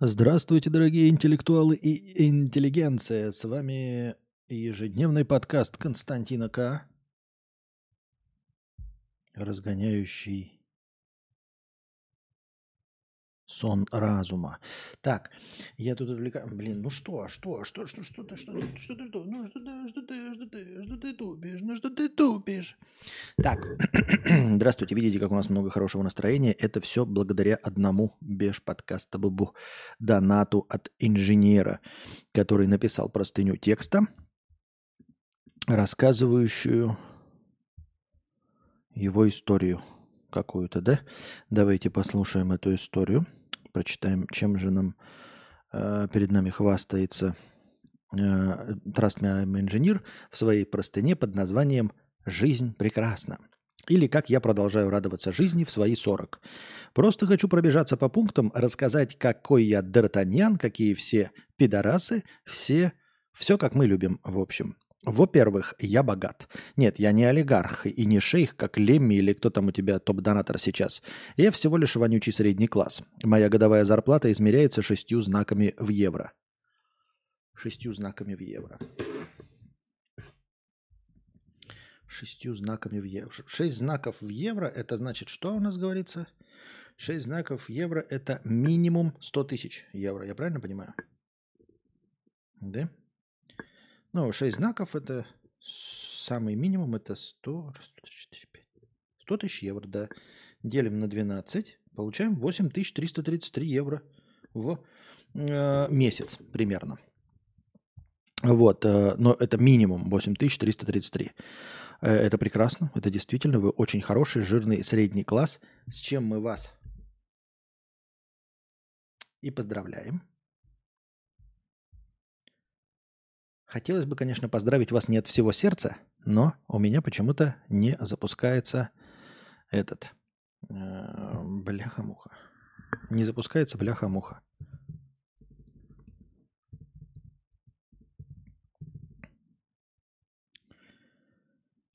Здравствуйте, дорогие интеллектуалы и интеллигенция. С вами ежедневный подкаст Константина К. Разгоняющий сон разума. Так, я тут отвлекаю. Блин, ну что, что, что, что, что ты, что ты, что ты, ну что ты, что ты, что ты, что ты тупишь, ну что ты тупишь. Так, здравствуйте, видите, как у нас много хорошего настроения. Это все благодаря одному беж подкаста Бубу, донату от инженера, который написал простыню текста, рассказывающую его историю какую-то, да? Давайте послушаем эту историю прочитаем, чем же нам э, перед нами хвастается э, Trust Me I'm Engineer в своей простыне под названием «Жизнь прекрасна». Или «Как я продолжаю радоваться жизни в свои 40». Просто хочу пробежаться по пунктам, рассказать, какой я Д'Артаньян, какие все пидорасы, все, все как мы любим, в общем. Во-первых, я богат. Нет, я не олигарх и не шейх, как Лемми или кто там у тебя топ-донатор сейчас. Я всего лишь вонючий средний класс. Моя годовая зарплата измеряется шестью знаками в евро. Шестью знаками в евро. Шестью знаками в евро. Шесть знаков в евро, это значит, что у нас говорится? Шесть знаков в евро – это минимум 100 тысяч евро. Я правильно понимаю? Да? Ну, 6 знаков это самый минимум, это 100, 100 тысяч евро, да. Делим на 12, получаем 8333 евро в э, месяц примерно. Вот, э, но это минимум 8333. Э, это прекрасно, это действительно, вы очень хороший, жирный, средний класс, с чем мы вас и поздравляем. Хотелось бы, конечно, поздравить вас не от всего сердца, но у меня почему-то не запускается этот э, бляха-муха. Не запускается бляха-муха.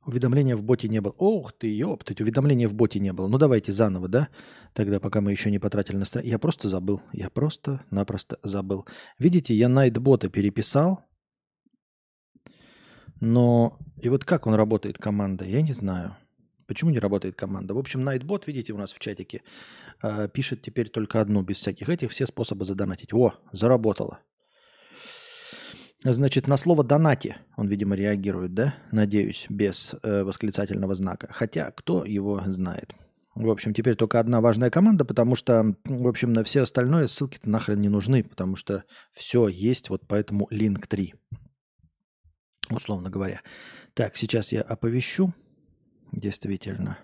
Уведомления в боте не было. Ох ты, ёптать, уведомления в боте не было. Ну давайте заново, да? Тогда, пока мы еще не потратили настроение. Я просто забыл. Я просто-напросто забыл. Видите, я найтбота переписал. Но и вот как он работает, команда, я не знаю. Почему не работает команда? В общем, Nightbot, видите, у нас в чатике э, пишет теперь только одну, без всяких этих, все способы задонатить. О, заработало. Значит, на слово «донати» он, видимо, реагирует, да? Надеюсь, без э, восклицательного знака. Хотя, кто его знает. В общем, теперь только одна важная команда, потому что, в общем, на все остальное ссылки-то нахрен не нужны, потому что все есть, вот поэтому link 3 условно говоря. Так, сейчас я оповещу. Действительно.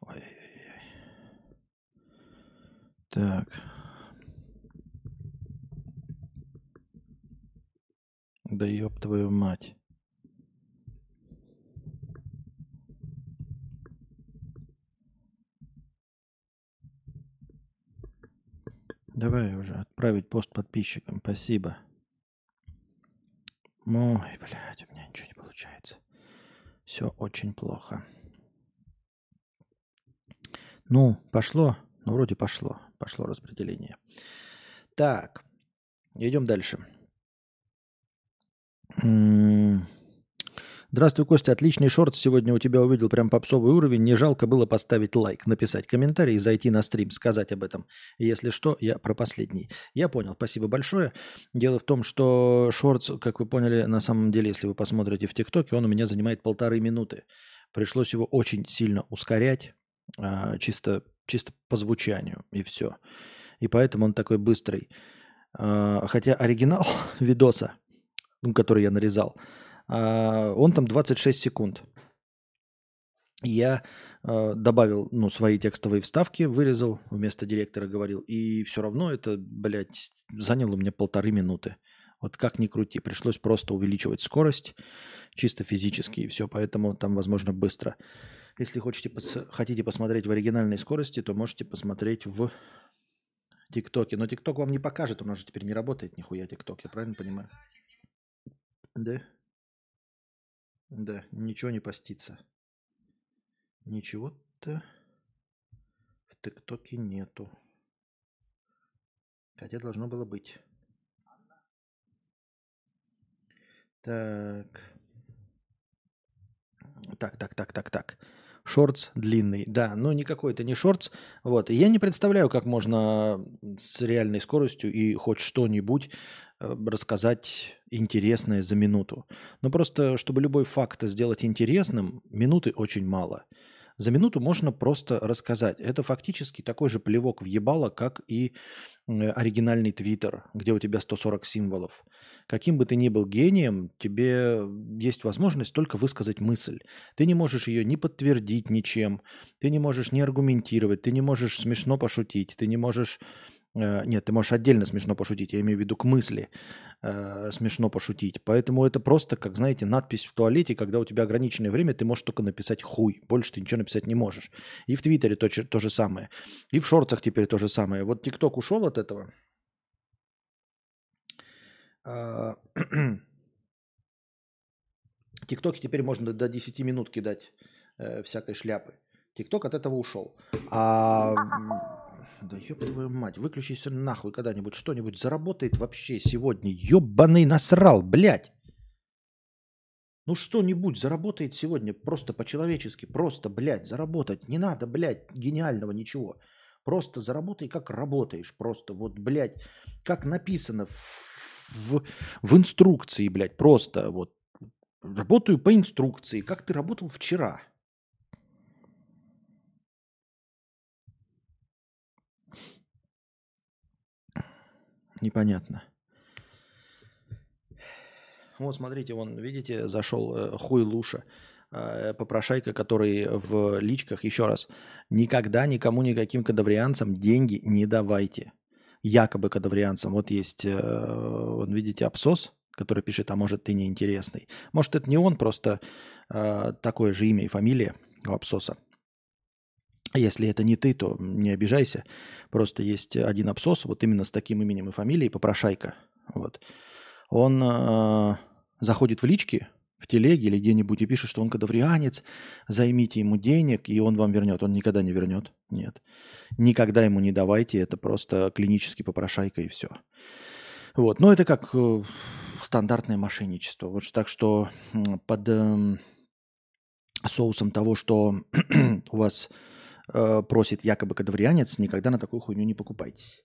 Ой. Так. Да ёб твою мать. Давай уже отправить пост подписчикам. Спасибо. Ой, блядь, у меня ничего не получается. Все очень плохо. Ну, пошло. Ну, вроде пошло. Пошло распределение. Так, идем дальше. Здравствуй, Костя. Отличный шорт сегодня у тебя увидел. Прям попсовый уровень. Не жалко было поставить лайк, написать комментарий, зайти на стрим, сказать об этом. если что, я про последний. Я понял. Спасибо большое. Дело в том, что шортс, как вы поняли, на самом деле, если вы посмотрите в ТикТоке, он у меня занимает полторы минуты. Пришлось его очень сильно ускорять, а, чисто, чисто по звучанию, и все. И поэтому он такой быстрый. А, хотя оригинал видоса, который я нарезал, он там 26 секунд. Я э, добавил ну, свои текстовые вставки, вырезал, вместо директора говорил, и все равно это, блядь, заняло мне полторы минуты. Вот как ни крути, пришлось просто увеличивать скорость, чисто физически, и все, поэтому там, возможно, быстро. Если хотите, пос- хотите посмотреть в оригинальной скорости, то можете посмотреть в ТикТоке. Но ТикТок вам не покажет, у нас же теперь не работает нихуя ТикТок, я правильно понимаю? Да? Да, ничего не постится. Ничего-то в ТикТоке нету. Хотя должно было быть. Так. Так, так, так, так, так. Шортс длинный. Да, но никакой это не шортс. Вот. Я не представляю, как можно с реальной скоростью и хоть что-нибудь рассказать интересное за минуту. Но просто, чтобы любой факт сделать интересным, минуты очень мало. За минуту можно просто рассказать. Это фактически такой же плевок в ебало, как и оригинальный твиттер, где у тебя 140 символов. Каким бы ты ни был гением, тебе есть возможность только высказать мысль. Ты не можешь ее ни подтвердить ничем, ты не можешь не аргументировать, ты не можешь смешно пошутить, ты не можешь нет, ты можешь отдельно смешно пошутить, я имею в виду к мысли э, смешно пошутить. Поэтому это просто, как, знаете, надпись в туалете, когда у тебя ограниченное время, ты можешь только написать хуй. Больше ты ничего написать не можешь. И в Твиттере то, то же самое. И в шортах теперь то же самое. Вот ТикТок ушел от этого. А, ТикТоке теперь можно до 10 минут кидать э, всякой шляпы. ТикТок от этого ушел. А да ёб твою мать, выключись нахуй когда-нибудь, что-нибудь заработает вообще сегодня. Ёбаный насрал, блядь. Ну что-нибудь заработает сегодня просто по-человечески, просто, блядь, заработать. Не надо, блядь, гениального ничего. Просто заработай, как работаешь. Просто вот, блядь, как написано в, в, в инструкции, блядь. Просто вот работаю по инструкции, как ты работал вчера. Непонятно. Вот смотрите, вон, видите, зашел э, хуй Луша, э, попрошайка, который в личках, еще раз, никогда никому, никаким кадаврианцам деньги не давайте. Якобы кадаврианцам. Вот есть, э, вон, видите, абсос, который пишет, а может ты неинтересный. Может это не он, просто такое же имя и фамилия у абсоса. Если это не ты, то не обижайся. Просто есть один абсос, вот именно с таким именем и фамилией, попрошайка. Вот. Он э, заходит в лички, в телеге или где-нибудь и пишет, что он кадаврианец, займите ему денег, и он вам вернет. Он никогда не вернет. Нет. Никогда ему не давайте, это просто клинический попрошайка и все. Вот. Но это как э, стандартное мошенничество. Вот так что под э, соусом того, что у вас э, просит якобы кадаврианец, никогда на такую хуйню не покупайтесь.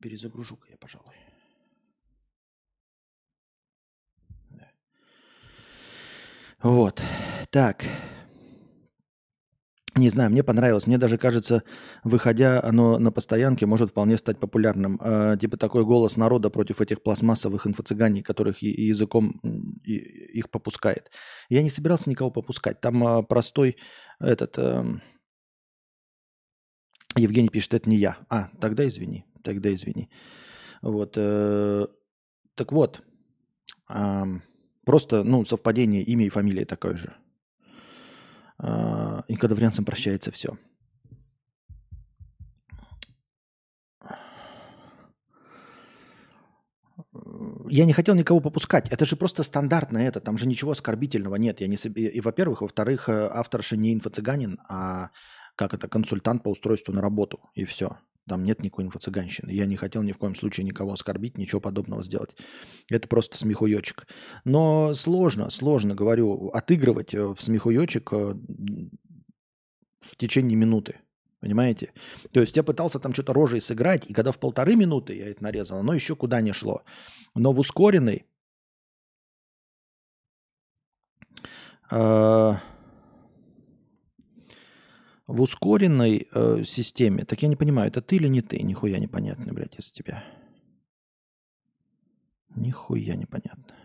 Перезагружу-ка я, пожалуй. Вот. Так. Не знаю, мне понравилось. Мне даже кажется, выходя оно на постоянке, может вполне стать популярным. Э, типа такой голос народа против этих пластмассовых инфо-цыганий, которых и, и языком и, их попускает. Я не собирался никого попускать. Там э, простой этот... Э, Евгений пишет, это не я. А, тогда извини, тогда извини. Вот. Э, так вот, э, просто, ну, совпадение имя и фамилия такое же. Э, и когда вариантом прощается все. я не хотел никого попускать. Это же просто стандартно это. Там же ничего оскорбительного нет. Я не. И, во-первых, во-вторых, э, авторша не инфо-цыганин, а как это, консультант по устройству на работу, и все. Там нет никакой инфо-цыганщины. Я не хотел ни в коем случае никого оскорбить, ничего подобного сделать. Это просто смехуёчек. Но сложно, сложно, говорю, отыгрывать э, в смехуёчек э, в течение минуты. Понимаете? То есть я пытался там что-то рожей сыграть, и когда в полторы минуты я это нарезал, оно еще куда не шло. Но в ускоренной э, в ускоренной э, системе, так я не понимаю, это ты или не ты? Нихуя непонятно, блядь, из тебя. Нихуя непонятно.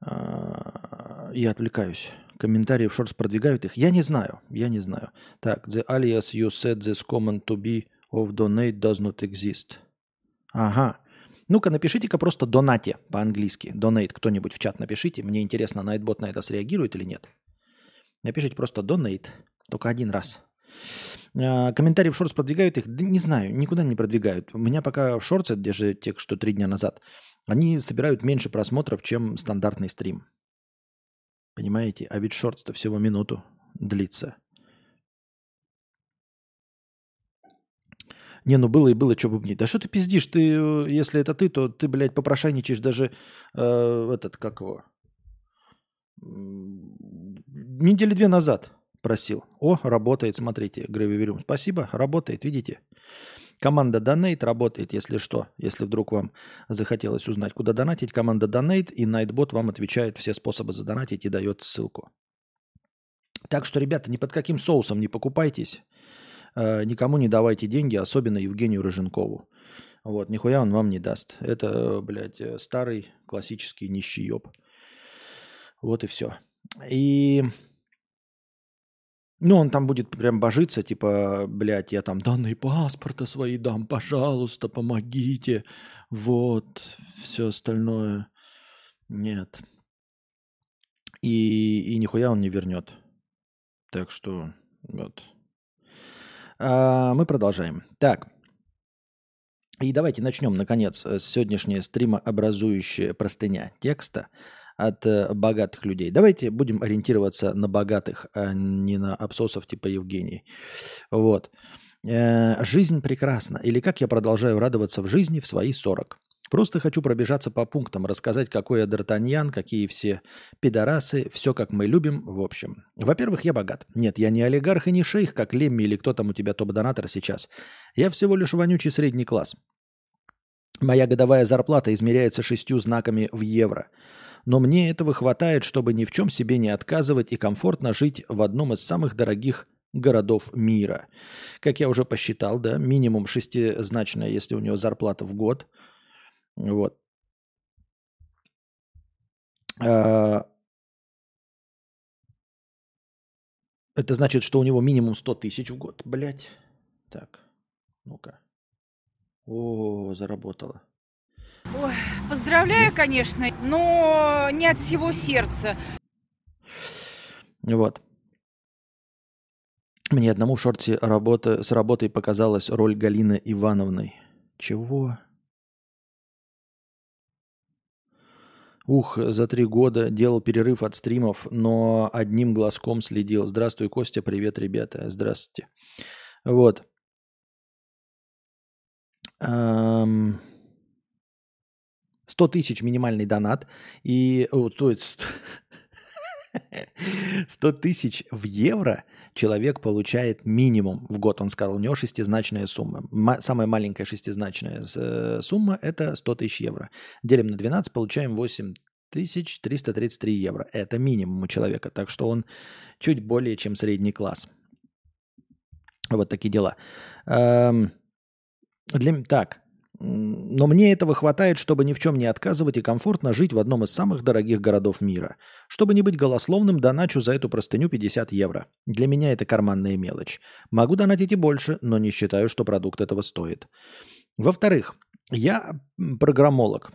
А, я отвлекаюсь. Комментарии в шортс продвигают их. Я не знаю, я не знаю. Так, the alias you said this comment to be of donate does not exist. Ага, ну-ка, напишите-ка просто донате по-английски. Донейт кто-нибудь в чат напишите. Мне интересно, Найтбот на это среагирует или нет. Напишите просто донейт. Только один раз. А, комментарии в шортс продвигают их? Да не знаю, никуда не продвигают. У меня пока в шортсе, где же те, что три дня назад, они собирают меньше просмотров, чем стандартный стрим. Понимаете? А ведь шорт-то всего минуту длится. Не, ну было и было, что бубнить. Да что ты пиздишь? Ты, э, если это ты, то ты, блядь, попрошайничаешь даже э, этот, как его, недели две назад просил. О, работает, смотрите, Гравиверюм. Спасибо, работает, видите? Команда Donate работает, если что. Если вдруг вам захотелось узнать, куда донатить, команда Donate и Nightbot вам отвечает все способы задонатить и дает ссылку. Так что, ребята, ни под каким соусом не покупайтесь. Э, никому не давайте деньги, особенно Евгению Рыженкову. Вот, нихуя он вам не даст. Это, блядь, э, старый классический нищий ёб. Вот и все. И ну, он там будет прям божиться, типа, блядь, я там данные паспорта свои дам, пожалуйста, помогите. Вот, все остальное. Нет. И, и нихуя он не вернет. Так что, вот. А, мы продолжаем. Так. И давайте начнем, наконец, с сегодняшнее стримообразующее простыня текста – от э, богатых людей. Давайте будем ориентироваться на богатых, а не на абсосов типа Евгений. Вот. Э, жизнь прекрасна. Или как я продолжаю радоваться в жизни в свои 40. Просто хочу пробежаться по пунктам, рассказать, какой я Д'Артаньян, какие все пидорасы, все как мы любим, в общем. Во-первых, я богат. Нет, я не олигарх и не шейх, как Лемми или кто там у тебя топ-донатор сейчас. Я всего лишь вонючий средний класс. Моя годовая зарплата измеряется шестью знаками в евро – но мне этого хватает, чтобы ни в чем себе не отказывать и комфортно жить в одном из самых дорогих городов мира. Как я уже посчитал, да, минимум шестизначная, если у него зарплата в год. Вот. А, это значит, что у него минимум 100 тысяч в год. Блять. Так, ну-ка. О, заработало. Ой, поздравляю, конечно, но не от всего сердца. Вот. Мне одному в шорте работа, с работой показалась роль Галины Ивановны. Чего? Ух, за три года делал перерыв от стримов, но одним глазком следил. Здравствуй, Костя, привет, ребята. Здравствуйте. Вот. Эм... 100 тысяч минимальный донат. И, о, то есть 100 тысяч в евро человек получает минимум в год. Он сказал, у него шестизначная сумма. Самая маленькая шестизначная э, сумма – это 100 тысяч евро. Делим на 12, получаем 8 тысяч 333 евро. Это минимум у человека. Так что он чуть более чем средний класс. Вот такие дела. Эм, для, так, но мне этого хватает, чтобы ни в чем не отказывать и комфортно жить в одном из самых дорогих городов мира. Чтобы не быть голословным, доначу за эту простыню 50 евро. Для меня это карманная мелочь. Могу донатить и больше, но не считаю, что продукт этого стоит. Во-вторых, я программолог.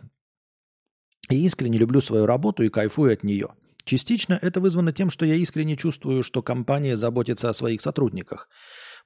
И искренне люблю свою работу и кайфую от нее. Частично это вызвано тем, что я искренне чувствую, что компания заботится о своих сотрудниках.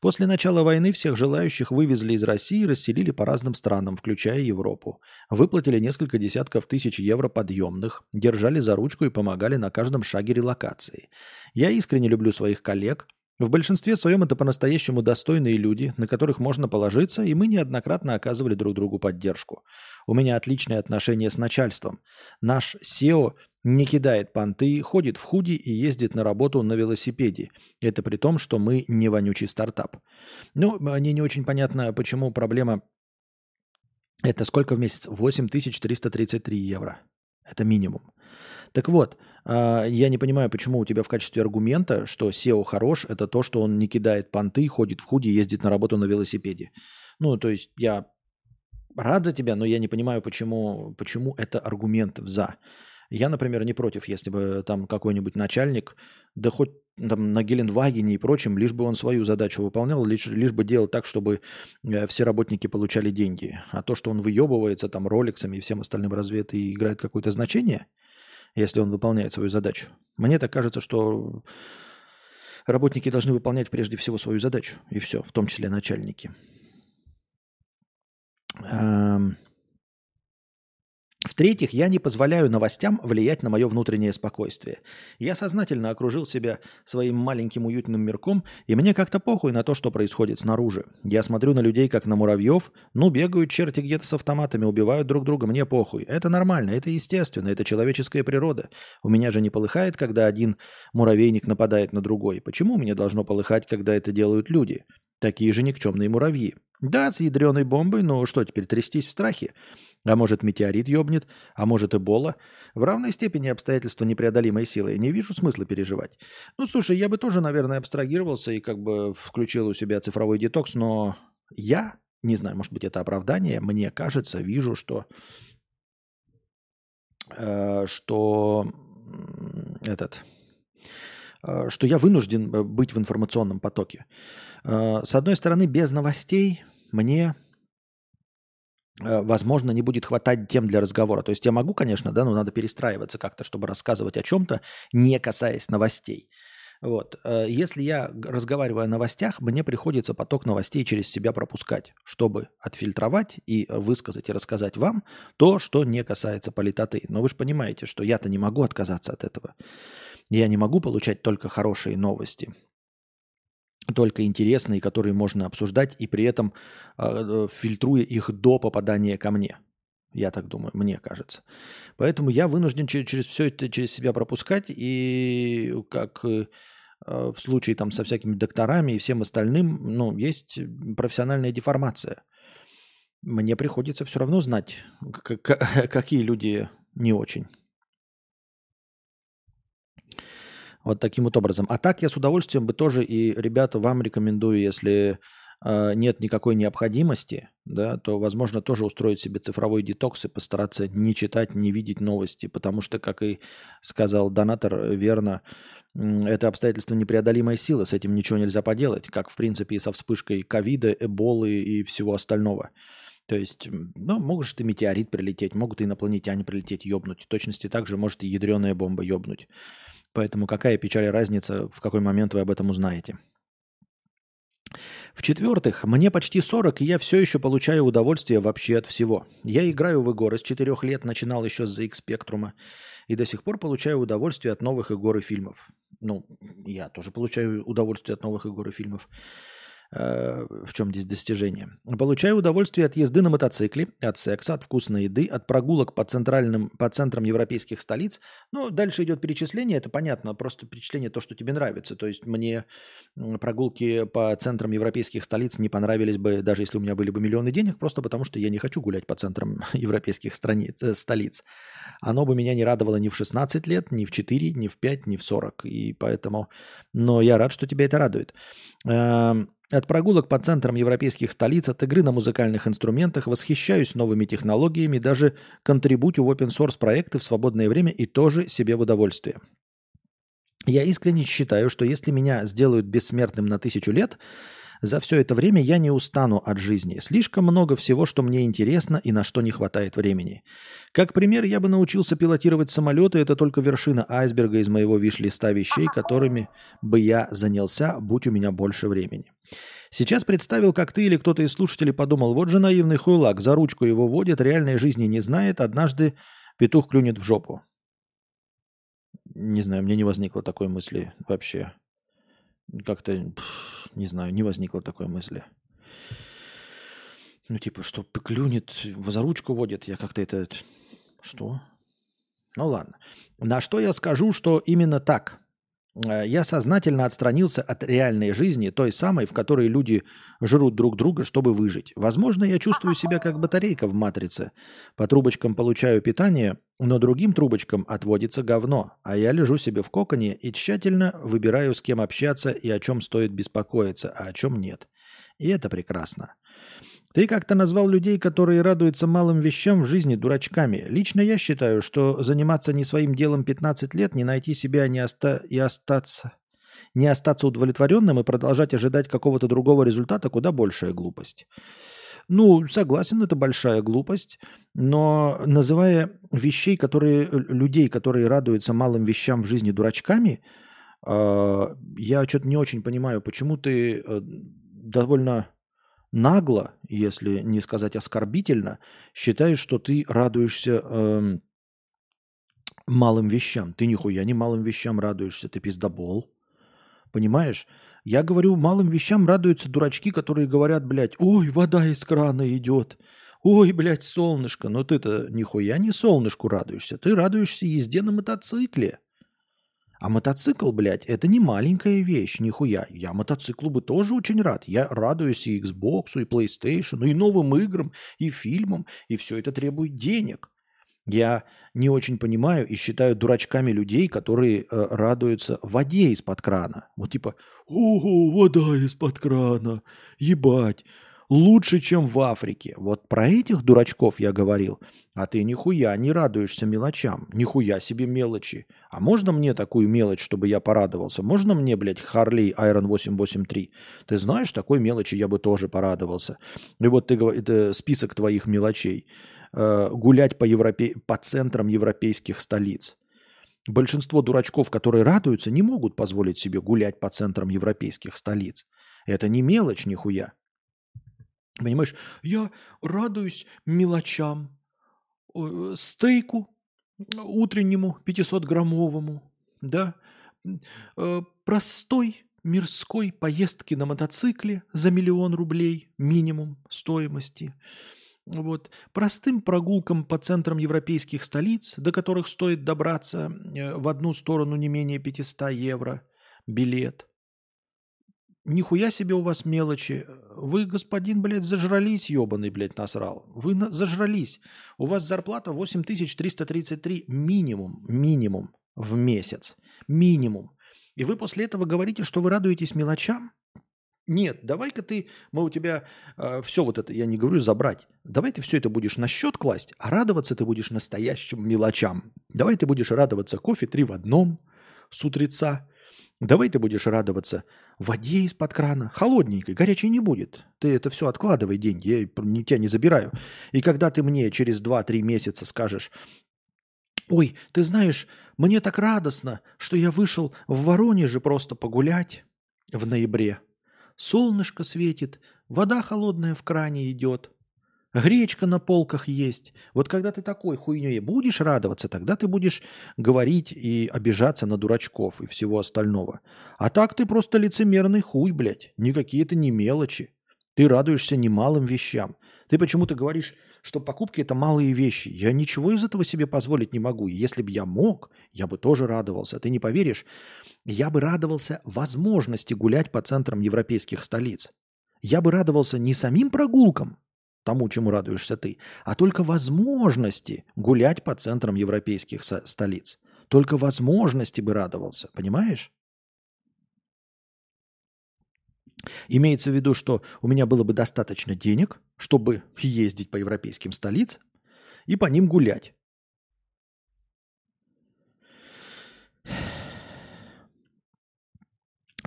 После начала войны всех желающих вывезли из России и расселили по разным странам, включая Европу. Выплатили несколько десятков тысяч евро подъемных, держали за ручку и помогали на каждом шаге релокации. Я искренне люблю своих коллег. В большинстве своем это по-настоящему достойные люди, на которых можно положиться, и мы неоднократно оказывали друг другу поддержку. У меня отличные отношения с начальством. Наш SEO не кидает понты, ходит в худи и ездит на работу на велосипеде. Это при том, что мы не вонючий стартап. Ну, мне не очень понятно, почему проблема... Это сколько в месяц? 8333 евро. Это минимум. Так вот, а, я не понимаю, почему у тебя в качестве аргумента, что SEO хорош, это то, что он не кидает понты, ходит в худи, ездит на работу на велосипеде. Ну, то есть я рад за тебя, но я не понимаю, почему, почему это аргумент за. Я, например, не против, если бы там какой-нибудь начальник, да хоть там на Гелендвагене и прочем, лишь бы он свою задачу выполнял, лишь, лишь бы делал так, чтобы э, все работники получали деньги. А то, что он выебывается там роликсами и всем остальным, разве это играет какое-то значение, если он выполняет свою задачу? Мне так кажется, что работники должны выполнять прежде всего свою задачу, и все, в том числе начальники. Эм... В-третьих, я не позволяю новостям влиять на мое внутреннее спокойствие. Я сознательно окружил себя своим маленьким уютным мирком, и мне как-то похуй на то, что происходит снаружи. Я смотрю на людей, как на муравьев. Ну, бегают черти где-то с автоматами, убивают друг друга, мне похуй. Это нормально, это естественно, это человеческая природа. У меня же не полыхает, когда один муравейник нападает на другой. Почему мне должно полыхать, когда это делают люди? Такие же никчемные муравьи. Да, с ядреной бомбой, но что теперь, трястись в страхе? А может, метеорит ёбнет, а может, эбола. В равной степени обстоятельства непреодолимой силы. Не вижу смысла переживать. Ну, слушай, я бы тоже, наверное, абстрагировался и как бы включил у себя цифровой детокс, но я, не знаю, может быть, это оправдание, мне кажется, вижу, что, э, что этот, э, что я вынужден э, быть в информационном потоке. Э, с одной стороны, без новостей мне возможно, не будет хватать тем для разговора. То есть я могу, конечно, да, но надо перестраиваться как-то, чтобы рассказывать о чем-то, не касаясь новостей. Вот. Э, если я разговариваю о новостях, мне приходится поток новостей через себя пропускать, чтобы отфильтровать и высказать и рассказать вам то, что не касается политоты. Но вы же понимаете, что я-то не могу отказаться от этого. Я не могу получать только хорошие новости только интересные, которые можно обсуждать, и при этом э, фильтруя их до попадания ко мне. Я так думаю, мне кажется. Поэтому я вынужден через, через все это через себя пропускать, и как э, в случае там со всякими докторами и всем остальным, ну, есть профессиональная деформация. Мне приходится все равно знать, какие люди не очень. Вот таким вот образом. А так я с удовольствием бы тоже и, ребята, вам рекомендую, если э, нет никакой необходимости, да, то, возможно, тоже устроить себе цифровой детокс и постараться не читать, не видеть новости, потому что, как и сказал донатор, верно, это обстоятельство непреодолимой силы, с этим ничего нельзя поделать, как, в принципе, и со вспышкой ковида, эболы и всего остального. То есть, ну, может и метеорит прилететь, могут и инопланетяне прилететь, ёбнуть. В точности так же может и ядреная бомба ёбнуть. Поэтому какая печаль разница, в какой момент вы об этом узнаете. В-четвертых, мне почти 40, и я все еще получаю удовольствие вообще от всего. Я играю в игры с 4 лет, начинал еще с ZX Spectrum, и до сих пор получаю удовольствие от новых игр и фильмов. Ну, я тоже получаю удовольствие от новых игр и фильмов. Э, в чем здесь достижение. Получаю удовольствие от езды на мотоцикле, от секса, от вкусной еды, от прогулок по, центральным, по центрам европейских столиц. Ну, дальше идет перечисление, это понятно, просто перечисление то, что тебе нравится. То есть мне прогулки по центрам европейских столиц не понравились бы, даже если у меня были бы миллионы денег, просто потому что я не хочу гулять по центрам европейских страниц, э, столиц. Оно бы меня не радовало ни в 16 лет, ни в 4, ни в 5, ни в 40. И поэтому... Но я рад, что тебя это радует. От прогулок по центрам европейских столиц, от игры на музыкальных инструментах восхищаюсь новыми технологиями, даже контрибутю в open source проекты в свободное время и тоже себе в удовольствие. Я искренне считаю, что если меня сделают бессмертным на тысячу лет, за все это время я не устану от жизни. Слишком много всего, что мне интересно и на что не хватает времени. Как пример, я бы научился пилотировать самолеты. Это только вершина айсберга из моего виш-листа вещей, которыми бы я занялся, будь у меня больше времени. Сейчас представил, как ты или кто-то из слушателей подумал, вот же наивный хуйлак, за ручку его водит, реальной жизни не знает, однажды петух клюнет в жопу. Не знаю, мне не возникло такой мысли вообще. Как-то, не знаю, не возникло такой мысли. Ну, типа, что клюнет, за ручку водит, я как-то это... Что? Ну, ладно. На что я скажу, что именно так. Э, я сознательно отстранился от реальной жизни, той самой, в которой люди жрут друг друга, чтобы выжить. Возможно, я чувствую себя как батарейка в матрице. По трубочкам получаю питание, но другим трубочкам отводится говно, а я лежу себе в коконе и тщательно выбираю, с кем общаться и о чем стоит беспокоиться, а о чем нет. И это прекрасно. Ты как-то назвал людей, которые радуются малым вещам в жизни, дурачками. Лично я считаю, что заниматься не своим делом 15 лет, не найти себя не оста... и остаться... не остаться удовлетворенным и продолжать ожидать какого-то другого результата куда большая глупость. Ну, согласен, это большая глупость, но называя вещей, которые, людей, которые радуются малым вещам в жизни дурачками, э, я что-то не очень понимаю, почему ты э, довольно нагло, если не сказать оскорбительно, считаешь, что ты радуешься эм, малым вещам. Ты нихуя не малым вещам радуешься, ты пиздобол. Понимаешь? Я говорю, малым вещам радуются дурачки, которые говорят, блядь, ой, вода из крана идет. Ой, блядь, солнышко. Но ты-то нихуя не солнышку радуешься. Ты радуешься езде на мотоцикле. А мотоцикл, блядь, это не маленькая вещь, нихуя. Я мотоциклу бы тоже очень рад. Я радуюсь и Xbox, и PlayStation, и новым играм, и фильмам, и все это требует денег. Я не очень понимаю и считаю дурачками людей, которые э, радуются воде из-под крана. Вот типа, ого, вода из-под крана, ебать, лучше, чем в Африке. Вот про этих дурачков я говорил. А ты нихуя не радуешься мелочам. Нихуя себе мелочи. А можно мне такую мелочь, чтобы я порадовался? Можно мне, блядь, Харлей Iron 883? Ты знаешь, такой мелочи я бы тоже порадовался. И вот ты это список твоих мелочей. Э, гулять по, Европе... по центрам европейских столиц. Большинство дурачков, которые радуются, не могут позволить себе гулять по центрам европейских столиц. Это не мелочь нихуя. Понимаешь, я радуюсь мелочам, стейку утреннему 500-граммовому, да, э, простой мирской поездки на мотоцикле за миллион рублей минимум стоимости, вот, простым прогулкам по центрам европейских столиц, до которых стоит добраться э, в одну сторону не менее 500 евро билет – Нихуя себе у вас мелочи. Вы, господин, блядь, зажрались, ебаный, блядь, насрал. Вы на... зажрались. У вас зарплата 8333 минимум, минимум в месяц. Минимум. И вы после этого говорите, что вы радуетесь мелочам? Нет, давай-ка ты, мы у тебя э, все вот это, я не говорю забрать. Давай ты все это будешь на счет класть, а радоваться ты будешь настоящим мелочам. Давай ты будешь радоваться кофе три в одном с утреца. Давай ты будешь радоваться воде из-под крана, холодненькой, горячей не будет. Ты это все откладывай деньги, я тебя не забираю. И когда ты мне через 2-3 месяца скажешь, ой, ты знаешь, мне так радостно, что я вышел в Воронеже просто погулять в ноябре. Солнышко светит, вода холодная в кране идет, Гречка на полках есть. Вот когда ты такой хуйней будешь радоваться, тогда ты будешь говорить и обижаться на дурачков и всего остального. А так ты просто лицемерный хуй, блядь. Никакие это не мелочи. Ты радуешься немалым вещам. Ты почему-то говоришь, что покупки – это малые вещи. Я ничего из этого себе позволить не могу. Если бы я мог, я бы тоже радовался. Ты не поверишь, я бы радовался возможности гулять по центрам европейских столиц. Я бы радовался не самим прогулкам, тому, чему радуешься ты, а только возможности гулять по центрам европейских столиц. Только возможности бы радовался, понимаешь? Имеется в виду, что у меня было бы достаточно денег, чтобы ездить по европейским столицам и по ним гулять.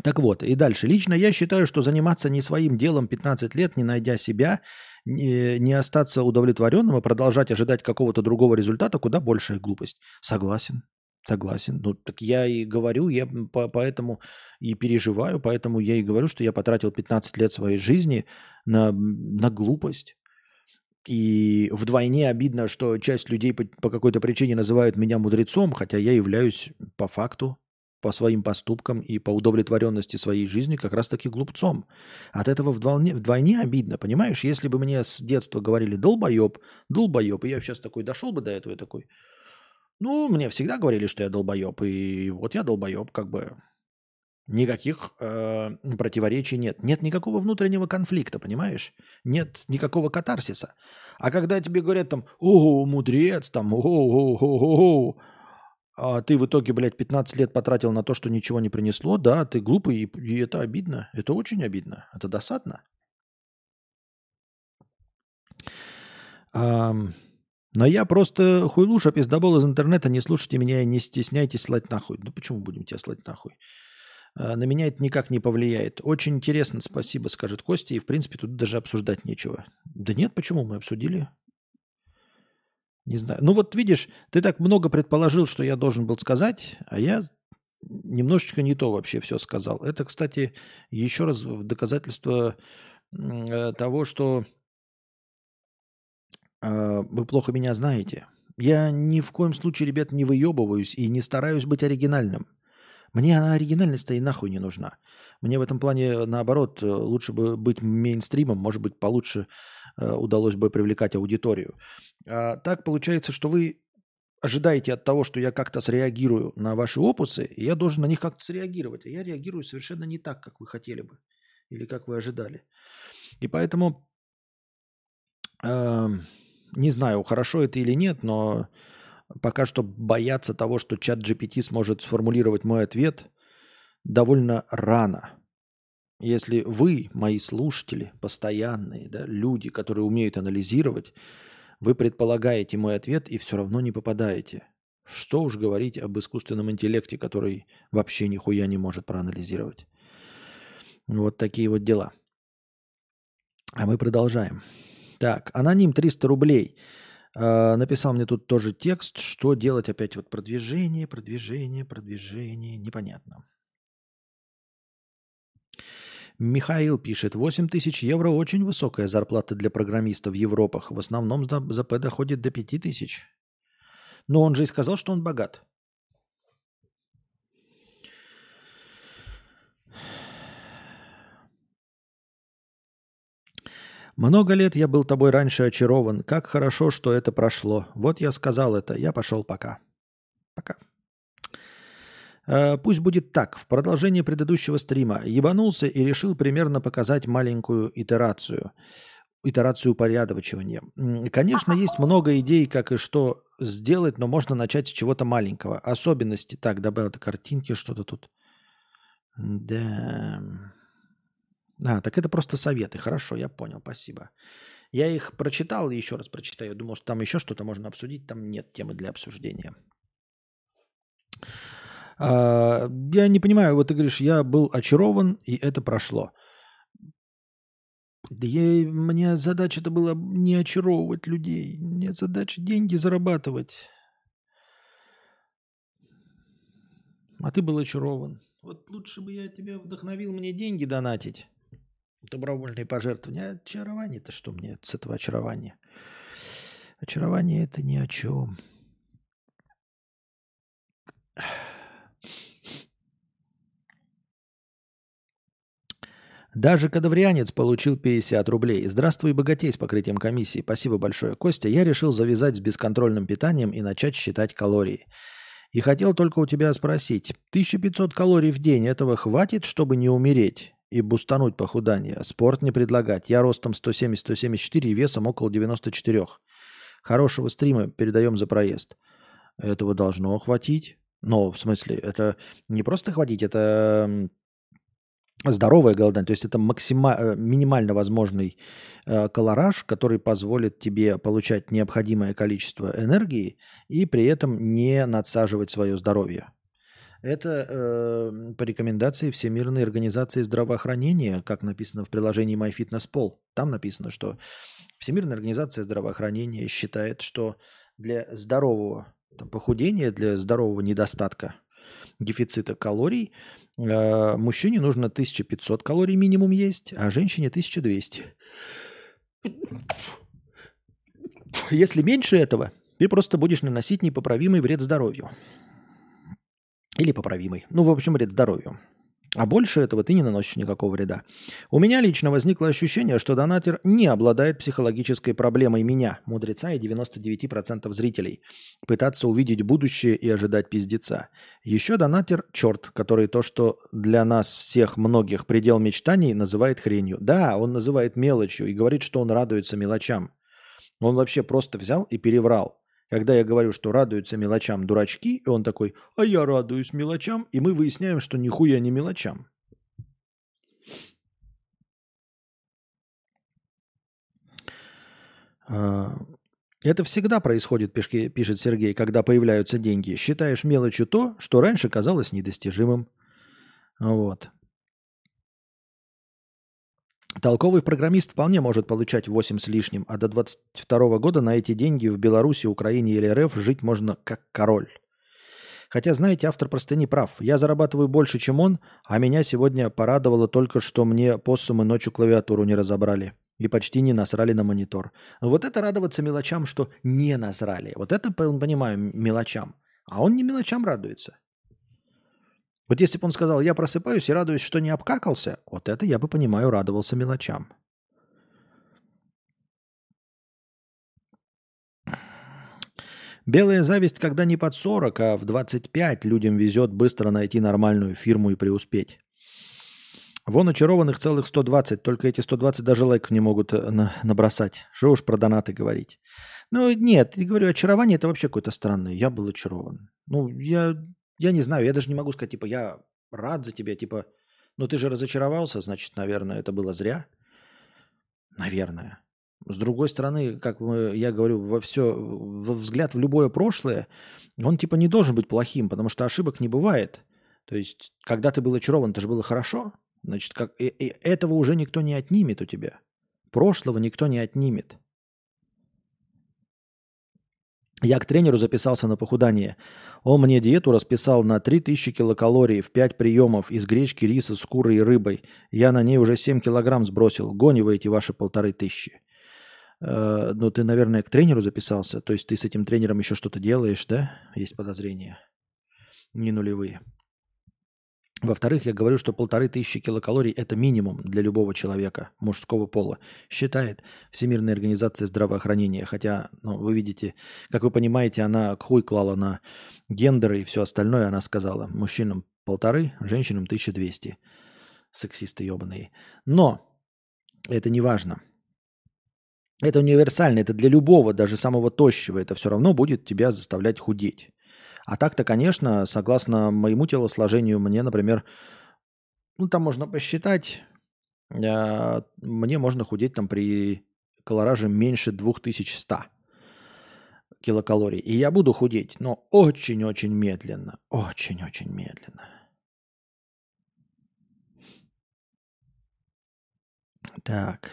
Так вот, и дальше. Лично я считаю, что заниматься не своим делом 15 лет, не найдя себя, не, не остаться удовлетворенным и продолжать ожидать какого-то другого результата, куда большая глупость. Согласен. Согласен. Ну, так я и говорю, я по, поэтому и переживаю, поэтому я и говорю, что я потратил 15 лет своей жизни на, на глупость. И вдвойне обидно, что часть людей по, по какой-то причине называют меня мудрецом, хотя я являюсь по факту по своим поступкам и по удовлетворенности своей жизни как раз-таки глупцом. От этого вдвойне, вдвойне обидно, понимаешь? Если бы мне с детства говорили «долбоеб», «долбоеб», и я сейчас такой дошел бы до этого такой, ну, мне всегда говорили, что я долбоеб, и вот я долбоеб, как бы никаких э, противоречий нет. Нет никакого внутреннего конфликта, понимаешь? Нет никакого катарсиса. А когда тебе говорят там «О, мудрец», там «О, о, о, о, о», а ты в итоге, блядь, 15 лет потратил на то, что ничего не принесло, да, ты глупый, и, и это обидно. Это очень обидно. Это досадно. А, но я просто хуйлуша, пиздобол из интернета, не слушайте меня и не стесняйтесь слать нахуй. Ну почему будем тебя слать нахуй? А, на меня это никак не повлияет. Очень интересно, спасибо, скажет Костя, и в принципе тут даже обсуждать нечего. Да нет, почему мы обсудили? Не знаю. Ну вот видишь, ты так много предположил, что я должен был сказать, а я немножечко не то вообще все сказал. Это, кстати, еще раз доказательство э, того, что э, вы плохо меня знаете. Я ни в коем случае, ребят, не выебываюсь и не стараюсь быть оригинальным. Мне она оригинальность-то и нахуй не нужна. Мне в этом плане, наоборот, э, лучше бы быть мейнстримом, может быть, получше удалось бы привлекать аудиторию. А так получается, что вы ожидаете от того, что я как-то среагирую на ваши опусы, и я должен на них как-то среагировать. А я реагирую совершенно не так, как вы хотели бы или как вы ожидали. И поэтому э, не знаю, хорошо это или нет, но пока что бояться того, что чат GPT сможет сформулировать мой ответ, довольно рано. Если вы, мои слушатели, постоянные, да, люди, которые умеют анализировать, вы предполагаете мой ответ и все равно не попадаете. Что уж говорить об искусственном интеллекте, который вообще нихуя не может проанализировать. Вот такие вот дела. А мы продолжаем. Так, аноним 300 рублей. Э, написал мне тут тоже текст, что делать опять вот продвижение, продвижение, продвижение, непонятно. Михаил пишет, 8 тысяч евро очень высокая зарплата для программиста в Европах. В основном за, за П доходит до 5 тысяч. Но он же и сказал, что он богат. Много лет я был тобой раньше очарован. Как хорошо, что это прошло. Вот я сказал это. Я пошел пока. Пока. Э, пусть будет так. В продолжение предыдущего стрима ебанулся и решил примерно показать маленькую итерацию. Итерацию упорядочивания. Конечно, есть много идей, как и что сделать, но можно начать с чего-то маленького. Особенности. Так, добавил это картинки, что-то тут. Да. А, так это просто советы. Хорошо, я понял, спасибо. Я их прочитал еще раз прочитаю. Думал, что там еще что-то можно обсудить. Там нет темы для обсуждения. А, я не понимаю, вот ты говоришь, я был очарован, и это прошло. Да мне задача-то была не очаровывать людей. Мне задача деньги зарабатывать. А ты был очарован. Вот лучше бы я тебя вдохновил мне деньги донатить. Добровольные пожертвования. Очарование-то что мне с этого очарования? Очарование это ни о чем. Даже кадаврианец получил 50 рублей. Здравствуй, богатей с покрытием комиссии. Спасибо большое, Костя. Я решил завязать с бесконтрольным питанием и начать считать калории. И хотел только у тебя спросить, 1500 калорий в день этого хватит, чтобы не умереть? и бустануть похудание. Спорт не предлагать. Я ростом 170-174 и весом около 94. Хорошего стрима передаем за проезд. Этого должно хватить. Но, в смысле, это не просто хватить, это здоровое голодание. То есть это максима, э, минимально возможный э, колораж, который позволит тебе получать необходимое количество энергии и при этом не надсаживать свое здоровье. Это э, по рекомендации Всемирной организации здравоохранения, как написано в приложении MyFitnessPal. Там написано, что Всемирная организация здравоохранения считает, что для здорового там, похудения, для здорового недостатка дефицита калорий э, мужчине нужно 1500 калорий минимум есть, а женщине 1200. Если меньше этого, ты просто будешь наносить непоправимый вред здоровью. Или поправимый. Ну, в общем, вред здоровью. А больше этого ты не наносишь никакого вреда. У меня лично возникло ощущение, что донатер не обладает психологической проблемой меня, мудреца и 99% зрителей, пытаться увидеть будущее и ожидать пиздеца. Еще донатер – черт, который то, что для нас всех многих предел мечтаний, называет хренью. Да, он называет мелочью и говорит, что он радуется мелочам. Он вообще просто взял и переврал. Когда я говорю, что радуются мелочам дурачки, и он такой, а я радуюсь мелочам, и мы выясняем, что нихуя не мелочам. А, это всегда происходит, пишет Сергей, когда появляются деньги. Считаешь мелочью то, что раньше казалось недостижимым. Вот. Толковый программист вполне может получать 8 с лишним, а до 22 года на эти деньги в Беларуси, Украине или РФ жить можно как король. Хотя, знаете, автор просто не прав. Я зарабатываю больше, чем он, а меня сегодня порадовало только, что мне поссумы ночью клавиатуру не разобрали и почти не насрали на монитор. Вот это радоваться мелочам, что не насрали. Вот это, понимаю, мелочам. А он не мелочам радуется. Вот если бы он сказал, я просыпаюсь и радуюсь, что не обкакался, вот это я бы, понимаю, радовался мелочам. Белая зависть, когда не под 40, а в 25 людям везет быстро найти нормальную фирму и преуспеть. Вон очарованных целых 120, только эти 120 даже лайков не могут э, на, набросать. Что уж про донаты говорить. Ну нет, я говорю, очарование это вообще какое-то странное. Я был очарован. Ну, я, я не знаю, я даже не могу сказать, типа, я рад за тебя, типа, ну ты же разочаровался, значит, наверное, это было зря. Наверное. С другой стороны, как я говорю, во все, во взгляд в любое прошлое, он типа не должен быть плохим, потому что ошибок не бывает. То есть, когда ты был очарован, это же было хорошо. Значит, как, и, и этого уже никто не отнимет у тебя. Прошлого никто не отнимет. Я к тренеру записался на похудание. Он мне диету расписал на 3000 килокалорий в 5 приемов из гречки, риса, с курой и рыбой. Я на ней уже 7 килограмм сбросил. Гониваете ваши полторы тысячи. Э, но ты, наверное, к тренеру записался. То есть ты с этим тренером еще что-то делаешь, да? Есть подозрения. Не нулевые. Во-вторых, я говорю, что полторы тысячи килокалорий – это минимум для любого человека мужского пола, считает Всемирная организация здравоохранения. Хотя, ну, вы видите, как вы понимаете, она хуй клала на гендеры и все остальное. Она сказала, мужчинам полторы, женщинам 1200. Сексисты ебаные. Но это не важно. Это универсально, это для любого, даже самого тощего. Это все равно будет тебя заставлять худеть. А так-то, конечно, согласно моему телосложению, мне, например, ну там можно посчитать, э, мне можно худеть там при колораже меньше 2100 килокалорий. И я буду худеть, но очень-очень медленно. Очень-очень медленно. Так.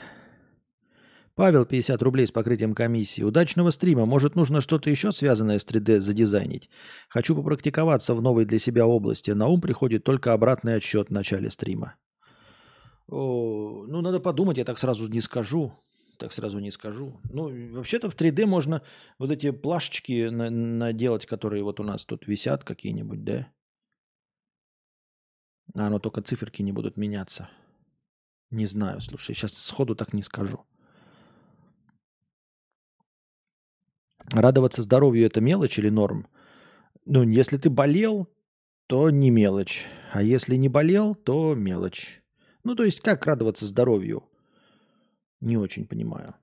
Павел, 50 рублей с покрытием комиссии. Удачного стрима. Может, нужно что-то еще связанное с 3D задизайнить? Хочу попрактиковаться в новой для себя области. На ум приходит только обратный отсчет в начале стрима. О, ну, надо подумать, я так сразу не скажу. Так сразу не скажу. Ну, вообще-то в 3D можно вот эти плашечки на- наделать, которые вот у нас тут висят какие-нибудь, да? А, но только циферки не будут меняться. Не знаю, слушай, сейчас сходу так не скажу. Радоваться здоровью – это мелочь или норм? Ну, если ты болел, то не мелочь. А если не болел, то мелочь. Ну, то есть, как радоваться здоровью? Не очень понимаю.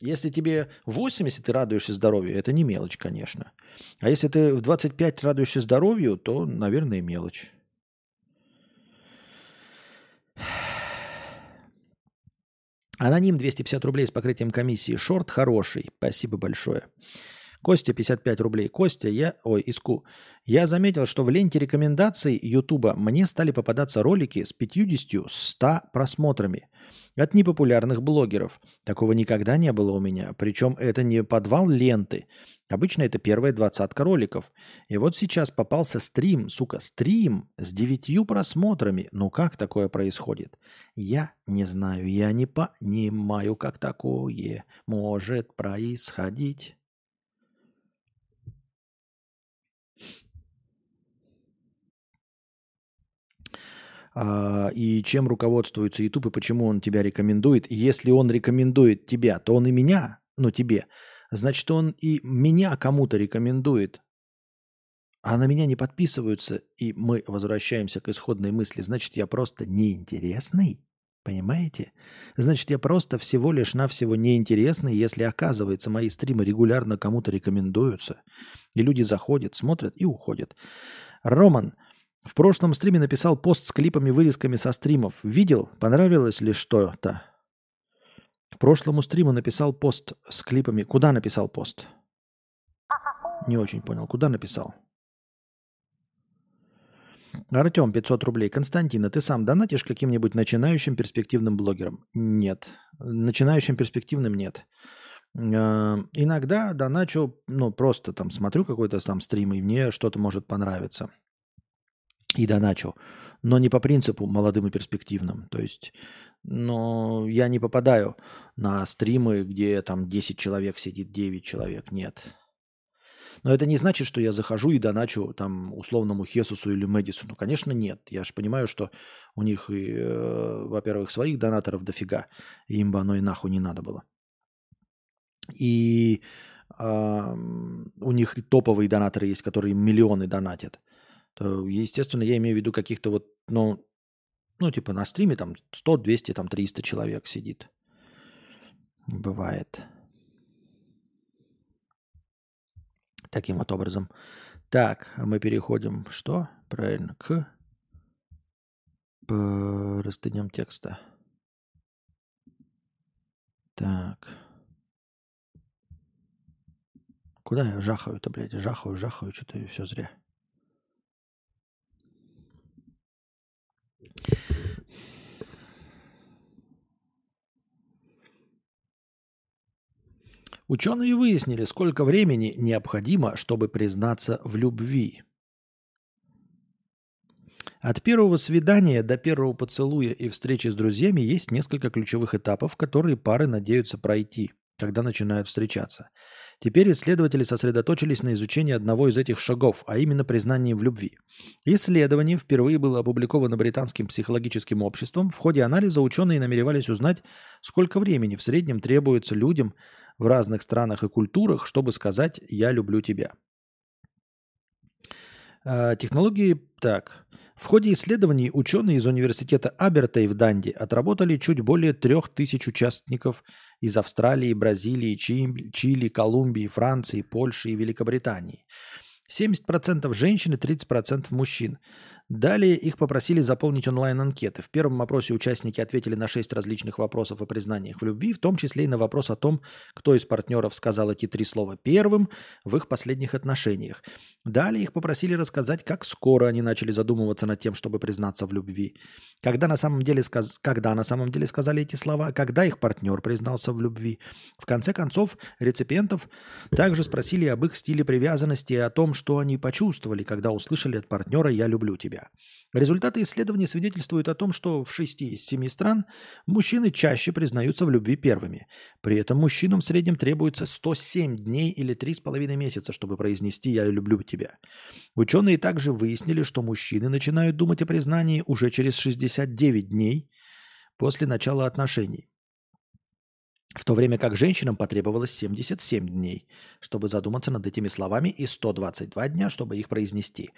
Если тебе 80 ты радуешься здоровью, это не мелочь, конечно. А если ты в 25 радуешься здоровью, то, наверное, мелочь. Аноним 250 рублей с покрытием комиссии. Шорт хороший. Спасибо большое. Костя 55 рублей. Костя, я... Ой, Иску. Я заметил, что в ленте рекомендаций Ютуба мне стали попадаться ролики с 50-100 просмотрами от непопулярных блогеров. Такого никогда не было у меня. Причем это не подвал ленты. Обычно это первая двадцатка роликов. И вот сейчас попался стрим, сука, стрим с девятью просмотрами. Ну как такое происходит? Я не знаю, я не понимаю, как такое может происходить. А, и чем руководствуется YouTube и почему он тебя рекомендует. Если он рекомендует тебя, то он и меня, ну тебе, значит, он и меня кому-то рекомендует. А на меня не подписываются, и мы возвращаемся к исходной мысли. Значит, я просто неинтересный? Понимаете? Значит, я просто всего лишь навсего неинтересный, если оказывается мои стримы регулярно кому-то рекомендуются. И люди заходят, смотрят и уходят. Роман, в прошлом стриме написал пост с клипами, вырезками со стримов. Видел? Понравилось ли что-то? К прошлому стриму написал пост с клипами. Куда написал пост? Не очень понял. Куда написал? Артем, 500 рублей. Константина, ты сам донатишь каким-нибудь начинающим перспективным блогерам? Нет. Начинающим перспективным нет. Э, иногда доначу, ну, просто там смотрю какой-то там стрим, и мне что-то может понравиться. И доначу. Но не по принципу молодым и перспективным. То есть, но я не попадаю на стримы, где там 10 человек сидит, 9 человек. Нет. Но это не значит, что я захожу и доначу там условному Хесусу или Мэдисону. Конечно, нет. Я же понимаю, что у них, э, во-первых, своих донаторов дофига. Им бы оно и нахуй не надо было и э, у них топовые донаторы есть, которые миллионы донатят, то, естественно, я имею в виду каких-то вот, ну, ну, типа на стриме там 100, 200, там 300 человек сидит. Бывает. Таким вот образом. Так, а мы переходим, что? Правильно, к простыням текста. Так. Куда я жахаю-то, блядь? Жахаю, жахаю, что-то все зря. Ученые выяснили, сколько времени необходимо, чтобы признаться в любви. От первого свидания до первого поцелуя и встречи с друзьями есть несколько ключевых этапов, которые пары надеются пройти, когда начинают встречаться – Теперь исследователи сосредоточились на изучении одного из этих шагов, а именно признании в любви. Исследование впервые было опубликовано британским психологическим обществом. В ходе анализа ученые намеревались узнать, сколько времени в среднем требуется людям в разных странах и культурах, чтобы сказать «я люблю тебя». А, технологии так. В ходе исследований ученые из университета Аберта в Данди отработали чуть более трех тысяч участников из Австралии, Бразилии, Чили, Колумбии, Франции, Польши и Великобритании. 70% женщин и 30% мужчин. Далее их попросили заполнить онлайн-анкеты. В первом опросе участники ответили на шесть различных вопросов о признаниях в любви, в том числе и на вопрос о том, кто из партнеров сказал эти три слова первым в их последних отношениях. Далее их попросили рассказать, как скоро они начали задумываться над тем, чтобы признаться в любви. Когда на самом деле, сказ... когда на самом деле сказали эти слова, когда их партнер признался в любви. В конце концов, реципиентов также спросили об их стиле привязанности и о том, что они почувствовали, когда услышали от партнера «я люблю тебя» себя. Результаты исследований свидетельствуют о том, что в 6 из 7 стран мужчины чаще признаются в любви первыми. При этом мужчинам в среднем требуется 107 дней или 3,5 месяца, чтобы произнести «я люблю тебя». Ученые также выяснили, что мужчины начинают думать о признании уже через 69 дней после начала отношений в то время как женщинам потребовалось 77 дней, чтобы задуматься над этими словами и 122 дня, чтобы их произнести.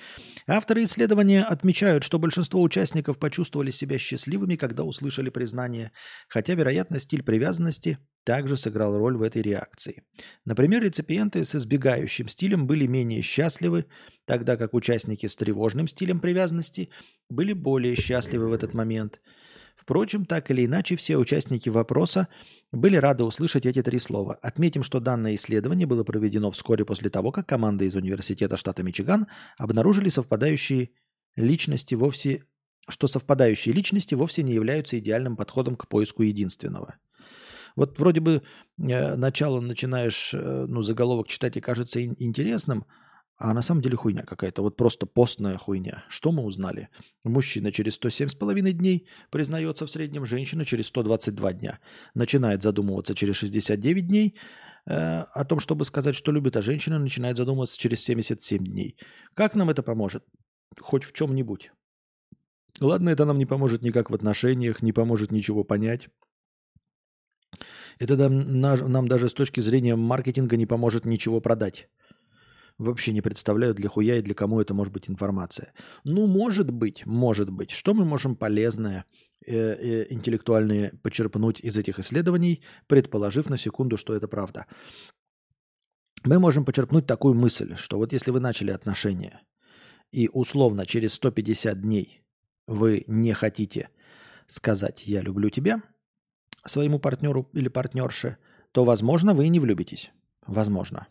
Авторы исследования отмечают, что большинство участников почувствовали себя счастливыми, когда услышали признание, хотя, вероятно, стиль привязанности также сыграл роль в этой реакции. Например, реципиенты с избегающим стилем были менее счастливы, тогда как участники с тревожным стилем привязанности были более счастливы в этот момент – Впрочем, так или иначе, все участники вопроса были рады услышать эти три слова. Отметим, что данное исследование было проведено вскоре после того, как команда из Университета штата Мичиган обнаружили совпадающие личности вовсе что совпадающие личности вовсе не являются идеальным подходом к поиску единственного. Вот вроде бы э, начало начинаешь, э, ну, заголовок читать и кажется интересным – а на самом деле хуйня какая-то, вот просто постная хуйня. Что мы узнали? Мужчина через 107,5 дней признается в среднем, женщина через 122 дня. Начинает задумываться через 69 дней э, о том, чтобы сказать, что любит, а женщина начинает задумываться через 77 дней. Как нам это поможет? Хоть в чем-нибудь. Ладно, это нам не поможет никак в отношениях, не поможет ничего понять. Это нам, нам даже с точки зрения маркетинга не поможет ничего продать. Вообще не представляю, для хуя и для кому это может быть информация. Ну, может быть, может быть. Что мы можем полезное, э, э, интеллектуальное почерпнуть из этих исследований, предположив на секунду, что это правда? Мы можем почерпнуть такую мысль, что вот если вы начали отношения, и условно через 150 дней вы не хотите сказать «я люблю тебя» своему партнеру или партнерше, то, возможно, вы и не влюбитесь. Возможно.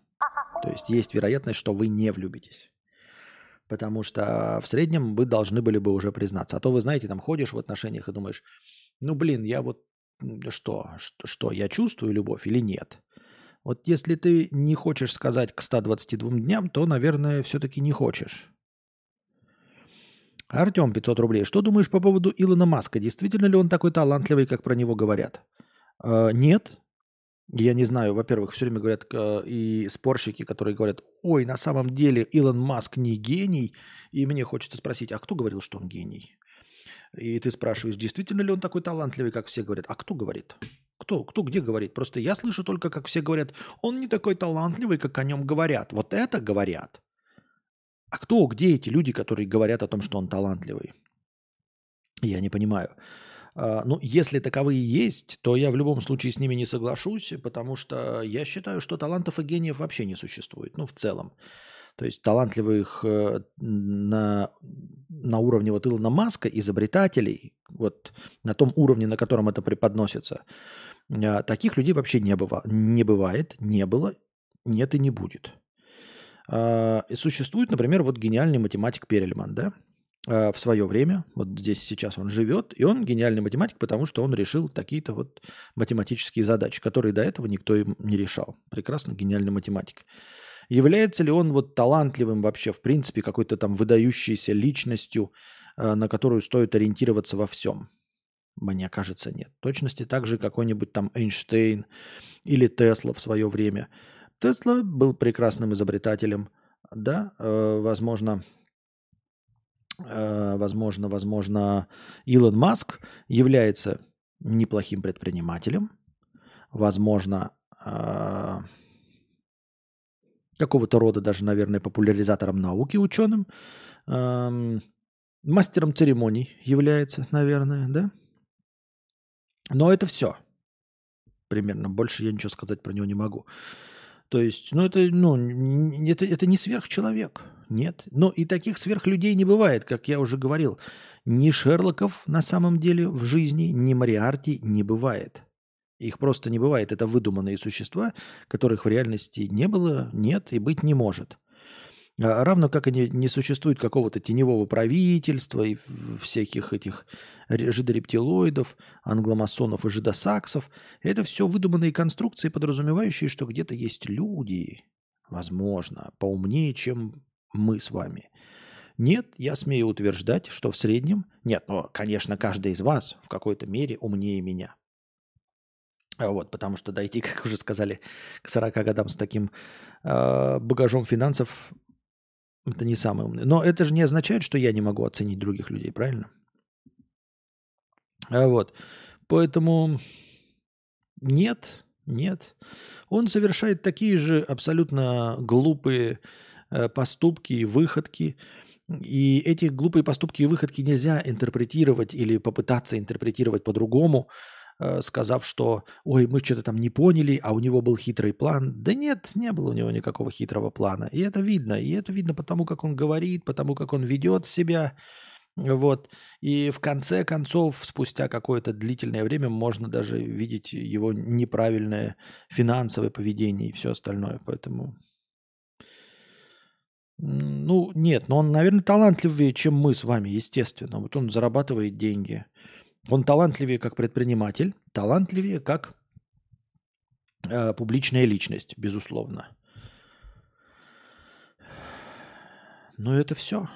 То есть есть вероятность, что вы не влюбитесь. Потому что в среднем вы должны были бы уже признаться. А то вы знаете, там ходишь в отношениях и думаешь, ну блин, я вот что, что, что я чувствую любовь или нет? Вот если ты не хочешь сказать к 122 дням, то, наверное, все-таки не хочешь. Артем, 500 рублей. Что думаешь по поводу Илона Маска? Действительно ли он такой талантливый, как про него говорят? Э, нет. Я не знаю. Во-первых, все время говорят э, и спорщики, которые говорят, ой, на самом деле Илон Маск не гений. И мне хочется спросить, а кто говорил, что он гений? И ты спрашиваешь, действительно ли он такой талантливый, как все говорят? А кто говорит? Кто, кто где говорит? Просто я слышу только, как все говорят, он не такой талантливый, как о нем говорят. Вот это говорят. А кто, где эти люди, которые говорят о том, что он талантливый? Я не понимаю. А, ну, если таковые есть, то я в любом случае с ними не соглашусь, потому что я считаю, что талантов и гениев вообще не существует, ну, в целом. То есть талантливых э, на, на уровне вот Илона Маска, изобретателей, вот на том уровне, на котором это преподносится, а, таких людей вообще не, быва, не бывает, не было, нет и не будет. А, существует, например, вот гениальный математик Перельман, да, а, в свое время, вот здесь сейчас он живет, и он гениальный математик, потому что он решил такие-то вот математические задачи, которые до этого никто им не решал. Прекрасно гениальный математик. Является ли он вот талантливым вообще, в принципе, какой-то там выдающейся личностью, э, на которую стоит ориентироваться во всем? Мне кажется, нет. Точности так же какой-нибудь там Эйнштейн или Тесла в свое время. Тесла был прекрасным изобретателем, да, э, возможно, э, возможно, возможно, Илон Маск является неплохим предпринимателем, возможно, какого-то рода даже, наверное, популяризатором науки, ученым, эм, мастером церемоний является, наверное, да? Но это все. Примерно. Больше я ничего сказать про него не могу. То есть, ну, это, ну, это, это не сверхчеловек. Нет. Но и таких сверхлюдей не бывает, как я уже говорил. Ни Шерлоков на самом деле в жизни, ни Мариарти не бывает. Их просто не бывает. Это выдуманные существа, которых в реальности не было, нет и быть не может. А равно как и не, существует какого-то теневого правительства и всяких этих жидорептилоидов, англомасонов и жидосаксов. Это все выдуманные конструкции, подразумевающие, что где-то есть люди, возможно, поумнее, чем мы с вами. Нет, я смею утверждать, что в среднем, нет, но, конечно, каждый из вас в какой-то мере умнее меня. А вот, потому что дойти, как уже сказали, к 40 годам с таким э, багажом финансов это не самое умное. Но это же не означает, что я не могу оценить других людей, правильно? А вот. Поэтому нет, нет. Он совершает такие же абсолютно глупые э, поступки и выходки. И эти глупые поступки и выходки нельзя интерпретировать или попытаться интерпретировать по-другому, сказав, что ой, мы что-то там не поняли, а у него был хитрый план. Да нет, не было у него никакого хитрого плана. И это видно. И это видно потому, как он говорит, потому, как он ведет себя. Вот. И в конце концов, спустя какое-то длительное время, можно даже видеть его неправильное финансовое поведение и все остальное. Поэтому ну, нет, но он, наверное, талантливее, чем мы с вами, естественно. Вот он зарабатывает деньги. Он талантливее как предприниматель, талантливее как э, публичная личность, безусловно. Но это все,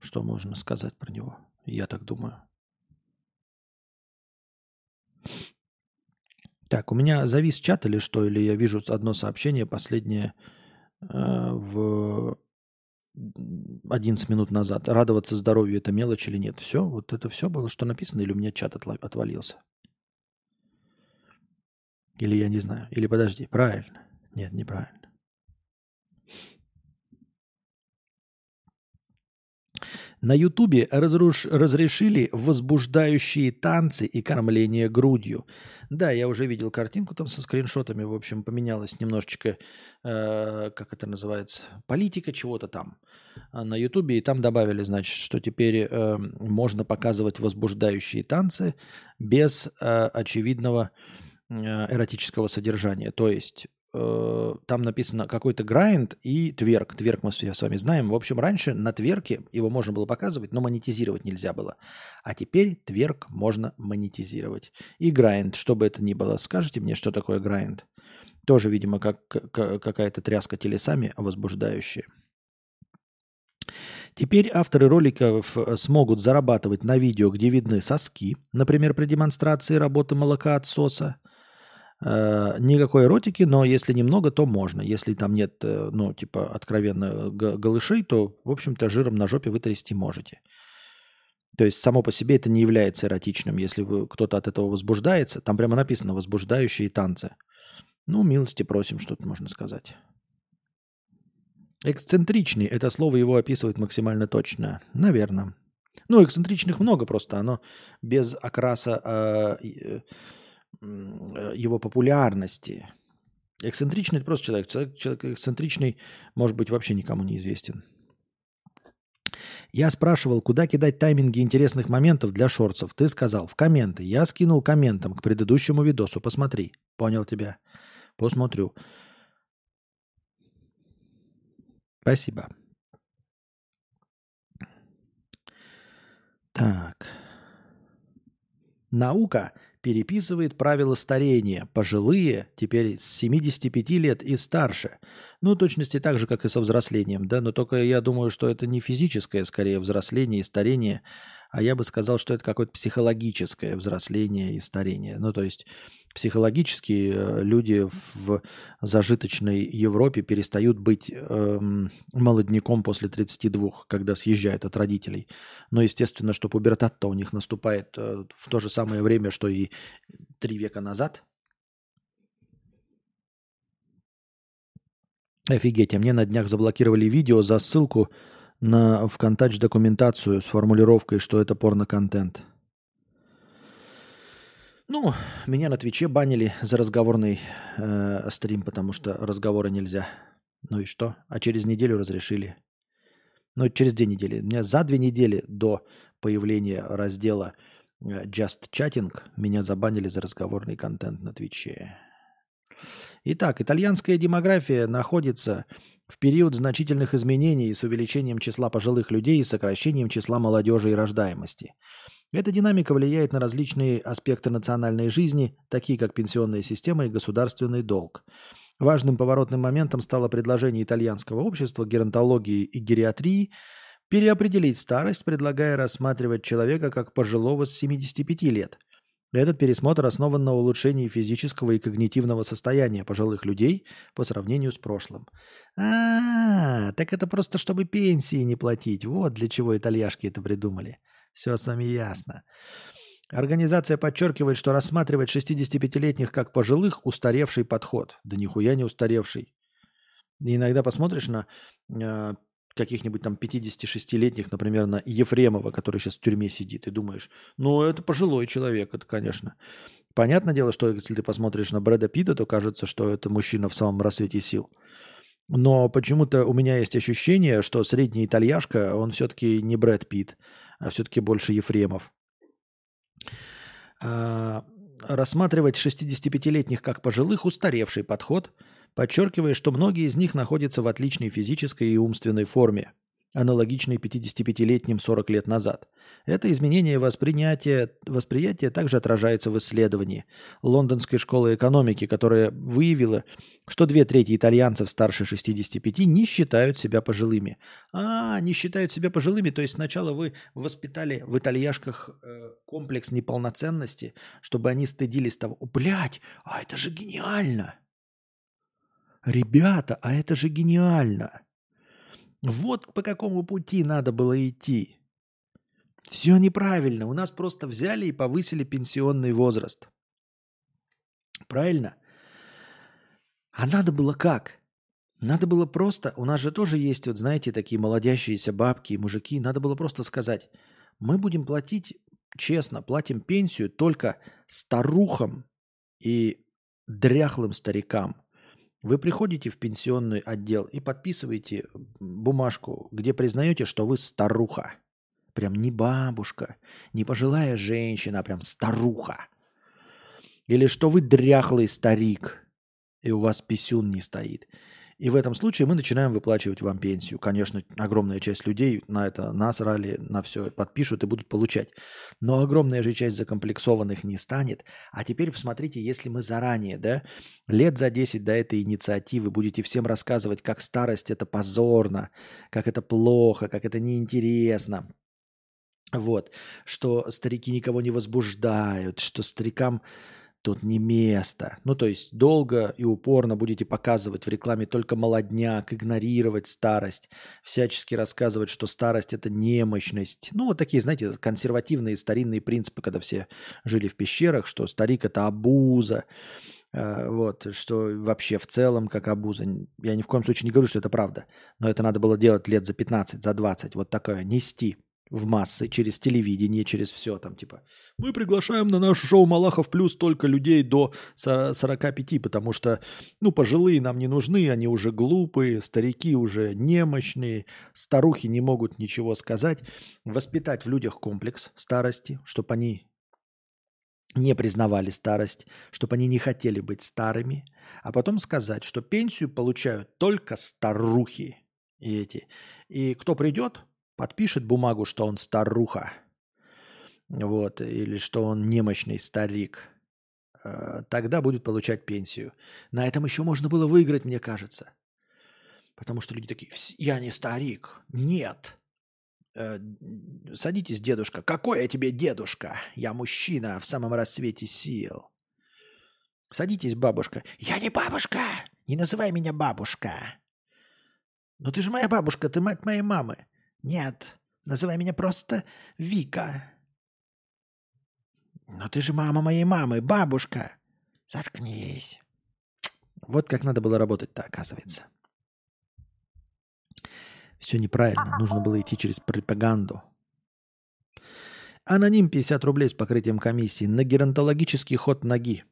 что можно сказать про него, я так думаю. Так, у меня завис чат или что? Или я вижу одно сообщение последнее э, в 11 минут назад. Радоваться здоровью – это мелочь или нет? Все? Вот это все было, что написано? Или у меня чат отвалился? Или я не знаю? Или подожди, правильно? Нет, неправильно. На Ютубе разруш... разрешили возбуждающие танцы и кормление грудью. Да, я уже видел картинку там со скриншотами. В общем, поменялась немножечко, э, как это называется, политика чего-то там э, на Ютубе. И там добавили, значит, что теперь э, можно показывать возбуждающие танцы без э, очевидного э, эротического содержания. То есть Э, там написано какой-то грайнд и тверк. Тверк мы с вами знаем. В общем, раньше на тверке его можно было показывать, но монетизировать нельзя было. А теперь тверк можно монетизировать. И грайнд, что бы это ни было. Скажите мне, что такое грайнд? Тоже, видимо, как, какая-то тряска телесами возбуждающая. Теперь авторы роликов э, смогут зарабатывать на видео, где видны соски, например, при демонстрации работы молокоотсоса. Э, никакой эротики, но если немного, то можно. Если там нет, э, ну, типа, откровенно голышей, то, в общем-то, жиром на жопе вы трясти можете. То есть само по себе это не является эротичным. Если вы, кто-то от этого возбуждается, там прямо написано «возбуждающие танцы». Ну, милости просим, что-то можно сказать. Эксцентричный, это слово его описывает максимально точно. Наверное. Ну, эксцентричных много просто, оно без окраса э, э, его популярности. Эксцентричный это просто человек. человек. Человек эксцентричный может быть вообще никому не известен. Я спрашивал, куда кидать тайминги интересных моментов для шорцев. Ты сказал, в комменты. Я скинул комментом к предыдущему видосу. Посмотри. Понял тебя. Посмотрю. Спасибо. Так. Наука переписывает правила старения. Пожилые теперь с 75 лет и старше. Ну, точности так же, как и со взрослением, да, но только я думаю, что это не физическое, скорее, взросление и старение, а я бы сказал, что это какое-то психологическое взросление и старение. Ну, то есть психологически э, люди в зажиточной Европе перестают быть эм, молодняком после 32, когда съезжают от родителей. Но естественно, что пубертат-то у них наступает э, в то же самое время, что и три века назад. Офигеть, а мне на днях заблокировали видео за ссылку на ВКонтач документацию с формулировкой, что это порно-контент. Ну, меня на Твиче банили за разговорный э, стрим, потому что разговоры нельзя. Ну и что? А через неделю разрешили. Ну, через две недели. Меня за две недели до появления раздела э, Just Chatting меня забанили за разговорный контент на Твиче. Итак, итальянская демография находится в период значительных изменений с увеличением числа пожилых людей и сокращением числа молодежи и рождаемости – эта динамика влияет на различные аспекты национальной жизни, такие как пенсионная система и государственный долг. Важным поворотным моментом стало предложение итальянского общества геронтологии и гериатрии переопределить старость, предлагая рассматривать человека как пожилого с 75 лет. Этот пересмотр основан на улучшении физического и когнитивного состояния пожилых людей по сравнению с прошлым. А, так это просто чтобы пенсии не платить. Вот для чего итальяшки это придумали. Все с вами ясно. Организация подчеркивает, что рассматривать 65-летних как пожилых – устаревший подход. Да нихуя не устаревший. Иногда посмотришь на э, каких-нибудь там 56-летних, например, на Ефремова, который сейчас в тюрьме сидит, и думаешь, ну, это пожилой человек, это, конечно. Понятное дело, что если ты посмотришь на Брэда Питта, то кажется, что это мужчина в самом рассвете сил. Но почему-то у меня есть ощущение, что средний итальяшка, он все-таки не Брэд Питт, а все-таки больше Ефремов. А, рассматривать 65-летних как пожилых – устаревший подход, подчеркивая, что многие из них находятся в отличной физической и умственной форме – аналогичный 55-летним 40 лет назад. Это изменение восприятия, восприятия также отражается в исследовании Лондонской школы экономики, которая выявила, что две трети итальянцев старше 65 не считают себя пожилыми. А, не считают себя пожилыми, то есть сначала вы воспитали в итальяшках э, комплекс неполноценности, чтобы они стыдились того, блядь, а это же гениально! Ребята, а это же гениально! Вот по какому пути надо было идти. Все неправильно. У нас просто взяли и повысили пенсионный возраст. Правильно? А надо было как? Надо было просто, у нас же тоже есть, вот знаете, такие молодящиеся бабки и мужики, надо было просто сказать, мы будем платить, честно, платим пенсию только старухам и дряхлым старикам. Вы приходите в пенсионный отдел и подписываете бумажку, где признаете, что вы старуха. Прям не бабушка, не пожилая женщина, а прям старуха. Или что вы дряхлый старик, и у вас писюн не стоит. И в этом случае мы начинаем выплачивать вам пенсию. Конечно, огромная часть людей на это насрали, на все подпишут и будут получать. Но огромная же часть закомплексованных не станет. А теперь посмотрите, если мы заранее, да, лет за 10 до этой инициативы будете всем рассказывать, как старость это позорно, как это плохо, как это неинтересно, вот, что старики никого не возбуждают, что старикам тут не место. Ну, то есть долго и упорно будете показывать в рекламе только молодняк, игнорировать старость, всячески рассказывать, что старость – это немощность. Ну, вот такие, знаете, консервативные старинные принципы, когда все жили в пещерах, что старик – это абуза, э, вот, что вообще в целом как абуза. Я ни в коем случае не говорю, что это правда, но это надо было делать лет за 15, за 20, вот такое, нести – в массы, через телевидение, через все там, типа, мы приглашаем на наше шоу Малахов Плюс только людей до 45, потому что, ну, пожилые нам не нужны, они уже глупые, старики уже немощные, старухи не могут ничего сказать. Воспитать в людях комплекс старости, чтобы они не признавали старость, чтобы они не хотели быть старыми, а потом сказать, что пенсию получают только старухи и эти. И кто придет, подпишет бумагу, что он старуха, вот, или что он немощный старик, э, тогда будет получать пенсию. На этом еще можно было выиграть, мне кажется. Потому что люди такие, я не старик. Нет. Э, садитесь, дедушка. Какой я тебе дедушка? Я мужчина в самом рассвете сил. Садитесь, бабушка. Я не бабушка. Не называй меня бабушка. Ну ты же моя бабушка, ты мать моей мамы. Нет, называй меня просто Вика. Но ты же мама моей мамы, бабушка. Заткнись. Вот как надо было работать-то, оказывается. Все неправильно. Нужно было идти через пропаганду. Аноним 50 рублей с покрытием комиссии на геронтологический ход ноги.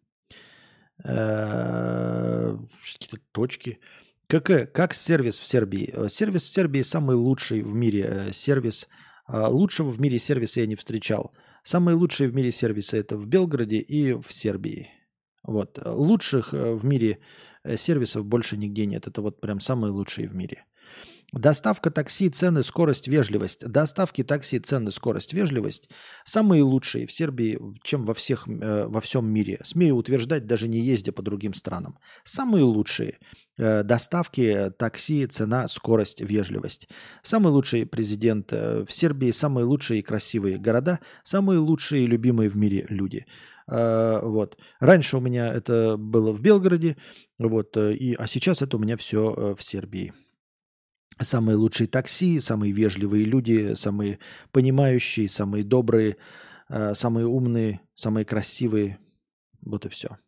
Э, какие-то точки. Как, э, как сервис в Сербии? Э, сервис в Сербии самый лучший в мире э, сервис. А, лучшего в мире сервиса я не встречал. Самые лучшие в мире сервисы это в Белгороде и в Сербии. Вот. Лучших в мире сервисов больше нигде нет. Это вот прям самые лучшие в мире. Доставка такси, цены, скорость, вежливость. Доставки такси, цены, скорость, вежливость самые лучшие в Сербии, чем во, всех, во всем мире. Смею утверждать, даже не ездя по другим странам. Самые лучшие доставки, такси, цена, скорость, вежливость. Самый лучший президент э, в Сербии, самые лучшие и красивые города, самые лучшие и любимые в мире люди. Э, вот. Раньше у меня это было в Белгороде, вот, э, и, а сейчас это у меня все э, в Сербии самые лучшие такси, самые вежливые люди, самые понимающие, самые добрые, э, самые умные, самые красивые. Вот и все.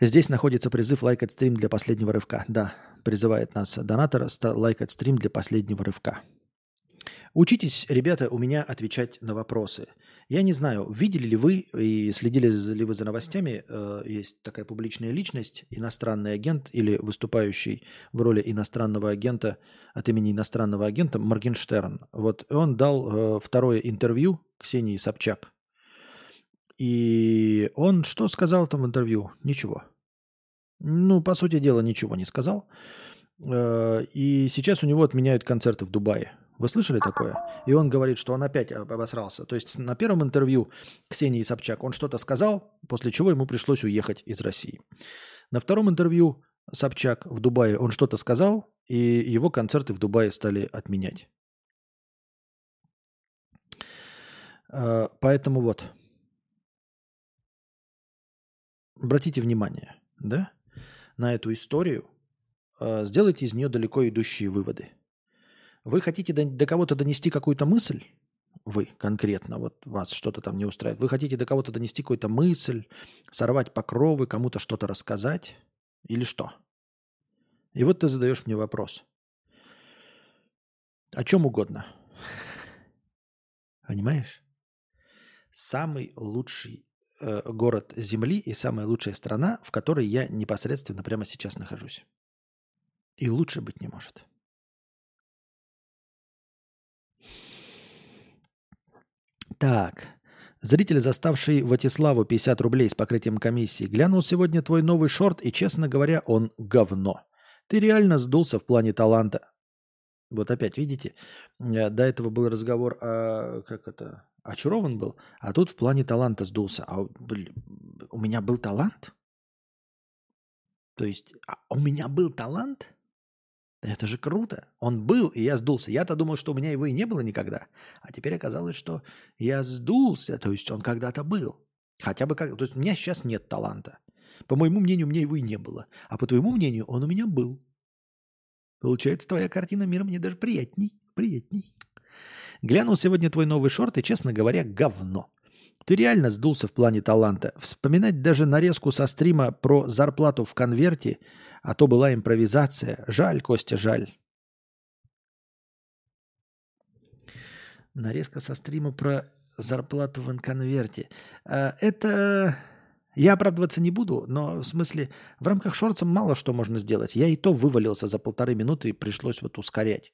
Здесь находится призыв лайкать стрим для последнего рывка. Да, призывает нас донатор лайкать стрим для последнего рывка. Учитесь, ребята, у меня отвечать на вопросы. Я не знаю, видели ли вы и следили ли вы за новостями, э, есть такая публичная личность, иностранный агент или выступающий в роли иностранного агента от имени иностранного агента Моргенштерн. Вот он дал э, второе интервью Ксении Собчак. И он что сказал там в интервью? Ничего. Ну, по сути дела, ничего не сказал. Э, и сейчас у него отменяют концерты в Дубае. Вы слышали такое? И он говорит, что он опять обосрался. То есть на первом интервью Ксении Собчак он что-то сказал, после чего ему пришлось уехать из России. На втором интервью Собчак в Дубае он что-то сказал, и его концерты в Дубае стали отменять. А, поэтому вот. Обратите внимание, да, на эту историю. А, сделайте из нее далеко идущие выводы – вы хотите до кого-то донести какую-то мысль? Вы конкретно, вот вас что-то там не устраивает. Вы хотите до кого-то донести какую-то мысль, сорвать покровы, кому-то что-то рассказать? Или что? И вот ты задаешь мне вопрос. О чем угодно. Понимаешь? Самый лучший э, город Земли и самая лучшая страна, в которой я непосредственно прямо сейчас нахожусь. И лучше быть не может. Так. Зритель, заставший Ватиславу 50 рублей с покрытием комиссии, глянул сегодня твой новый шорт, и, честно говоря, он говно. Ты реально сдулся в плане таланта. Вот опять, видите, э, до этого был разговор о, как это, очарован был, а тут в плане таланта сдулся. А у меня был талант? То есть а у меня был талант? Это же круто. Он был, и я сдулся. Я-то думал, что у меня его и не было никогда. А теперь оказалось, что я сдулся. То есть он когда-то был. Хотя бы как... То есть у меня сейчас нет таланта. По моему мнению, у меня его и не было. А по твоему мнению, он у меня был. Получается, твоя картина мира мне даже приятней. Приятней. Глянул сегодня твой новый шорт, и, честно говоря, говно. Ты реально сдулся в плане таланта. Вспоминать даже нарезку со стрима про зарплату в конверте – а то была импровизация. Жаль, Костя, жаль. Нарезка со стрима про зарплату в инконверте. А, это... Я оправдываться не буду, но в смысле, в рамках шорца мало что можно сделать. Я и то вывалился за полторы минуты и пришлось вот ускорять.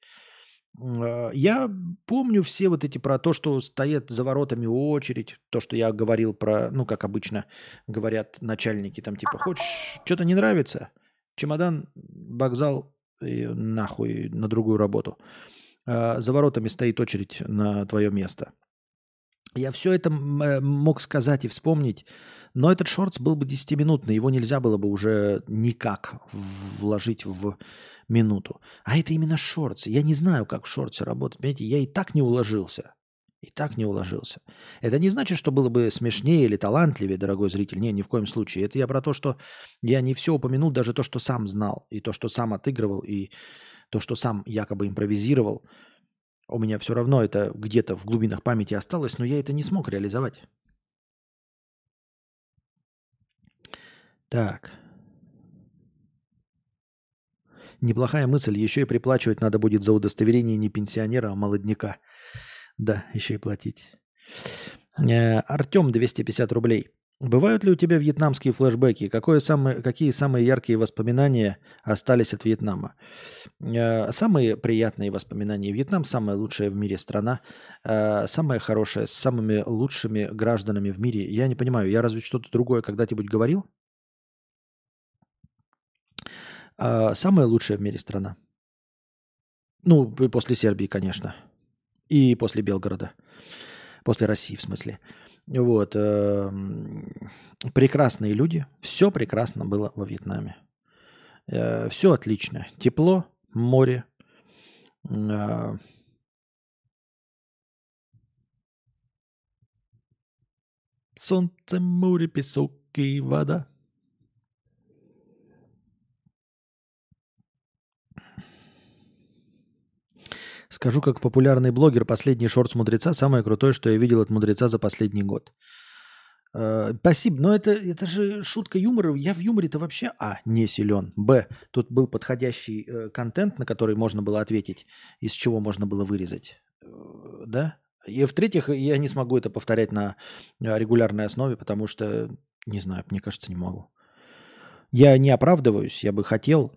А, я помню все вот эти про то, что стоят за воротами очередь, то, что я говорил про, ну, как обычно говорят начальники, там типа, хочешь, что-то не нравится, Чемодан, вокзал и нахуй на другую работу. А, за воротами стоит очередь на твое место. Я все это э, мог сказать и вспомнить, но этот шортс был бы 10-минутный, его нельзя было бы уже никак вложить в минуту. А это именно шортс. Я не знаю, как в шортсе работать. Понимаете, я и так не уложился. И так не уложился. Это не значит, что было бы смешнее или талантливее, дорогой зритель. Не, ни в коем случае. Это я про то, что я не все упомянул, даже то, что сам знал, и то, что сам отыгрывал, и то, что сам якобы импровизировал. У меня все равно это где-то в глубинах памяти осталось, но я это не смог реализовать. Так. Неплохая мысль. Еще и приплачивать надо будет за удостоверение не пенсионера, а молодняка. Да, еще и платить. Э, Артем, 250 рублей. Бывают ли у тебя вьетнамские флешбеки? Какое самое, какие самые яркие воспоминания остались от Вьетнама? Э, самые приятные воспоминания. Вьетнам самая лучшая в мире страна. Э, самая хорошая, с самыми лучшими гражданами в мире. Я не понимаю, я разве что-то другое когда-нибудь говорил? Самая лучшая в мире страна. Ну, после Сербии, конечно. И после Белгорода. После России, в смысле. Вот. Эм, прекрасные люди. Все прекрасно было во Вьетнаме. Э, Все отлично. Тепло, море. Э, солнце, море, песок и вода. Скажу, как популярный блогер, последний шорт с мудреца самое крутое, что я видел от мудреца за последний год. Э, спасибо, но это, это же шутка юмора. Я в юморе-то вообще, а, не силен, б, тут был подходящий э, контент, на который можно было ответить, из чего можно было вырезать. Э, да? И в-третьих, я не смогу это повторять на э, регулярной основе, потому что, не знаю, мне кажется, не могу. Я не оправдываюсь, я бы хотел,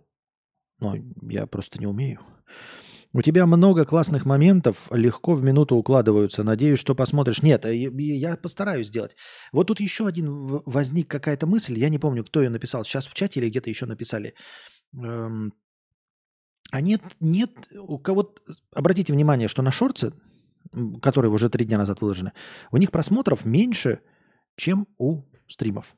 но я просто не умею. У тебя много классных моментов, легко в минуту укладываются. Надеюсь, что посмотришь. Нет, э, я постараюсь сделать. Вот тут еще один возник какая-то мысль. Я не помню, кто ее написал. Сейчас в чате или где-то еще написали. Эм, а нет, нет, у кого обратите внимание, что на шорце, которые уже три дня назад выложены, у них просмотров меньше, чем у стримов.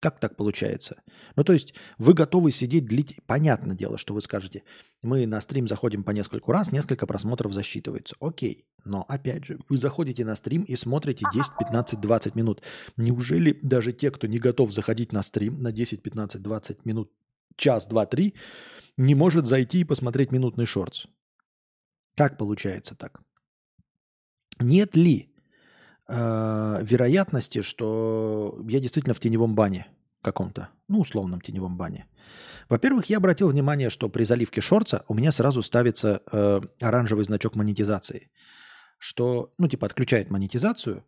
Как так получается? Ну, то есть вы готовы сидеть длить... Понятное дело, что вы скажете, мы на стрим заходим по нескольку раз, несколько просмотров засчитывается. Окей, но опять же, вы заходите на стрим и смотрите 10, 15, 20 минут. Неужели даже те, кто не готов заходить на стрим на 10, 15, 20 минут, час, два, три, не может зайти и посмотреть минутный шортс? Как получается так? Нет ли э, вероятности, что я действительно в теневом бане каком-то, ну, условном теневом бане. Во-первых, я обратил внимание, что при заливке шорца у меня сразу ставится э, оранжевый значок монетизации, что, ну, типа, отключает монетизацию,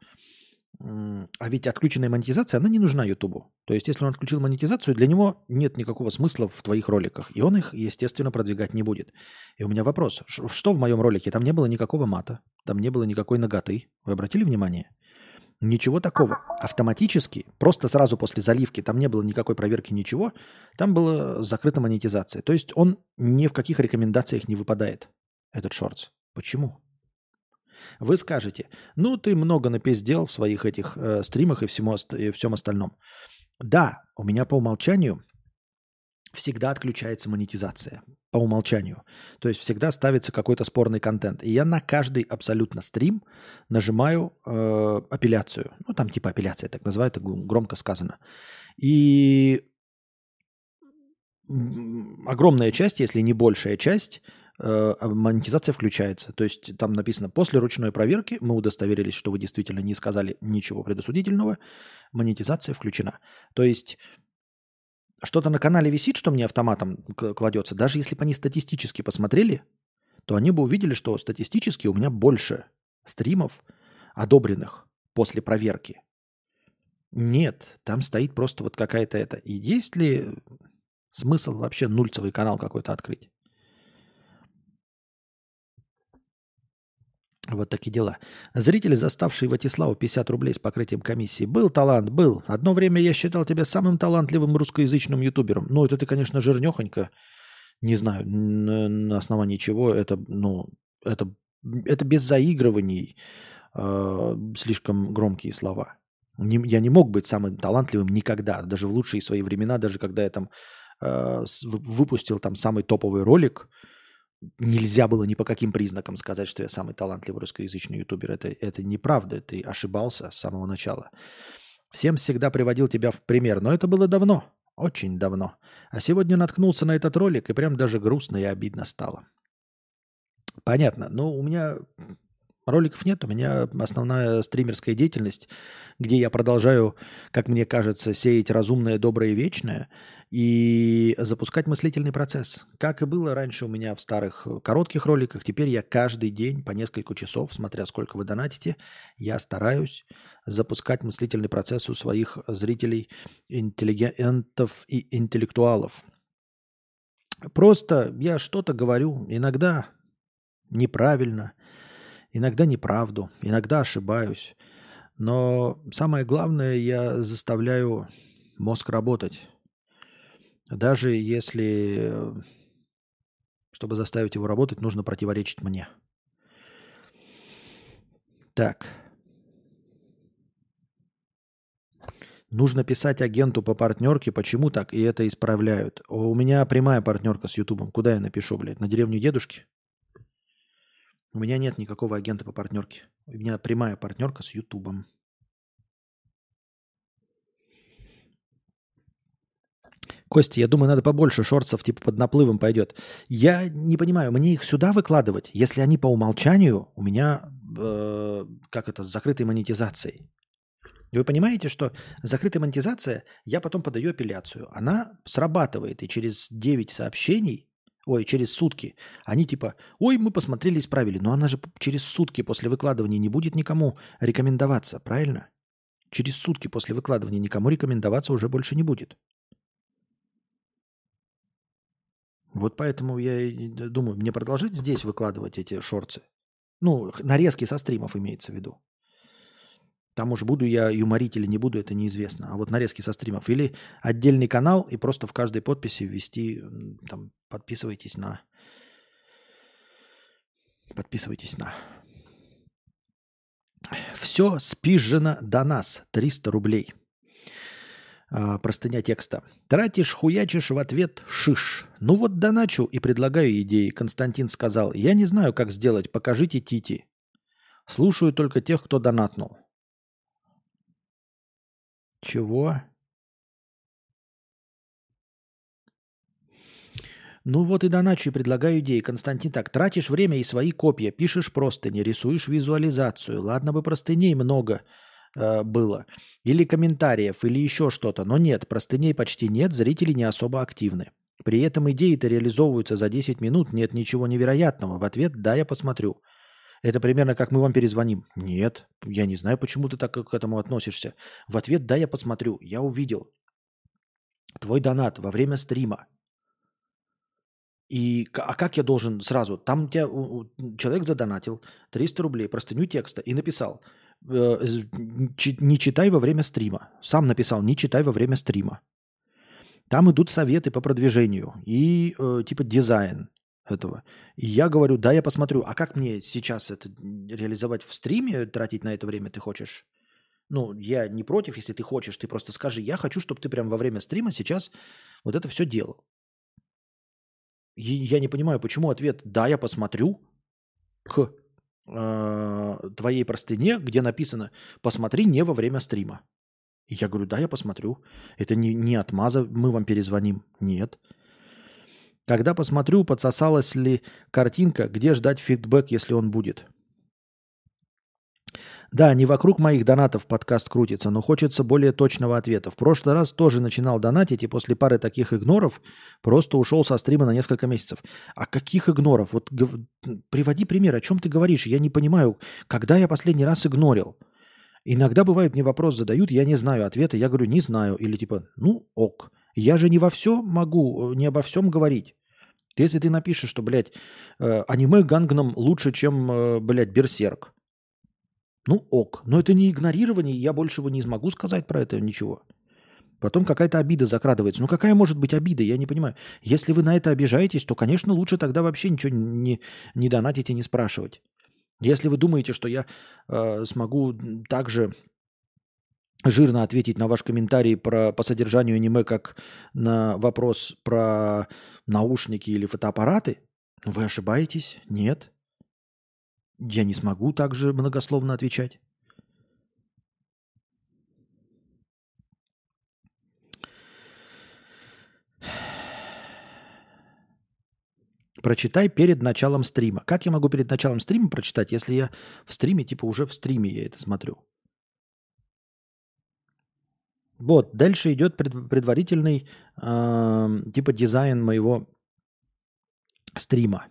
а ведь отключенная монетизация, она не нужна Ютубу. То есть, если он отключил монетизацию, для него нет никакого смысла в твоих роликах. И он их, естественно, продвигать не будет. И у меня вопрос, что в моем ролике? Там не было никакого мата. Там не было никакой ноготы. Вы обратили внимание? Ничего такого. Автоматически, просто сразу после заливки, там не было никакой проверки, ничего. Там была закрыта монетизация. То есть он ни в каких рекомендациях не выпадает, этот шортс. Почему? Вы скажете, ну ты много напиздел в своих этих э, стримах и, всему, и всем остальном. Да, у меня по умолчанию всегда отключается монетизация по умолчанию. То есть всегда ставится какой-то спорный контент. И я на каждый абсолютно стрим нажимаю э, апелляцию. Ну, там типа апелляция, так называют, громко сказано. И огромная часть, если не большая часть, э, монетизация включается. То есть там написано, после ручной проверки мы удостоверились, что вы действительно не сказали ничего предосудительного, монетизация включена. То есть что-то на канале висит, что мне автоматом кладется, даже если бы они статистически посмотрели, то они бы увидели, что статистически у меня больше стримов одобренных после проверки. Нет, там стоит просто вот какая-то это. И есть ли смысл вообще нульцевый канал какой-то открыть? Вот такие дела. Зритель, заставший Ватиславу 50 рублей с покрытием комиссии. Был талант, был. Одно время я считал тебя самым талантливым русскоязычным ютубером. Ну, это ты, конечно, жирнехонько. Не знаю, на основании чего. Это, ну, это, это без заигрываний э, слишком громкие слова. Не, я не мог быть самым талантливым никогда. Даже в лучшие свои времена, даже когда я там э, выпустил там самый топовый ролик – нельзя было ни по каким признакам сказать, что я самый талантливый русскоязычный ютубер. Это, это неправда, ты ошибался с самого начала. Всем всегда приводил тебя в пример, но это было давно, очень давно. А сегодня наткнулся на этот ролик, и прям даже грустно и обидно стало. Понятно. Ну, у меня Роликов нет, у меня основная стримерская деятельность, где я продолжаю, как мне кажется, сеять разумное, доброе и вечное и запускать мыслительный процесс. Как и было раньше у меня в старых коротких роликах, теперь я каждый день по несколько часов, смотря сколько вы донатите, я стараюсь запускать мыслительный процесс у своих зрителей, интеллигентов и интеллектуалов. Просто я что-то говорю, иногда неправильно – Иногда неправду, иногда ошибаюсь. Но самое главное, я заставляю мозг работать. Даже если, чтобы заставить его работать, нужно противоречить мне. Так. Нужно писать агенту по партнерке, почему так, и это исправляют. У меня прямая партнерка с Ютубом. Куда я напишу, блядь? На деревню дедушки? У меня нет никакого агента по партнерке. У меня прямая партнерка с Ютубом. Костя, я думаю, надо побольше шорцев, типа под наплывом пойдет. Я не понимаю, мне их сюда выкладывать, если они по умолчанию у меня, э, как это, с закрытой монетизацией. Вы понимаете, что закрытая монетизация, я потом подаю апелляцию. Она срабатывает, и через 9 сообщений ой, через сутки, они типа, ой, мы посмотрели, исправили. Но она же через сутки после выкладывания не будет никому рекомендоваться, правильно? Через сутки после выкладывания никому рекомендоваться уже больше не будет. Вот поэтому я думаю, мне продолжать здесь выкладывать эти шорцы. Ну, нарезки со стримов имеется в виду. Там уж буду я юморить или не буду, это неизвестно. А вот нарезки со стримов. Или отдельный канал и просто в каждой подписи ввести, там, подписывайтесь на... Подписывайтесь на... Все спизжено до нас. 300 рублей. А, простыня текста. Тратишь, хуячишь в ответ шиш. Ну вот доначу и предлагаю идеи. Константин сказал, я не знаю, как сделать, покажите Тити. Слушаю только тех, кто донатнул. Чего? Ну вот и доначу и предлагаю идеи. Константин, так, тратишь время и свои копья, пишешь простыни, рисуешь визуализацию. Ладно бы простыней много э, было. Или комментариев, или еще что-то. Но нет, простыней почти нет, зрители не особо активны. При этом идеи-то реализовываются за 10 минут, нет ничего невероятного. В ответ «да, я посмотрю». Это примерно как мы вам перезвоним. Нет, я не знаю, почему ты так к этому относишься. В ответ да, я посмотрю. Я увидел твой донат во время стрима. И, а как я должен сразу? Там тебя человек задонатил 300 рублей, простыню текста и написал, э, не читай во время стрима. Сам написал, не читай во время стрима. Там идут советы по продвижению и э, типа дизайн этого. И я говорю, да, я посмотрю. А как мне сейчас это реализовать в стриме, тратить на это время ты хочешь? Ну, я не против, если ты хочешь, ты просто скажи, я хочу, чтобы ты прям во время стрима сейчас вот это все делал. И я не понимаю, почему ответ «да, я посмотрю» к э, твоей простыне, где написано «посмотри не во время стрима». И я говорю, да, я посмотрю. Это не, не отмаза, мы вам перезвоним. Нет. Когда посмотрю, подсосалась ли картинка, где ждать фидбэк, если он будет. Да, не вокруг моих донатов подкаст крутится, но хочется более точного ответа. В прошлый раз тоже начинал донатить, и после пары таких игноров просто ушел со стрима на несколько месяцев. А каких игноров? Вот приводи пример, о чем ты говоришь? Я не понимаю, когда я последний раз игнорил? Иногда бывает, мне вопрос задают, я не знаю ответа, я говорю, не знаю. Или типа, ну ок. Я же не во все могу, не обо всем говорить. Если ты напишешь, что, блядь, э, аниме Гангном лучше, чем, э, блядь, Берсерк. Ну ок. Но это не игнорирование, я больше его не смогу сказать про это ничего. Потом какая-то обида закрадывается. Ну какая может быть обида, я не понимаю. Если вы на это обижаетесь, то, конечно, лучше тогда вообще ничего не, не донатить и не спрашивать. Если вы думаете, что я э, смогу также жирно ответить на ваш комментарий про, по содержанию аниме, как на вопрос про наушники или фотоаппараты, ну, вы ошибаетесь. Нет. Я не смогу также многословно отвечать. Прочитай перед началом стрима. Как я могу перед началом стрима прочитать, если я в стриме, типа уже в стриме я это смотрю? Вот, дальше идет пред, предварительный э, типа дизайн моего стрима.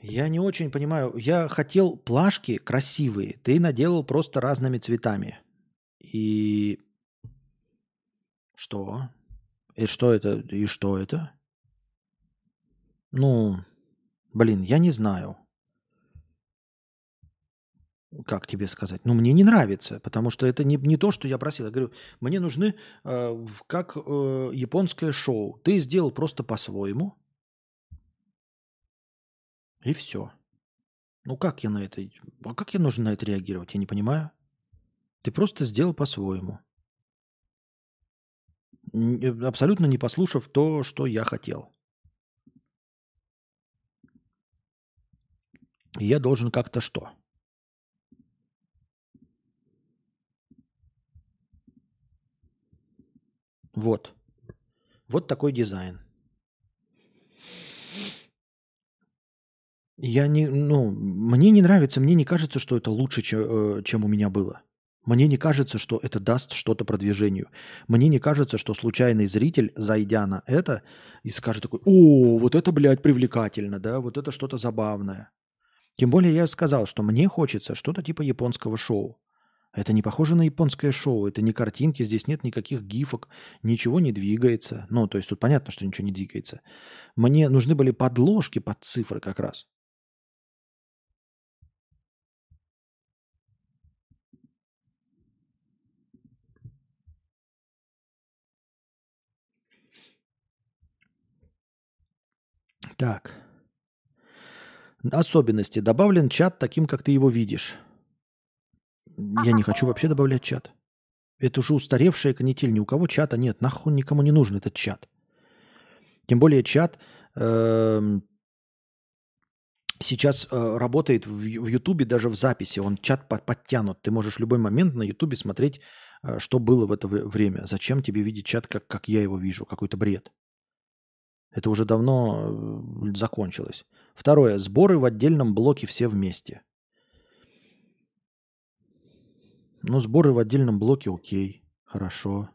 Я не очень понимаю. Я хотел плашки красивые. Ты наделал просто разными цветами. И что? И что это? И что это? Ну, блин, я не знаю. Как тебе сказать? Ну, мне не нравится, потому что это не, не то, что я просил. Я говорю, мне нужны э, как э, японское шоу. Ты сделал просто по-своему. И все. Ну, как я на это... А как я нужно на это реагировать? Я не понимаю. Ты просто сделал по-своему. Э, абсолютно не послушав то, что я хотел. И я должен как-то что? Вот. Вот такой дизайн. Я не, ну, мне не нравится, мне не кажется, что это лучше, чем, э, чем у меня было. Мне не кажется, что это даст что-то продвижению. Мне не кажется, что случайный зритель, зайдя на это, и скажет такой, о, вот это, блядь, привлекательно, да, вот это что-то забавное. Тем более я сказал, что мне хочется что-то типа японского шоу. Это не похоже на японское шоу, это не картинки, здесь нет никаких гифок, ничего не двигается. Ну, то есть тут понятно, что ничего не двигается. Мне нужны были подложки под цифры как раз. Так. Особенности. Добавлен чат таким, как ты его видишь. Я не хочу вообще добавлять чат. Это уже устаревшая канитель. Ни у кого чата нет. Нахуй никому не нужен этот чат. Тем более чат э, сейчас э, работает в, в Ютубе даже в записи. Он чат под, подтянут. Ты можешь в любой момент на Ютубе смотреть, э, что было в это время. Зачем тебе видеть чат, как, как я его вижу? Какой-то бред. Это уже давно э, закончилось. Второе. Сборы в отдельном блоке все вместе. Ну, сборы в отдельном блоке окей. Хорошо.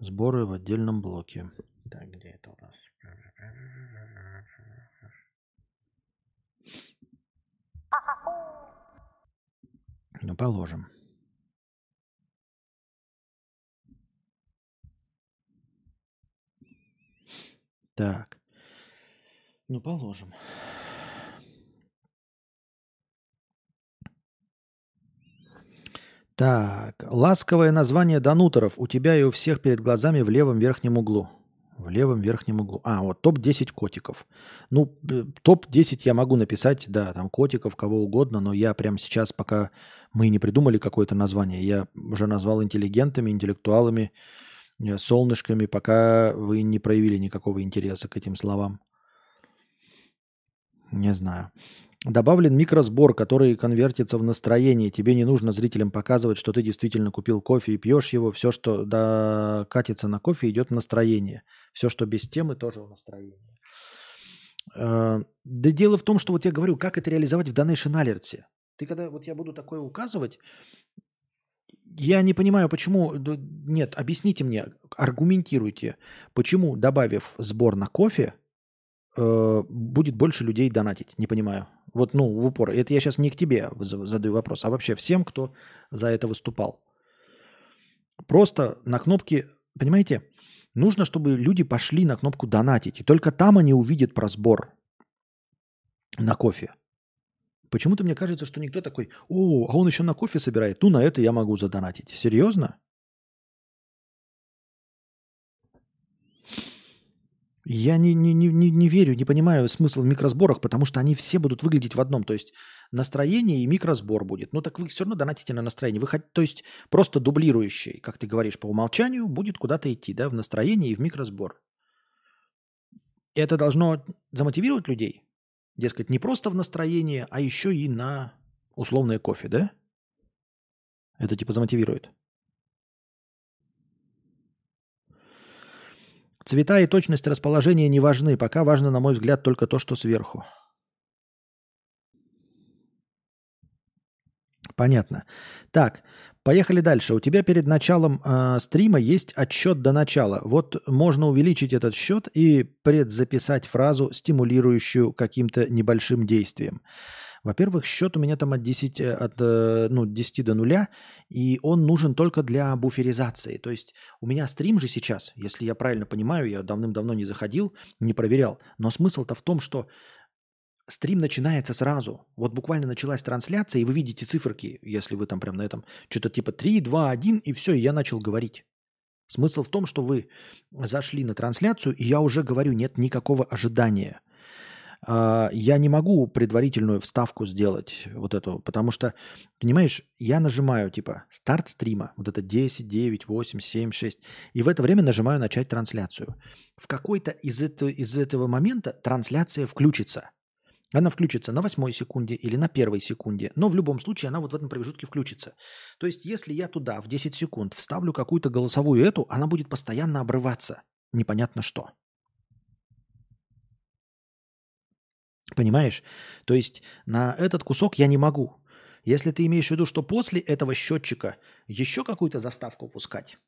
Сборы в отдельном блоке. Так, где это у нас? Ну, положим. Так. Ну, положим. Так, ласковое название Дануторов у тебя и у всех перед глазами в левом верхнем углу. В левом верхнем углу. А, вот топ-10 котиков. Ну, топ-10 я могу написать, да, там котиков, кого угодно, но я прямо сейчас, пока мы не придумали какое-то название, я уже назвал интеллигентами, интеллектуалами, э, солнышками, пока вы не проявили никакого интереса к этим словам. Не знаю. Добавлен микросбор, который конвертится в настроение. Тебе не нужно зрителям показывать, что ты действительно купил кофе и пьешь его. Все, что катится на кофе, идет в настроение. Все, что без темы, тоже в настроении. Э, да дело в том, что вот я говорю, как это реализовать в Donation Alert. Ты когда вот я буду такое указывать, я не понимаю, почему... Нет, объясните мне, аргументируйте, почему, добавив сбор на кофе, э, будет больше людей донатить. Не понимаю. Вот, ну, в упор. Это я сейчас не к тебе задаю вопрос, а вообще всем, кто за это выступал. Просто на кнопке, понимаете, нужно, чтобы люди пошли на кнопку донатить. И только там они увидят про сбор на кофе. Почему-то мне кажется, что никто такой, о, а он еще на кофе собирает, ну на это я могу задонатить. Серьезно? Я не, не, не, не верю, не понимаю смысл в микросборах, потому что они все будут выглядеть в одном. То есть настроение и микросбор будет. Ну так вы все равно донатите на настроение. Вы, то есть просто дублирующий, как ты говоришь, по умолчанию будет куда-то идти, да, в настроение и в микросбор. Это должно замотивировать людей. Дескать, не просто в настроение, а еще и на условное кофе, да? Это типа замотивирует. Цвета и точность расположения не важны. Пока важно, на мой взгляд, только то, что сверху. Понятно. Так, поехали дальше. У тебя перед началом э, стрима есть отсчет до начала. Вот можно увеличить этот счет и предзаписать фразу, стимулирующую каким-то небольшим действием. Во-первых, счет у меня там от 10, э, от, э, ну, 10 до 0, и он нужен только для буферизации. То есть у меня стрим же сейчас, если я правильно понимаю, я давным-давно не заходил, не проверял, но смысл-то в том, что стрим начинается сразу. Вот буквально началась трансляция, и вы видите циферки, если вы там прям на этом, что-то типа 3, 2, 1, и все, и я начал говорить. Смысл в том, что вы зашли на трансляцию, и я уже говорю, нет никакого ожидания. А, я не могу предварительную вставку сделать вот эту, потому что, понимаешь, я нажимаю типа старт стрима, вот это 10, 9, 8, 7, 6, и в это время нажимаю начать трансляцию. В какой-то из, этого, из этого момента трансляция включится. Она включится на восьмой секунде или на первой секунде, но в любом случае она вот в этом промежутке включится. То есть если я туда в 10 секунд вставлю какую-то голосовую эту, она будет постоянно обрываться. Непонятно что. Понимаешь? То есть на этот кусок я не могу. Если ты имеешь в виду, что после этого счетчика еще какую-то заставку пускать,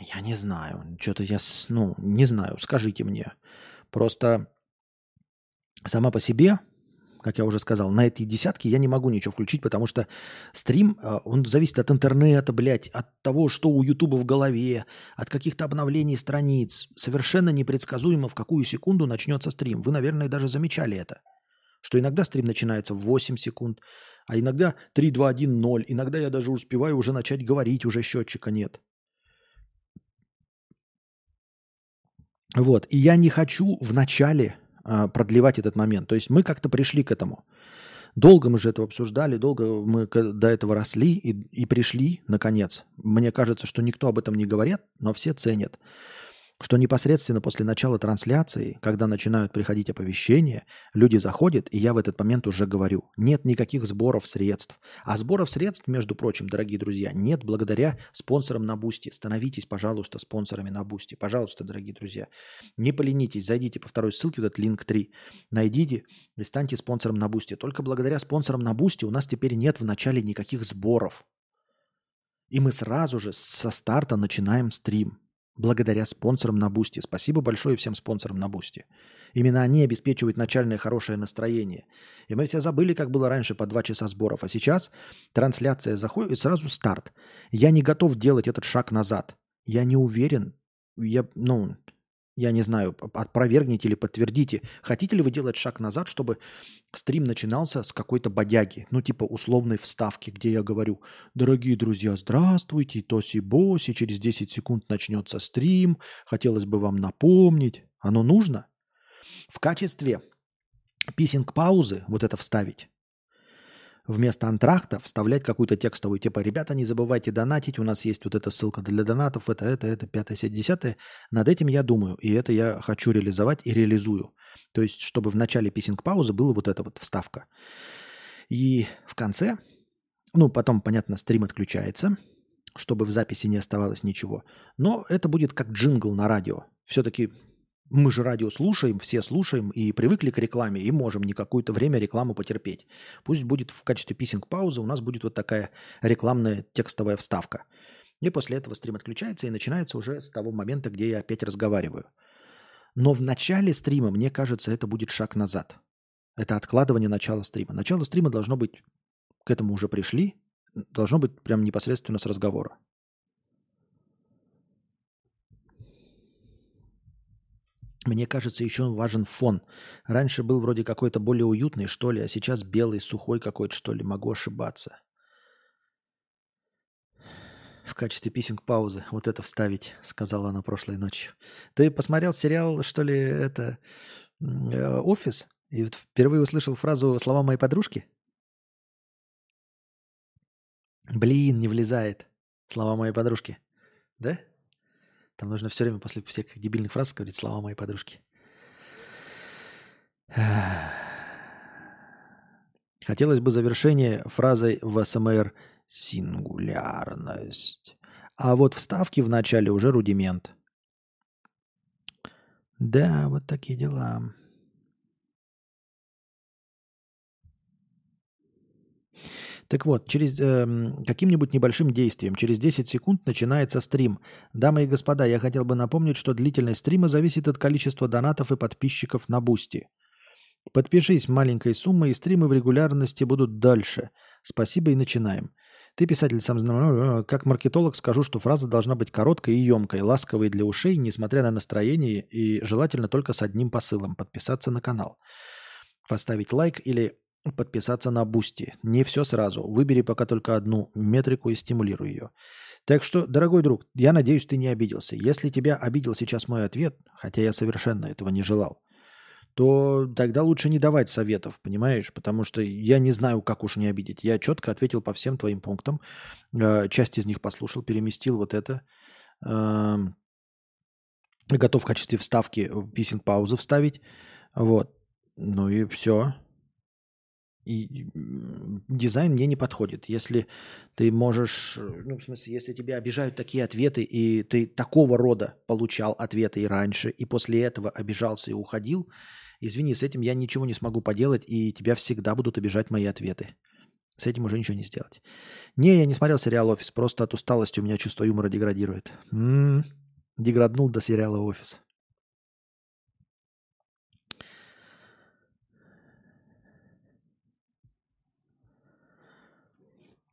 я не знаю. Что-то я, ну, не знаю. Скажите мне. Просто сама по себе как я уже сказал, на этой десятке я не могу ничего включить, потому что стрим, а, он зависит от интернета, блядь, от того, что у Ютуба в голове, от каких-то обновлений страниц. Совершенно непредсказуемо, в какую секунду начнется стрим. Вы, наверное, даже замечали это. Что иногда стрим начинается в 8 секунд, а иногда 3, 2, 1, 0. Иногда я даже успеваю уже начать говорить, уже счетчика нет. Вот. И я не хочу в начале продлевать этот момент. То есть мы как-то пришли к этому. Долго мы же это обсуждали, долго мы до этого росли и, и пришли, наконец. Мне кажется, что никто об этом не говорит, но все ценят что непосредственно после начала трансляции, когда начинают приходить оповещения, люди заходят, и я в этот момент уже говорю, нет никаких сборов средств. А сборов средств, между прочим, дорогие друзья, нет благодаря спонсорам на Boosty. Становитесь, пожалуйста, спонсорами на Boosty. Пожалуйста, дорогие друзья. Не поленитесь, зайдите по второй ссылке, вот этот Linktree, найдите и станьте спонсором на Boosty. Только благодаря спонсорам на Boosty у нас теперь нет в начале никаких сборов. И мы сразу же со старта начинаем стрим благодаря спонсорам на Boosty. Спасибо большое всем спонсорам на Boosty. Именно они обеспечивают начальное хорошее настроение. И мы все забыли, как было раньше по два часа сборов. А сейчас трансляция заходит и сразу старт. Я не готов делать этот шаг назад. Я не уверен. Я, ну, Я не знаю, опровергните или подтвердите. Хотите ли вы делать шаг назад, чтобы стрим начинался с какой-то бодяги, ну типа условной вставки, где я говорю, дорогие друзья, здравствуйте, тоси-боси, через 10 секунд начнется стрим, хотелось бы вам напомнить. Оно нужно? В качестве писинг-паузы вот это вставить вместо антрахта вставлять какую-то текстовую, типа, ребята, не забывайте донатить, у нас есть вот эта ссылка для донатов, это, это, это, пятое, сеть, десятое. Над этим я думаю, и это я хочу реализовать и реализую. То есть, чтобы в начале писинг-паузы была вот эта вот вставка. И в конце, ну, потом, понятно, стрим отключается, чтобы в записи не оставалось ничего. Но это будет как джингл на радио. Все-таки мы же радио слушаем, все слушаем и привыкли к рекламе, и можем не какое-то время рекламу потерпеть. Пусть будет в качестве писинг-паузы у нас будет вот такая рекламная текстовая вставка. И после этого стрим отключается и начинается уже с того момента, где я опять разговариваю. Но в начале стрима, мне кажется, это будет шаг назад. Это откладывание начала стрима. Начало стрима должно быть, к этому уже пришли, должно быть прям непосредственно с разговора. Мне кажется, еще важен фон. Раньше был вроде какой-то более уютный, что ли, а сейчас белый, сухой какой-то, что ли. Могу ошибаться. В качестве писинг-паузы вот это вставить, сказала она прошлой ночью. Ты посмотрел сериал, что ли, это э, «Офис»? И впервые услышал фразу «слова моей подружки»? Блин, не влезает. Слова моей подружки. Да? Там нужно все время после всех дебильных фраз говорить слова моей подружки. Хотелось бы завершение фразой в СМР «сингулярность». А вот вставки в начале уже рудимент. Да, вот такие дела. Так вот, через э, каким-нибудь небольшим действием, через 10 секунд начинается стрим. Дамы и господа, я хотел бы напомнить, что длительность стрима зависит от количества донатов и подписчиков на Boosty. Подпишись маленькой суммой, и стримы в регулярности будут дальше. Спасибо и начинаем. Ты, писатель, сам знаешь, как маркетолог скажу, что фраза должна быть короткой и емкой, ласковой для ушей, несмотря на настроение, и желательно только с одним посылом – подписаться на канал. Поставить лайк или подписаться на Boosty. Не все сразу. Выбери пока только одну метрику и стимулируй ее. Так что, дорогой друг, я надеюсь, ты не обиделся. Если тебя обидел сейчас мой ответ, хотя я совершенно этого не желал, то тогда лучше не давать советов, понимаешь? Потому что я не знаю, как уж не обидеть. Я четко ответил по всем твоим пунктам. Э, часть из них послушал, переместил вот это. Эм, готов в качестве вставки писинг-паузы вставить. Вот. Ну и все. И дизайн мне не подходит. Если ты можешь, ну, в смысле, если тебя обижают такие ответы, и ты такого рода получал ответы и раньше, и после этого обижался и уходил, извини, с этим я ничего не смогу поделать, и тебя всегда будут обижать мои ответы. С этим уже ничего не сделать. Не, я не смотрел сериал «Офис», просто от усталости у меня чувство юмора деградирует. М-м, деграднул до сериала «Офис».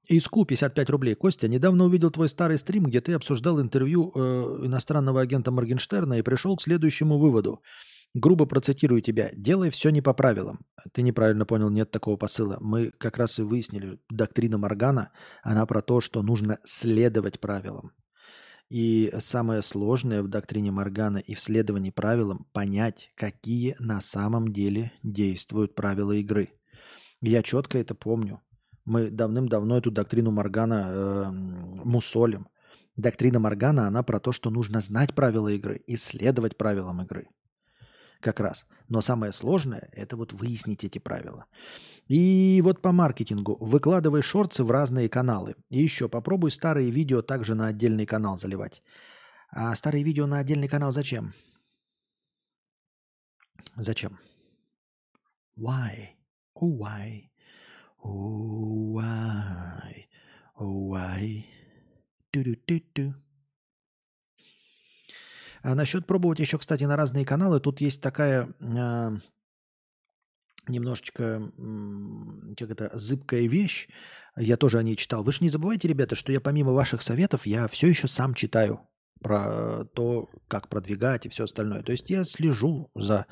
Иску 55 рублей. Костя, недавно увидел твой старый стрим, где ты обсуждал интервью э, иностранного агента Моргенштерна и пришел к следующему выводу. Грубо процитирую тебя. Делай все не по правилам. Ты неправильно понял, нет такого посыла. Мы как раз и выяснили, доктрина Моргана, она про то, что нужно следовать правилам. И самое сложное в доктрине Моргана и в следовании правилам понять, какие на самом деле действуют правила игры. Я четко это помню. Мы давным-давно эту доктрину Моргана э, мусолим. Доктрина Моргана, она про то, что нужно знать правила игры, исследовать правилам игры. Как раз. Но самое сложное – это вот выяснить эти правила. И вот по маркетингу. Выкладывай шорты в разные каналы. И еще попробуй старые видео также на отдельный канал заливать. А старые видео на отдельный канал зачем? Зачем? Why? Oh, why? Oh, why? Oh, why? Ту-ду-ту-ту. А насчет пробовать еще, кстати, на разные каналы, тут есть такая э, немножечко, э, как это, зыбкая вещь. Я тоже о ней читал. Вы же не забывайте, ребята, что я помимо ваших советов, я все еще сам читаю про то, как продвигать и все остальное. То есть я слежу за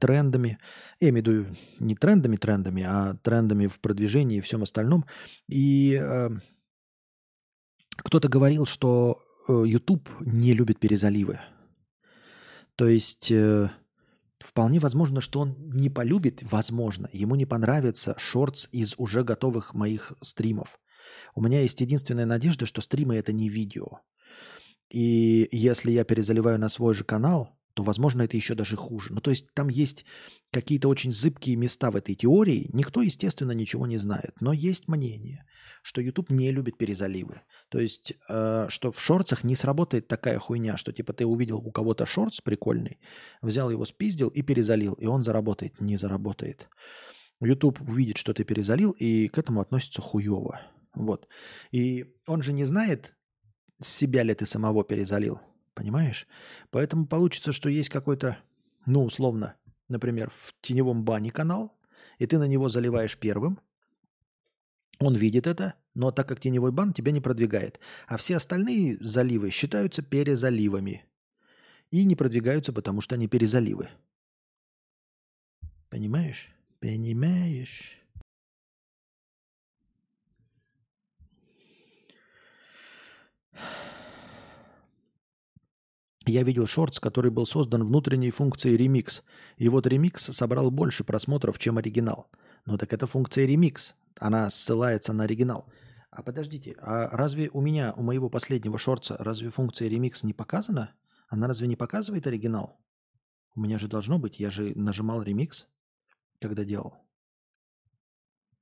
трендами, я имею в виду не трендами трендами, а трендами в продвижении и всем остальном. И э, кто-то говорил, что э, YouTube не любит перезаливы. То есть э, вполне возможно, что он не полюбит, возможно, ему не понравится шортс из уже готовых моих стримов. У меня есть единственная надежда, что стримы это не видео. И если я перезаливаю на свой же канал, то, возможно, это еще даже хуже. Ну, то есть там есть какие-то очень зыбкие места в этой теории. Никто, естественно, ничего не знает. Но есть мнение, что YouTube не любит перезаливы. То есть, э, что в шорцах не сработает такая хуйня, что типа ты увидел у кого-то шортс прикольный, взял его, спиздил и перезалил, и он заработает. Не заработает. YouTube увидит, что ты перезалил, и к этому относится хуево. Вот. И он же не знает, себя ли ты самого перезалил. Понимаешь? Поэтому получится, что есть какой-то, ну, условно, например, в теневом бане канал, и ты на него заливаешь первым. Он видит это, но так как теневой бан тебя не продвигает. А все остальные заливы считаются перезаливами. И не продвигаются, потому что они перезаливы. Понимаешь? Понимаешь? Я видел шортс, который был создан внутренней функцией ремикс. И вот ремикс собрал больше просмотров, чем оригинал. Но так это функция ремикс. Она ссылается на оригинал. А подождите, а разве у меня, у моего последнего шортса, разве функция ремикс не показана? Она разве не показывает оригинал? У меня же должно быть, я же нажимал ремикс, когда делал.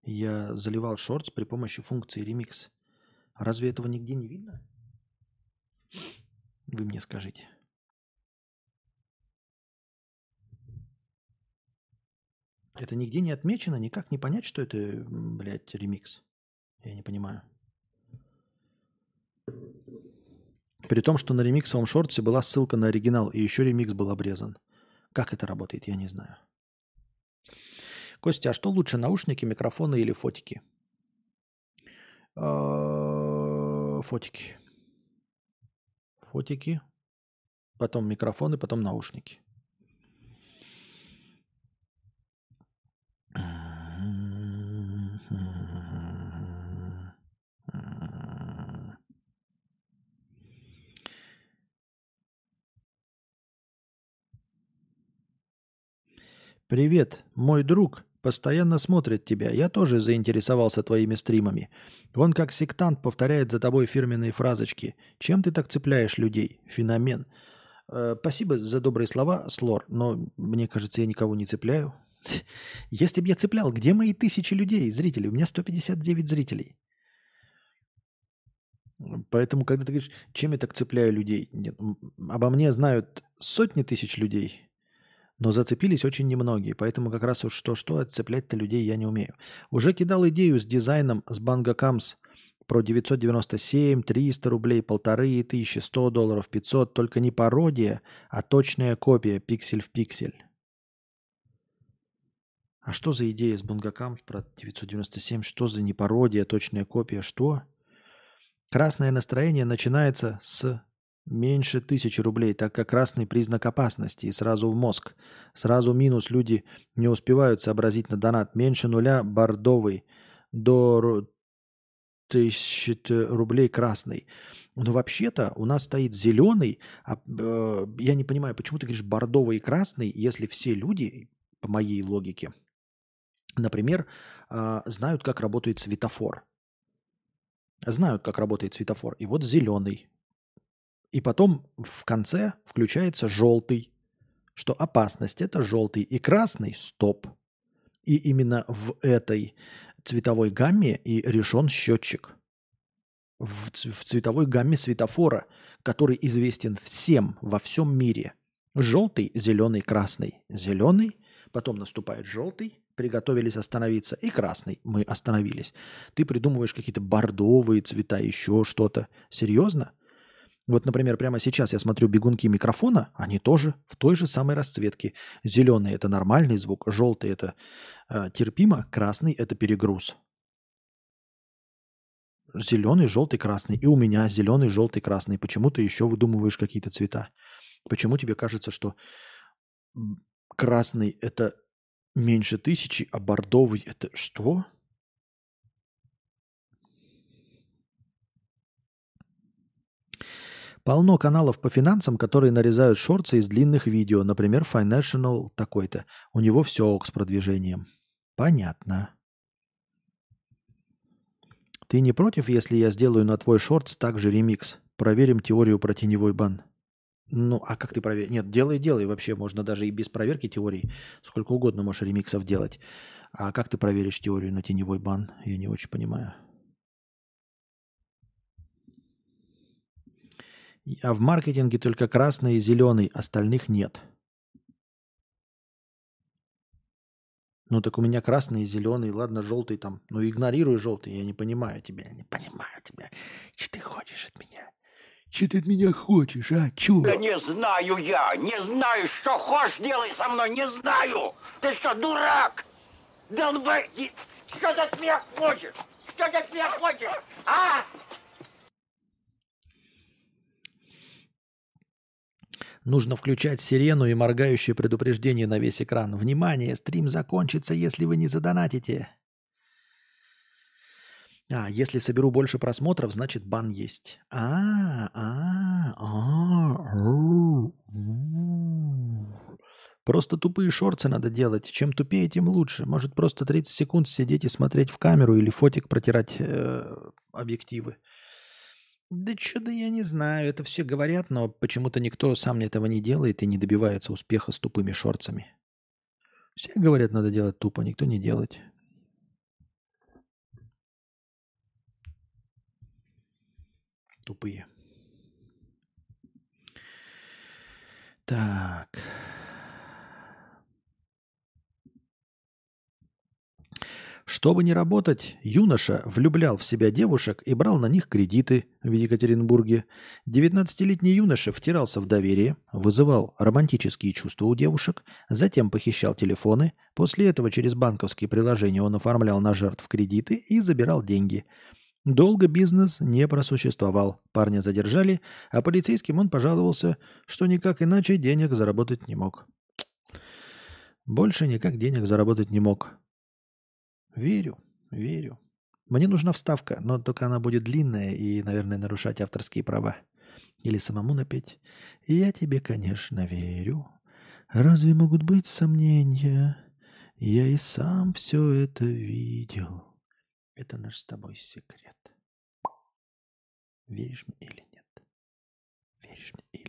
Я заливал шортс при помощи функции ремикс. Разве этого нигде не видно? Вы мне скажите. Это нигде не отмечено, никак не понять, что это, блядь, ремикс. Я не понимаю. При том, что на ремиксовом шорте была ссылка на оригинал, и еще ремикс был обрезан. Как это работает, я не знаю. Костя, а что лучше, наушники, микрофоны или фотики? А, фотики. Фотики, потом микрофоны, потом наушники. Привет, мой друг постоянно смотрит тебя. Я тоже заинтересовался твоими стримами. Он как сектант повторяет за тобой фирменные фразочки. Чем ты так цепляешь людей? Феномен. Э, спасибо за добрые слова, Слор, но мне кажется, я никого не цепляю. Если бы я цеплял, где мои тысячи людей, зрителей? У меня 159 зрителей. Поэтому, когда ты говоришь, чем я так цепляю людей, нет, обо мне знают сотни тысяч людей, но зацепились очень немногие, поэтому как раз уж что-что, отцеплять-то людей я не умею. Уже кидал идею с дизайном с Банга Камс про 997, 300 рублей, полторы тысячи, 100 долларов, 500, только не пародия, а точная копия, пиксель в пиксель. А что за идея с Бангакам про 997? Что за не пародия, точная копия? Что? Красное настроение начинается с меньше тысячи рублей, так как красный признак опасности и сразу в мозг. Сразу минус люди не успевают сообразить на донат. Меньше нуля бордовый, до тысячи рублей красный. Но вообще-то у нас стоит зеленый. А, э, я не понимаю, почему ты говоришь бордовый и красный, если все люди, по моей логике, например, э, знают, как работает светофор. Знают, как работает светофор. И вот зеленый. И потом в конце включается желтый, что опасность это желтый и красный стоп. И именно в этой цветовой гамме и решен счетчик. В, в цветовой гамме светофора, который известен всем во всем мире. Желтый, зеленый, красный. Зеленый, потом наступает желтый, приготовились остановиться, и красный, мы остановились. Ты придумываешь какие-то бордовые цвета, еще что-то. Серьезно? Вот, например, прямо сейчас я смотрю бегунки микрофона, они тоже в той же самой расцветке. Зеленый – это нормальный звук, желтый – это э, терпимо, красный – это перегруз. Зеленый, желтый, красный. И у меня зеленый, желтый, красный. Почему ты еще выдумываешь какие-то цвета? Почему тебе кажется, что красный это меньше тысячи, а бордовый это что? Полно каналов по финансам, которые нарезают шорты из длинных видео. Например, Financial такой-то. У него все ок с продвижением. Понятно. Ты не против, если я сделаю на твой шортс также ремикс? Проверим теорию про теневой бан. Ну, а как ты проверишь? Нет, делай, делай. Вообще можно даже и без проверки теории. Сколько угодно можешь ремиксов делать. А как ты проверишь теорию на теневой бан? Я не очень понимаю. А в маркетинге только красный и зеленый, остальных нет. Ну так у меня красный и зеленый, ладно, желтый там. Ну игнорируй желтый, я не понимаю тебя, я не понимаю тебя. Что ты хочешь от меня? Что ты от меня хочешь, а? Чё? Да не знаю я, не знаю, что хочешь делай со мной, не знаю. Ты что, дурак? Долбай, что ты от меня хочешь? Что ты от меня хочешь, а? Нужно включать сирену и моргающее предупреждение на весь экран. Внимание, стрим закончится, если вы не задонатите. А, если соберу больше просмотров, значит бан есть. А, а, а, Просто тупые шорты надо делать. Чем тупее, тем лучше. Может просто 30 секунд сидеть и смотреть в камеру или фотик протирать э, объективы. Да что-то я не знаю. Это все говорят, но почему-то никто сам этого не делает и не добивается успеха с тупыми шорцами. Все говорят, надо делать тупо, никто не делает. Тупые. Так. Чтобы не работать, юноша влюблял в себя девушек и брал на них кредиты в Екатеринбурге. 19-летний юноша втирался в доверие, вызывал романтические чувства у девушек, затем похищал телефоны. После этого через банковские приложения он оформлял на жертв кредиты и забирал деньги. Долго бизнес не просуществовал. Парня задержали, а полицейским он пожаловался, что никак иначе денег заработать не мог. Больше никак денег заработать не мог. Верю, верю. Мне нужна вставка, но только она будет длинная и, наверное, нарушать авторские права. Или самому напеть. Я тебе, конечно, верю. Разве могут быть сомнения? Я и сам все это видел. Это наш с тобой секрет. Веришь мне или нет? Веришь мне или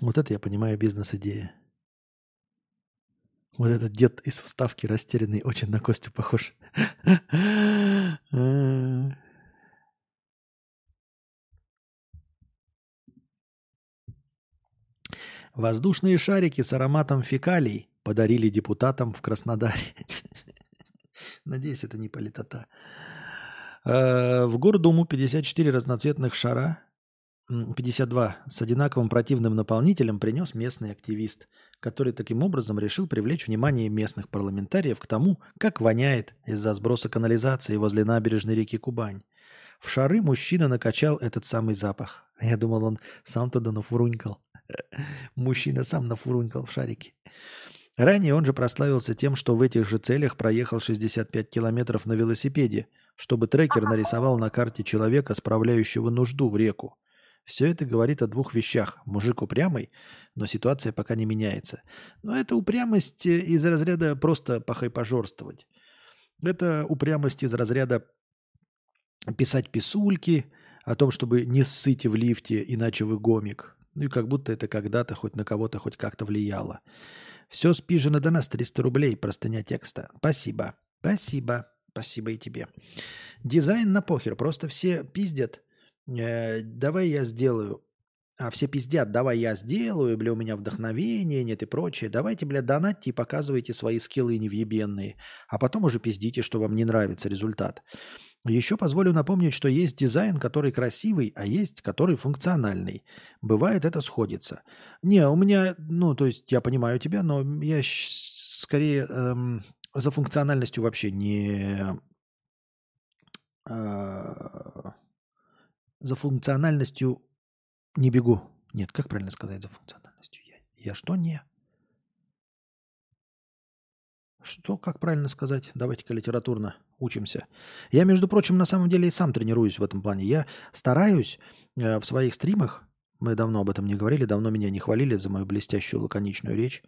Вот это я понимаю бизнес-идея. Вот этот дед из вставки растерянный очень на Костю похож. Воздушные шарики с ароматом фекалий подарили депутатам в Краснодаре. Надеюсь, это не политота. Э, в Гордуму 54 разноцветных шара 52 с одинаковым противным наполнителем принес местный активист, который таким образом решил привлечь внимание местных парламентариев к тому, как воняет из-за сброса канализации возле набережной реки Кубань. В шары мужчина накачал этот самый запах. Я думал, он сам туда нафурунькал. Мужчина сам нафурунькал в шарике. Ранее он же прославился тем, что в этих же целях проехал 65 километров на велосипеде, чтобы трекер нарисовал на карте человека, справляющего нужду в реку. Все это говорит о двух вещах. Мужик упрямый, но ситуация пока не меняется. Но это упрямость э, из разряда просто похайпожорствовать. Это упрямость из разряда писать писульки о том, чтобы не ссыть в лифте, иначе вы гомик. Ну и как будто это когда-то хоть на кого-то хоть как-то влияло. Все спижено до нас 300 рублей, простыня текста. Спасибо. Спасибо. Спасибо и тебе. Дизайн на похер. Просто все пиздят э, давай я сделаю. А все пиздят, давай я сделаю, бля, у меня вдохновение нет и прочее. Давайте, бля, донатьте и показывайте свои скиллы невъебенные. А потом уже пиздите, что вам не нравится результат. Еще позволю напомнить, что есть дизайн, который красивый, а есть, который функциональный. Бывает, это сходится. Не, у меня, ну, то есть я понимаю тебя, но я скорее эм, за функциональностью вообще не... э, за функциональностью не бегу. Нет, как правильно сказать за функциональностью? Я, я что не? Что, как правильно сказать? Давайте-ка литературно учимся. Я, между прочим, на самом деле и сам тренируюсь в этом плане. Я стараюсь э, в своих стримах, мы давно об этом не говорили, давно меня не хвалили за мою блестящую лаконичную речь,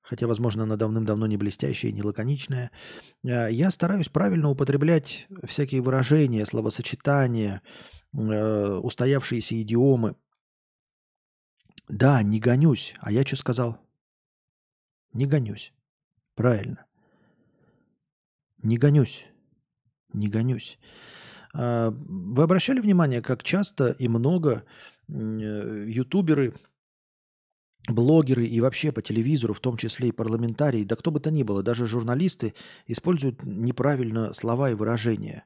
хотя, возможно, она давным-давно не блестящая и не лаконичная. Э, Я стараюсь правильно употреблять всякие выражения, словосочетания, э, устоявшиеся идиомы. Да, не гонюсь. А я что сказал? Не гонюсь. Правильно. Не гонюсь. Не гонюсь. А, Вы обращали внимание, как часто и много э, ютуберы, блогеры и вообще по телевизору, в том числе и парламентарии, да кто бы то ни было, даже журналисты используют неправильно слова и выражения.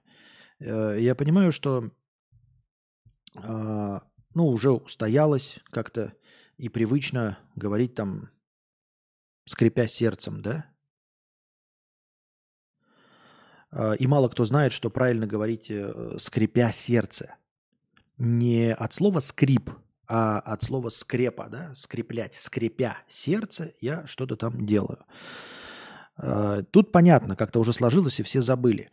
Э, Я понимаю, что ну, уже устоялось как-то и привычно говорить там, скрипя сердцем, да? А, И мало кто знает, что правильно говорить э, скрипя сердце. Не от слова скрип, а от слова скрепа, да, скреплять, скрипя сердце, я что-то там делаю. А, Тут понятно, как-то уже сложилось, и все забыли.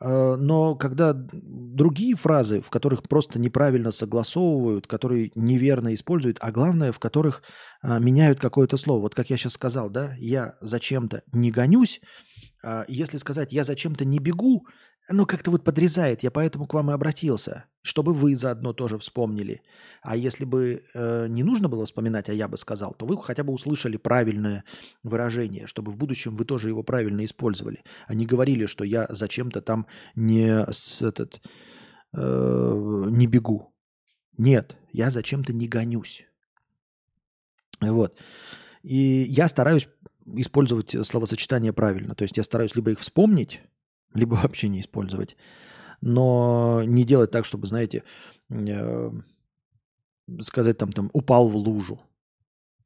А, Но когда другие фразы, в которых просто неправильно согласовывают, которые неверно используют, а главное, в которых а, меняют какое-то слово. Вот как я сейчас сказал, да, я зачем-то не гонюсь, Если сказать «я зачем-то не бегу», ну, как-то вот подрезает. Я поэтому к вам и обратился, чтобы вы заодно тоже вспомнили. А если бы э, не нужно было вспоминать, а я бы сказал, то вы хотя бы услышали правильное выражение, чтобы в будущем вы тоже его правильно использовали, а не говорили, что я зачем-то там не, с, этот, э, не бегу. Нет, я зачем-то не гонюсь. Вот. И я стараюсь использовать словосочетания правильно. То есть я стараюсь либо их вспомнить, либо вообще не использовать. Но не делать так, чтобы, знаете, э, сказать там, там упал в лужу.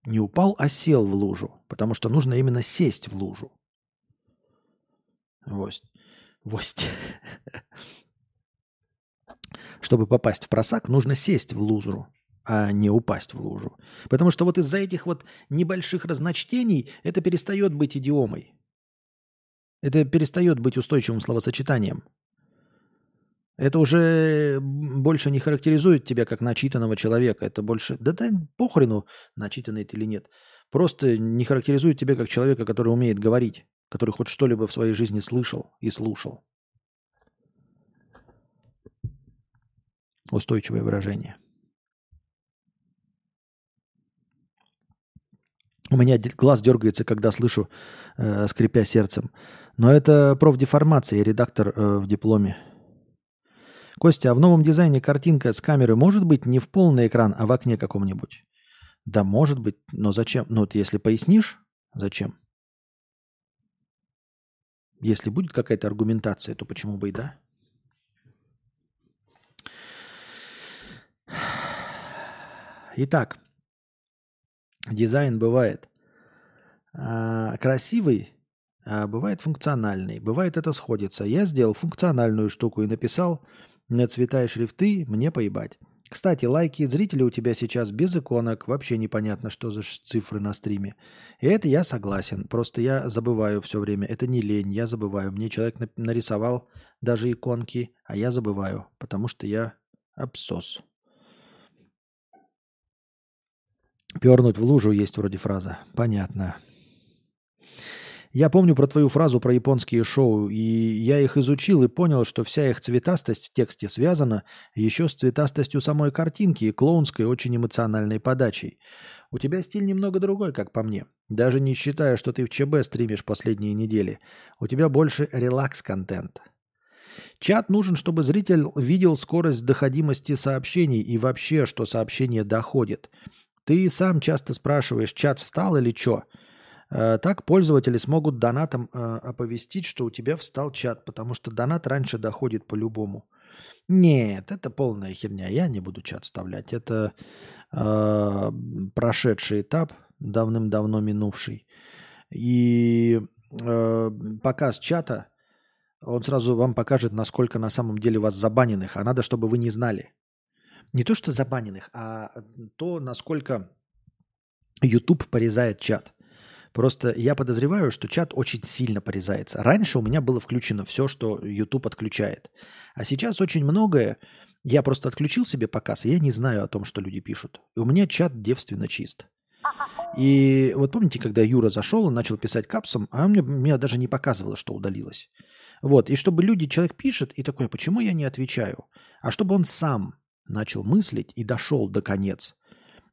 Не упал, а сел в лужу. Потому что нужно именно сесть в лужу. Вось. Вось. Чтобы попасть в просак, нужно сесть в лужу, а не упасть в лужу. Потому что вот из-за этих вот небольших разночтений это перестает быть идиомой. Это перестает быть устойчивым словосочетанием. Это уже больше не характеризует тебя как начитанного человека. Это больше... Да да похрену, начитанный ты или нет. Просто не характеризует тебя как человека, который умеет говорить, который хоть что-либо в своей жизни слышал и слушал. Устойчивое выражение. У меня глаз дергается, когда слышу, э, скрипя сердцем. Но это профдеформация, редактор э, в дипломе. Костя, а в новом дизайне картинка с камеры может быть не в полный экран, а в окне каком-нибудь? Да, может быть, но зачем? Ну, вот если пояснишь, зачем? Если будет какая-то аргументация, то почему бы и да? Итак, дизайн бывает а, красивый, а бывает функциональный. Бывает это сходится. Я сделал функциональную штуку и написал на цвета и шрифты мне поебать. Кстати, лайки зрители у тебя сейчас без иконок. Вообще непонятно, что за цифры на стриме. И это я согласен. Просто я забываю все время. Это не лень, я забываю. Мне человек нарисовал даже иконки, а я забываю, потому что я абсос. Пернуть в лужу есть вроде фраза. Понятно. Я помню про твою фразу про японские шоу, и я их изучил и понял, что вся их цветастость в тексте связана еще с цветастостью самой картинки и клоунской очень эмоциональной подачей. У тебя стиль немного другой, как по мне. Даже не считая, что ты в ЧБ стримишь последние недели. У тебя больше релакс-контент. Чат нужен, чтобы зритель видел скорость доходимости сообщений и вообще, что сообщение доходит. Ты сам часто спрашиваешь, чат встал или что? Э, Так пользователи смогут донатом э, оповестить, что у тебя встал чат, потому что донат раньше доходит по-любому. Нет, это полная херня. Я не буду чат вставлять. Это э, прошедший этап, давным-давно минувший. И э, показ чата, он сразу вам покажет, насколько на самом деле вас забаненных. А надо, чтобы вы не знали. Не то, что забаненных, а то, насколько YouTube порезает чат. Просто я подозреваю, что чат очень сильно порезается. Раньше у меня было включено все, что YouTube отключает. А сейчас очень многое. Я просто отключил себе показ, и я не знаю о том, что люди пишут. И у меня чат девственно чист. И вот помните, когда Юра зашел и начал писать капсом, а мне, мне даже не показывало, что удалилось. Вот, и чтобы люди, человек пишет, и такой, «А почему я не отвечаю? А чтобы он сам начал мыслить и дошел до конец.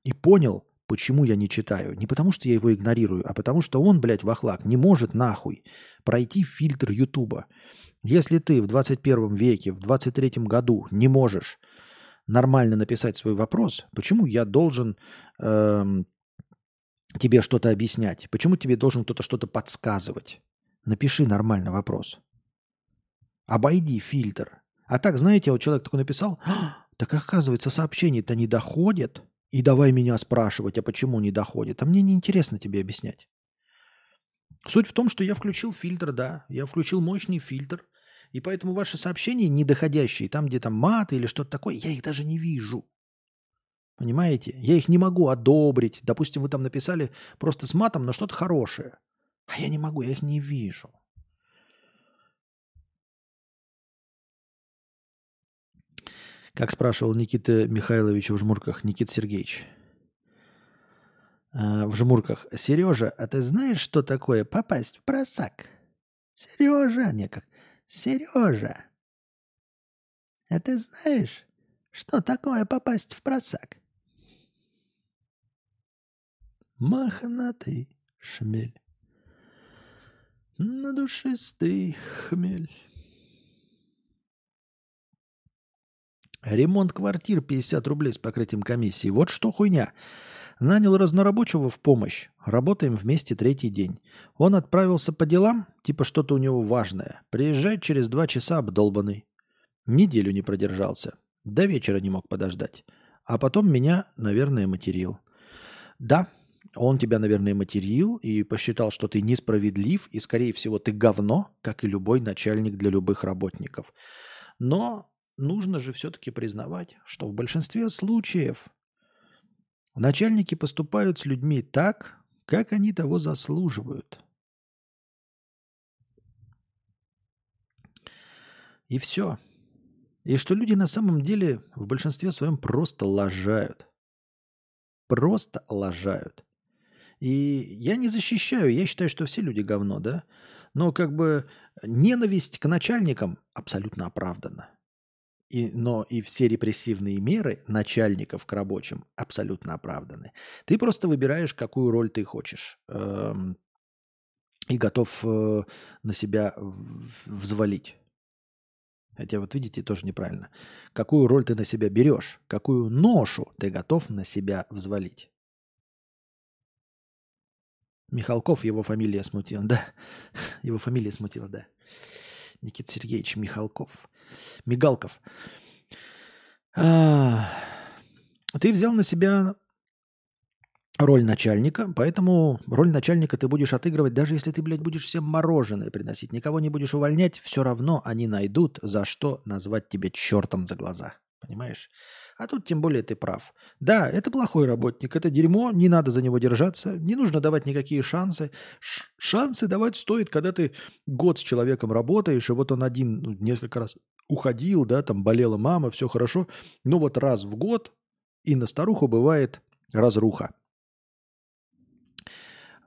И понял, почему я не читаю. Не потому, что я его игнорирую, а потому, что он, блядь, вахлак, не может нахуй пройти фильтр Ютуба. Если ты в 21 веке, в 23 году не можешь нормально написать свой вопрос, почему я должен эм, тебе что-то объяснять? Почему тебе должен кто-то что-то подсказывать? Напиши нормально вопрос. Обойди фильтр. А так, знаете, вот человек такой написал, «А, так оказывается, сообщения-то не доходят. И давай меня спрашивать, а почему не доходит? А мне неинтересно тебе объяснять. Суть в том, что я включил фильтр, да. Я включил мощный фильтр. И поэтому ваши сообщения недоходящие, там где там мат или что-то такое, я их даже не вижу. Понимаете? Я их не могу одобрить. Допустим, вы там написали просто с матом, но что-то хорошее. А я не могу, я их не вижу. Как спрашивал Никита Михайлович в жмурках, Никит Сергеевич. Э, в жмурках. Сережа, а ты знаешь, что такое попасть в просак? Сережа, не как. Сережа, а ты знаешь, что такое попасть в просак? Мохнатый шмель. На душистый хмель. Ремонт квартир 50 рублей с покрытием комиссии. Вот что хуйня. Нанял разнорабочего в помощь. Работаем вместе третий день. Он отправился по делам, типа что-то у него важное. Приезжает через два часа обдолбанный. Неделю не продержался. До вечера не мог подождать. А потом меня, наверное, материл. Да, он тебя, наверное, материл и посчитал, что ты несправедлив, и, скорее всего, ты говно, как и любой начальник для любых работников. Но нужно же все-таки признавать, что в большинстве случаев начальники поступают с людьми так, как они того заслуживают. И все. И что люди на самом деле в большинстве своем просто лажают. Просто лажают. И я не защищаю, я считаю, что все люди говно, да? Но как бы ненависть к начальникам абсолютно оправдана. И, но и все репрессивные меры начальников к рабочим абсолютно оправданы. Ты просто выбираешь, какую роль ты хочешь. Эм, и готов э, на себя взвалить. Хотя вот видите, тоже неправильно. Какую роль ты на себя берешь, какую ношу ты готов на себя взвалить. Михалков, его фамилия смутила, да. Его фамилия смутила, да. Никита Сергеевич Михалков. Мигалков. А, ты взял на себя роль начальника, поэтому роль начальника ты будешь отыгрывать, даже если ты, блядь, будешь всем мороженое приносить, никого не будешь увольнять, все равно они найдут, за что назвать тебя чертом за глаза. Понимаешь? А тут тем более ты прав. Да, это плохой работник, это дерьмо, не надо за него держаться, не нужно давать никакие шансы. Ш- шансы давать стоит, когда ты год с человеком работаешь, и вот он один ну, несколько раз уходил, да, там болела мама, все хорошо. Но вот раз в год и на старуху бывает разруха.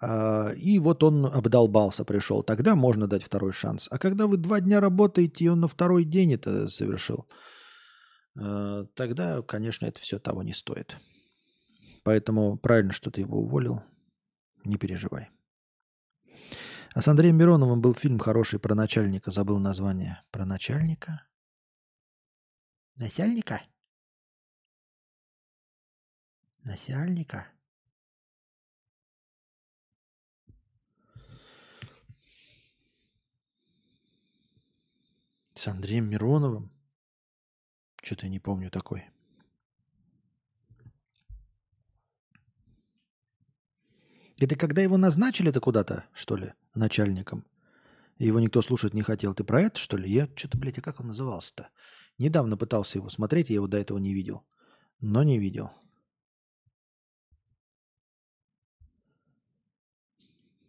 А, и вот он обдолбался, пришел. Тогда можно дать второй шанс. А когда вы два дня работаете, и он на второй день это совершил – Э, тогда, конечно, это все того не стоит. Поэтому правильно, что ты его уволил. Не переживай. А с Андреем Мироновым был фильм хороший про начальника. Забыл название. Про начальника? Начальника? Начальника? С Андреем Мироновым? Что-то не помню такой. Это когда его назначили-то куда-то, что ли, начальником? Его никто слушать не хотел. Ты про это, что ли? Я что-то, блядь, а как он назывался-то? Недавно пытался его смотреть, я его до этого не видел. Но не видел.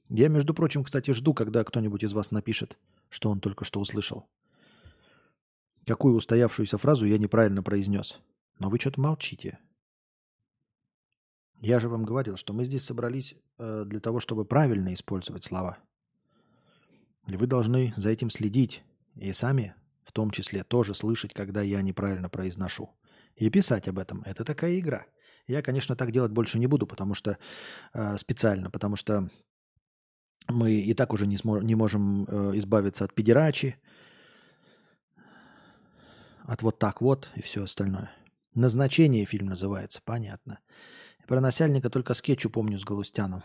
Я, между прочим, кстати, жду, когда кто-нибудь из вас напишет, что он только что услышал. Какую устоявшуюся фразу я неправильно произнес. Но вы что-то молчите. Я же вам говорил, что мы здесь собрались э, для того, чтобы правильно использовать слова. И вы должны за этим следить. И сами, в том числе, тоже слышать, когда я неправильно произношу. И писать об этом. Это такая игра. Я, конечно, так делать больше не буду, потому что э, специально, потому что мы и так уже не, смо- не можем э, избавиться от педерачи, от вот так вот и все остальное. Назначение фильм называется, понятно. Про насяльника только скетчу помню с Галустяном.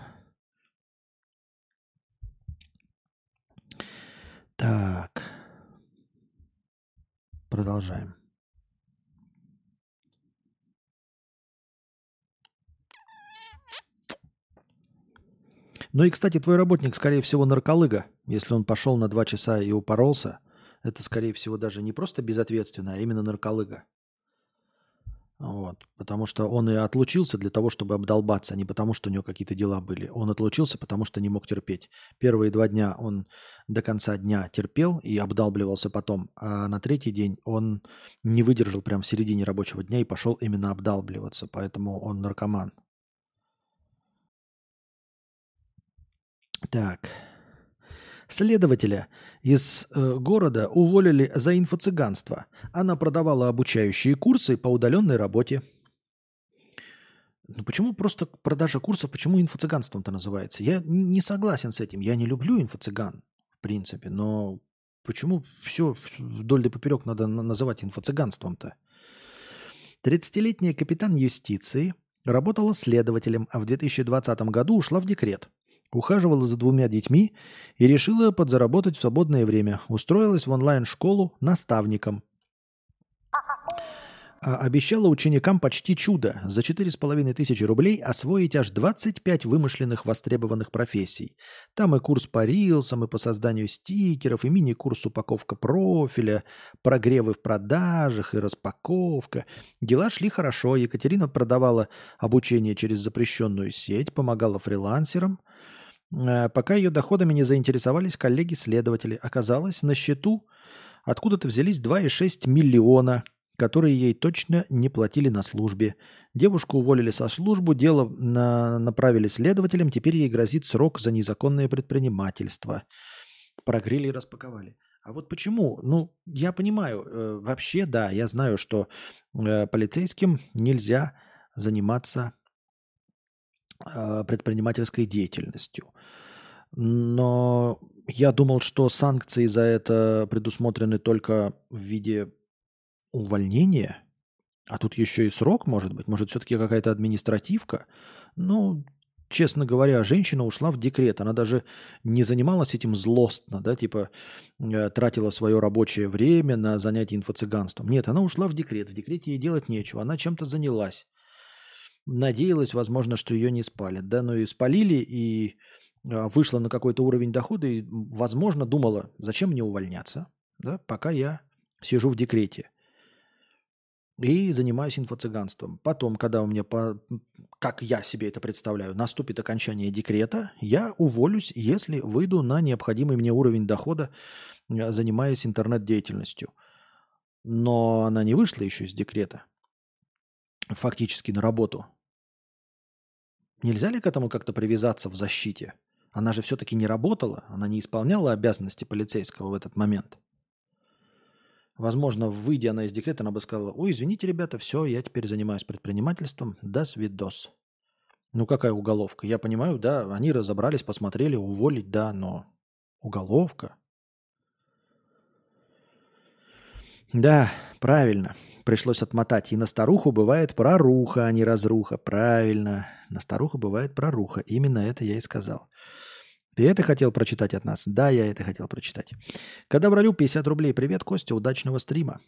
Так. Продолжаем. Ну и, кстати, твой работник, скорее всего, нарколыга. Если он пошел на два часа и упоролся, это, скорее всего, даже не просто безответственно, а именно нарколыга. Вот. Потому что он и отлучился для того, чтобы обдолбаться, а не потому, что у него какие-то дела были. Он отлучился, потому что не мог терпеть. Первые два дня он до конца дня терпел и обдалбливался потом, а на третий день он не выдержал прямо в середине рабочего дня и пошел именно обдалбливаться. Поэтому он наркоман. Так. Следователя из э, города уволили за инфо-цыганство. Она продавала обучающие курсы по удаленной работе. Ну почему просто продажа курсов, почему инфо-цыганством-то называется? Я не согласен с этим. Я не люблю инфо-цыган, в принципе, но почему все вдоль да поперек надо называть инфо-цыганством-то? 30-летняя капитан юстиции работала следователем, а в 2020 году ушла в декрет – Ухаживала за двумя детьми и решила подзаработать в свободное время. Устроилась в онлайн-школу наставником. А обещала ученикам почти чудо – за 4,5 тысячи рублей освоить аж 25 вымышленных востребованных профессий. Там и курс по рилсам, и по созданию стикеров, и мини-курс упаковка профиля, прогревы в продажах и распаковка. Дела шли хорошо. Екатерина продавала обучение через запрещенную сеть, помогала фрилансерам – пока ее доходами не заинтересовались коллеги-следователи. Оказалось, на счету откуда-то взялись 2,6 миллиона, которые ей точно не платили на службе. Девушку уволили со службы, дело на... направили следователям, теперь ей грозит срок за незаконное предпринимательство. Прогрели и распаковали. А вот почему? Ну, я понимаю, э, вообще, да, я знаю, что э, полицейским нельзя заниматься э, предпринимательской деятельностью. Но я думал, что санкции за это предусмотрены только в виде увольнения, а тут еще и срок может быть, может все-таки какая-то административка. Ну, честно говоря, женщина ушла в декрет, она даже не занималась этим злостно, да, типа э, тратила свое рабочее время на занятие инфо-цыганством. Нет, она ушла в декрет, в декрете ей делать нечего, она чем-то занялась. Надеялась, возможно, что ее не спалят, да, но и спалили, и а, вышла на какой-то уровень дохода и, возможно, думала, зачем мне увольняться, да, пока я сижу в декрете и занимаюсь инфо-цыганством. Потом, когда у меня, по, как я себе это представляю, наступит окончание декрета, я уволюсь, если выйду на необходимый мне уровень дохода, а, занимаясь интернет-деятельностью. Но она не вышла еще из декрета, фактически на работу. Нельзя ли к этому как-то привязаться в защите? Она же все-таки не работала, она не исполняла обязанности полицейского в этот момент. Возможно, выйдя она из декрета, она бы сказала, ой, извините, ребята, все, я теперь занимаюсь предпринимательством, до свидос. Ну какая уголовка? Я понимаю, да, они разобрались, посмотрели, уволить, да, но уголовка? Да, правильно. Пришлось отмотать. И на старуху бывает проруха, а не разруха. Правильно. На старуху бывает проруха. Именно это я и сказал. Ты это хотел прочитать от нас? Да, я это хотел прочитать. Когда вралю 50 рублей. Привет, Костя, удачного стрима.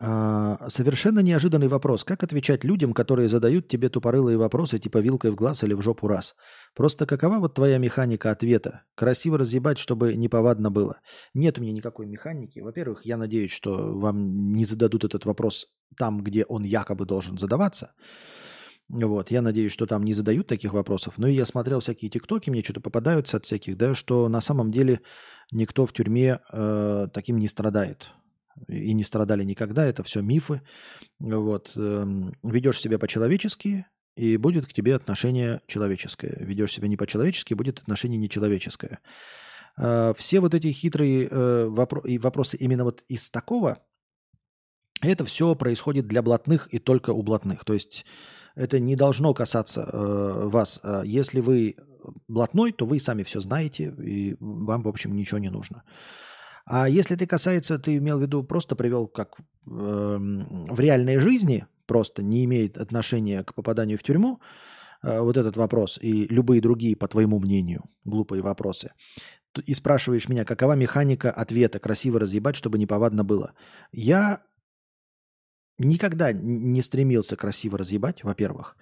А, совершенно неожиданный вопрос. Как отвечать людям, которые задают тебе тупорылые вопросы, типа вилкой в глаз или в жопу раз? Просто какова вот твоя механика ответа? Красиво разъебать, чтобы неповадно было. Нет у меня никакой механики. Во-первых, я надеюсь, что вам не зададут этот вопрос там, где он якобы должен задаваться. Вот, я надеюсь, что там не задают таких вопросов. Но и я смотрел всякие тиктоки, мне что-то попадаются от всяких, да, что на самом деле никто в тюрьме э, таким не страдает и не страдали никогда, это все мифы. Вот. Эм, Ведешь себя по-человечески, и будет к тебе отношение человеческое. Ведешь себя не по-человечески, будет отношение нечеловеческое. А, все вот эти хитрые э, вопросы именно вот из такого, это все происходит для блатных и только у блатных. То есть это не должно касаться э, вас. А если вы блатной, то вы сами все знаете, и вам, в общем, ничего не нужно. А если ты касается, ты имел в виду, просто привел как э, в реальной жизни, просто не имеет отношения к попаданию в тюрьму, э, вот этот вопрос и любые другие, по твоему мнению, глупые вопросы, и спрашиваешь меня, какова механика ответа, красиво разъебать, чтобы неповадно было. Я никогда не стремился красиво разъебать, во-первых.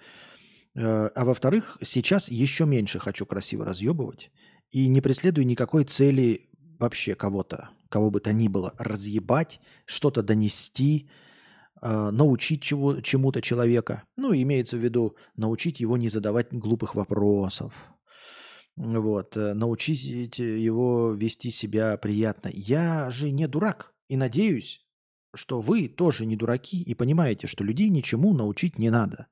Э, а во-вторых, сейчас еще меньше хочу красиво разъебывать и не преследую никакой цели вообще кого-то, кого бы то ни было, разъебать, что-то донести, э, научить чего, чему-то человека. Ну, имеется в виду научить его не задавать глупых вопросов. Вот, э, научить его вести себя приятно. Я же не дурак и надеюсь, что вы тоже не дураки и понимаете, что людей ничему научить не надо.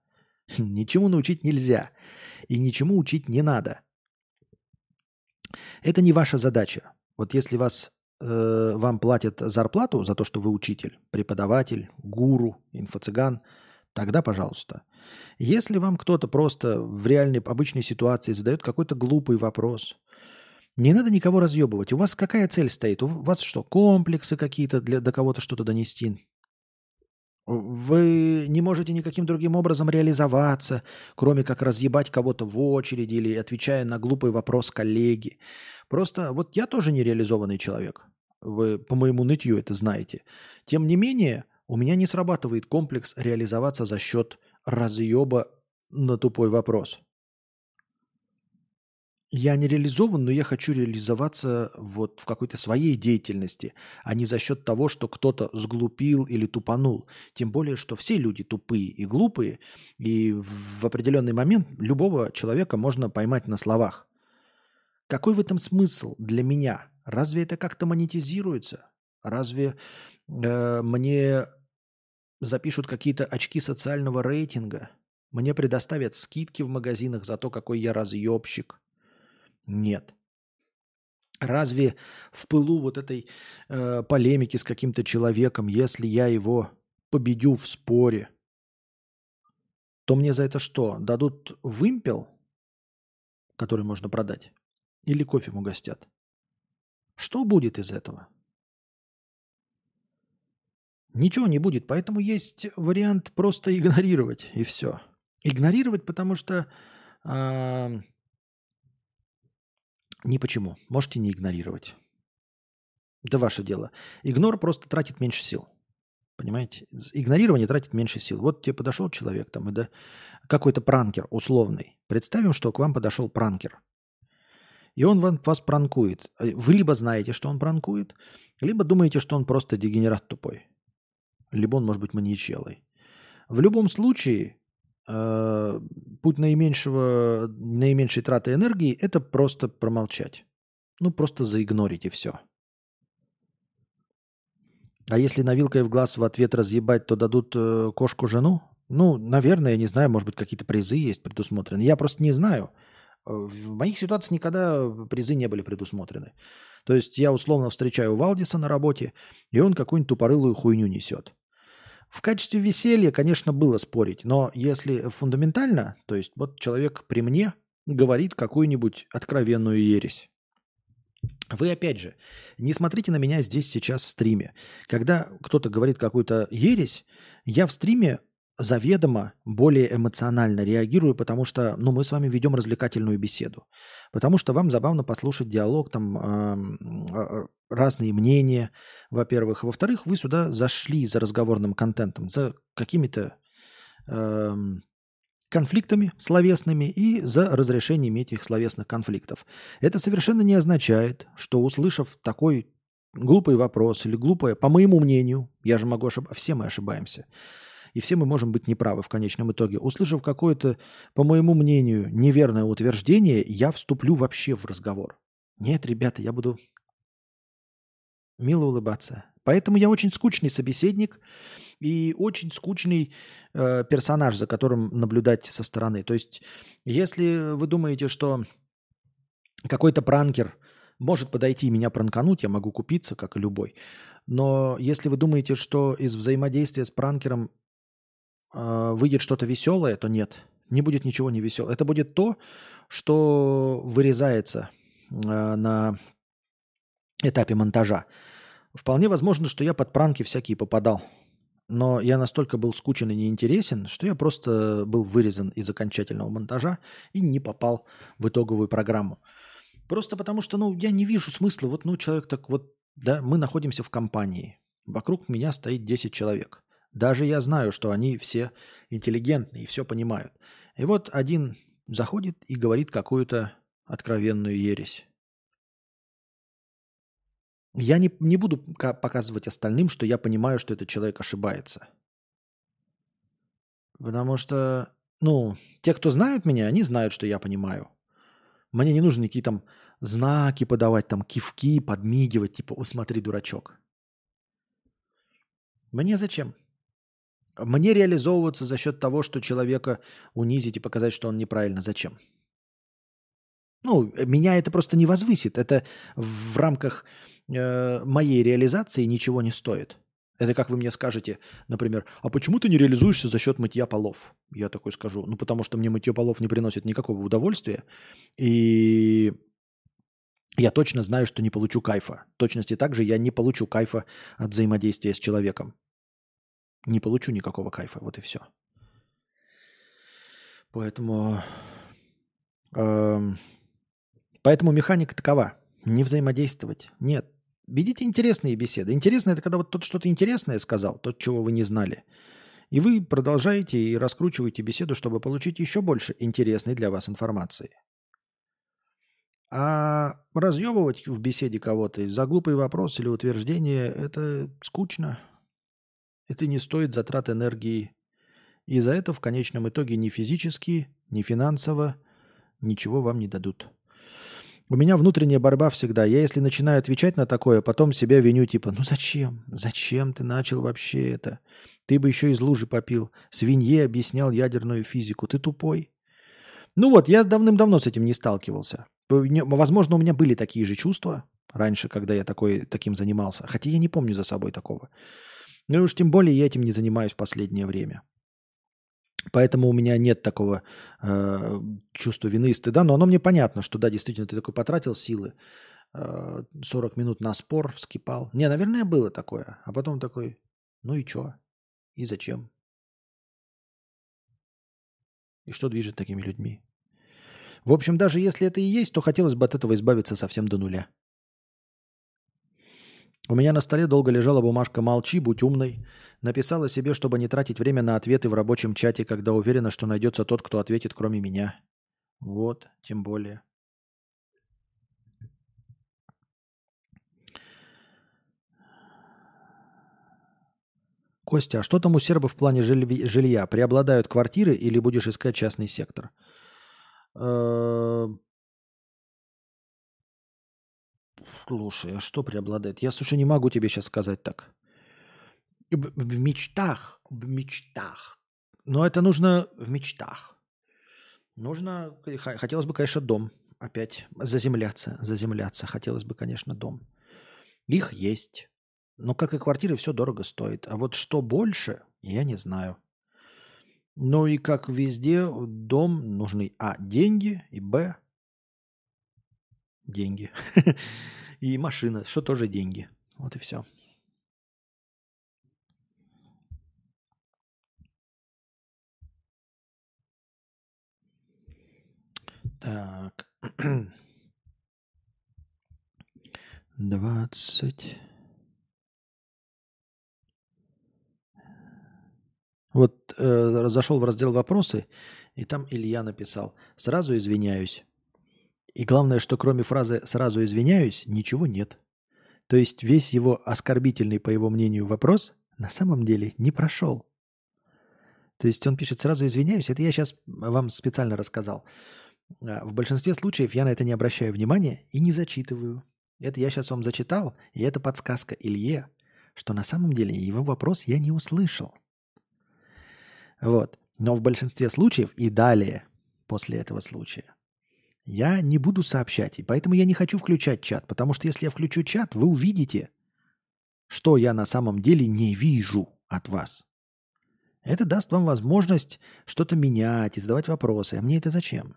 Ничему научить нельзя. И ничему учить не надо. Это не ваша задача. Вот если вас, э, вам платят зарплату за то, что вы учитель, преподаватель, гуру, инфо-цыган, тогда пожалуйста. Если вам кто-то просто в реальной обычной ситуации задает какой-то глупый вопрос, не надо никого разъебывать. У вас какая цель стоит? У вас что, комплексы какие-то для до кого-то что-то донести? Вы не можете никаким другим образом реализоваться, кроме как разъебать кого-то в очереди или отвечая на глупый вопрос коллеги. Просто вот я тоже нереализованный человек. Вы по моему нытью это знаете. Тем не менее, у меня не срабатывает комплекс реализоваться за счет разъеба на тупой вопрос. Я не реализован, но я хочу реализоваться вот в какой-то своей деятельности, а не за счет того, что кто-то сглупил или тупанул. Тем более, что все люди тупые и глупые, и в определенный момент любого человека можно поймать на словах. Какой в этом смысл для меня? Разве это как-то монетизируется? Разве э, мне запишут какие-то очки социального рейтинга? Мне предоставят скидки в магазинах за то, какой я разъебщик? Нет. Разве в пылу вот этой э, полемики с каким-то человеком, если я его победю в споре, то мне за это что? Дадут вымпел, который можно продать? Или кофе угостят? Что будет из этого? Ничего не будет, поэтому есть вариант просто игнорировать и все. Игнорировать, потому что э, ни почему. Можете не игнорировать. Это ваше дело. Игнор просто тратит меньше сил. Понимаете? Игнорирование тратит меньше сил. Вот тебе подошел человек, там, и да, какой-то пранкер условный. Представим, что к вам подошел пранкер. И он вас пранкует. Вы либо знаете, что он пранкует, либо думаете, что он просто дегенерат тупой. Либо он может быть маньячелой. В любом случае, Э, путь наименьшего, наименьшей траты энергии – это просто промолчать. Ну, просто заигнорить и все. А если на вилкой в глаз в ответ разъебать, то дадут э, кошку жену? Ну, наверное, я не знаю, может быть, какие-то призы есть предусмотрены. Я просто не знаю. В моих ситуациях никогда призы не были предусмотрены. То есть я условно встречаю Валдиса на работе, и он какую-нибудь тупорылую хуйню несет. В качестве веселья, конечно, было спорить, но если фундаментально, то есть вот человек при мне говорит какую-нибудь откровенную ересь. Вы, опять же, не смотрите на меня здесь сейчас в стриме. Когда кто-то говорит какую-то ересь, я в стриме заведомо более эмоционально реагирую, потому что ну, мы с вами ведем развлекательную беседу. Потому что вам забавно послушать диалог, там э, разные мнения, во-первых. Во-вторых, вы сюда зашли за разговорным контентом, за какими-то э, конфликтами словесными и за разрешением этих словесных конфликтов. Это совершенно не означает, что услышав такой глупый вопрос или глупое, по моему мнению, я же могу ошибаться, все мы ошибаемся, и все мы можем быть неправы в конечном итоге. Услышав какое-то, по моему мнению, неверное утверждение, я вступлю вообще в разговор. Нет, ребята, я буду мило улыбаться. Поэтому я очень скучный собеседник и очень скучный э, персонаж, за которым наблюдать со стороны. То есть, если вы думаете, что какой-то пранкер может подойти и меня пранкануть, я могу купиться, как и любой. Но если вы думаете, что из взаимодействия с пранкером э, выйдет что-то веселое, то нет, не будет ничего не веселого. Это будет то, что вырезается э, на этапе монтажа. Вполне возможно, что я под пранки всякие попадал. Но я настолько был скучен и неинтересен, что я просто был вырезан из окончательного монтажа и не попал в итоговую программу. Просто потому что, ну, я не вижу смысла. Вот, ну, человек так вот, да, мы находимся в компании. Вокруг меня стоит 10 человек. Даже я знаю, что они все интеллигентные и все понимают. И вот один заходит и говорит какую-то откровенную ересь. Я не, не буду показывать остальным, что я понимаю, что этот человек ошибается. Потому что, ну, те, кто знают меня, они знают, что я понимаю. Мне не нужно никакие там знаки подавать, там кивки, подмигивать, типа, о, смотри, дурачок. Мне зачем? Мне реализовываться за счет того, что человека унизить и показать, что он неправильно. Зачем? Ну, меня это просто не возвысит. Это в рамках э, моей реализации ничего не стоит. Это как вы мне скажете, например, а почему ты не реализуешься за счет мытья полов? Я такой скажу, ну потому что мне мытье полов не приносит никакого удовольствия, и я точно знаю, что не получу кайфа. В точности также я не получу кайфа от взаимодействия с человеком. Не получу никакого кайфа, вот и все. Поэтому, э, поэтому механика такова. Не взаимодействовать. Нет, Ведите интересные беседы. Интересно это когда вот тот что-то интересное сказал, тот, чего вы не знали. И вы продолжаете и раскручиваете беседу, чтобы получить еще больше интересной для вас информации. А разъебывать в беседе кого-то за глупый вопрос или утверждение – это скучно. Это не стоит затрат энергии. И за это в конечном итоге ни физически, ни финансово ничего вам не дадут. У меня внутренняя борьба всегда. Я если начинаю отвечать на такое, потом себя виню, типа, ну зачем? Зачем ты начал вообще это? Ты бы еще из лужи попил. Свинье объяснял ядерную физику. Ты тупой. Ну вот, я давным-давно с этим не сталкивался. Возможно, у меня были такие же чувства раньше, когда я такой, таким занимался. Хотя я не помню за собой такого. Ну и уж тем более я этим не занимаюсь в последнее время. Поэтому у меня нет такого э, чувства вины и стыда, но оно мне понятно, что да, действительно, ты такой потратил силы, э, 40 минут на спор, вскипал. Не, наверное, было такое. А потом такой, ну и чё? И зачем? И что движет такими людьми? В общем, даже если это и есть, то хотелось бы от этого избавиться совсем до нуля. У меня на столе долго лежала бумажка «Молчи, будь умной». Написала себе, чтобы не тратить время на ответы в рабочем чате, когда уверена, что найдется тот, кто ответит, кроме меня. Вот, тем более. Костя, а что там у сербов в плане жилья? Преобладают квартиры или будешь искать частный сектор? Слушай, а что преобладает? Я, слушай, не могу тебе сейчас сказать так. В мечтах, в мечтах. Но это нужно в мечтах. Нужно, хотелось бы, конечно, дом. Опять заземляться, заземляться. Хотелось бы, конечно, дом. Их есть. Но, как и квартиры, все дорого стоит. А вот что больше, я не знаю. Ну и как везде, дом нужны А. Деньги и Б деньги. И машина, что тоже деньги. Вот и все. Так. Двадцать. Вот э, зашел в раздел вопросы, и там Илья написал. Сразу извиняюсь. И главное, что кроме фразы «сразу извиняюсь» ничего нет. То есть весь его оскорбительный, по его мнению, вопрос на самом деле не прошел. То есть он пишет «сразу извиняюсь». Это я сейчас вам специально рассказал. А, в большинстве случаев я на это не обращаю внимания и не зачитываю. Это я сейчас вам зачитал, и это подсказка Илье, что на самом деле его вопрос я не услышал. Вот. Но в большинстве случаев и далее, после этого случая, я не буду сообщать. И поэтому я не хочу включать чат. Потому что если я включу чат, вы увидите, что я на самом деле не вижу от вас. Это даст вам возможность что-то менять и задавать вопросы. А мне это зачем?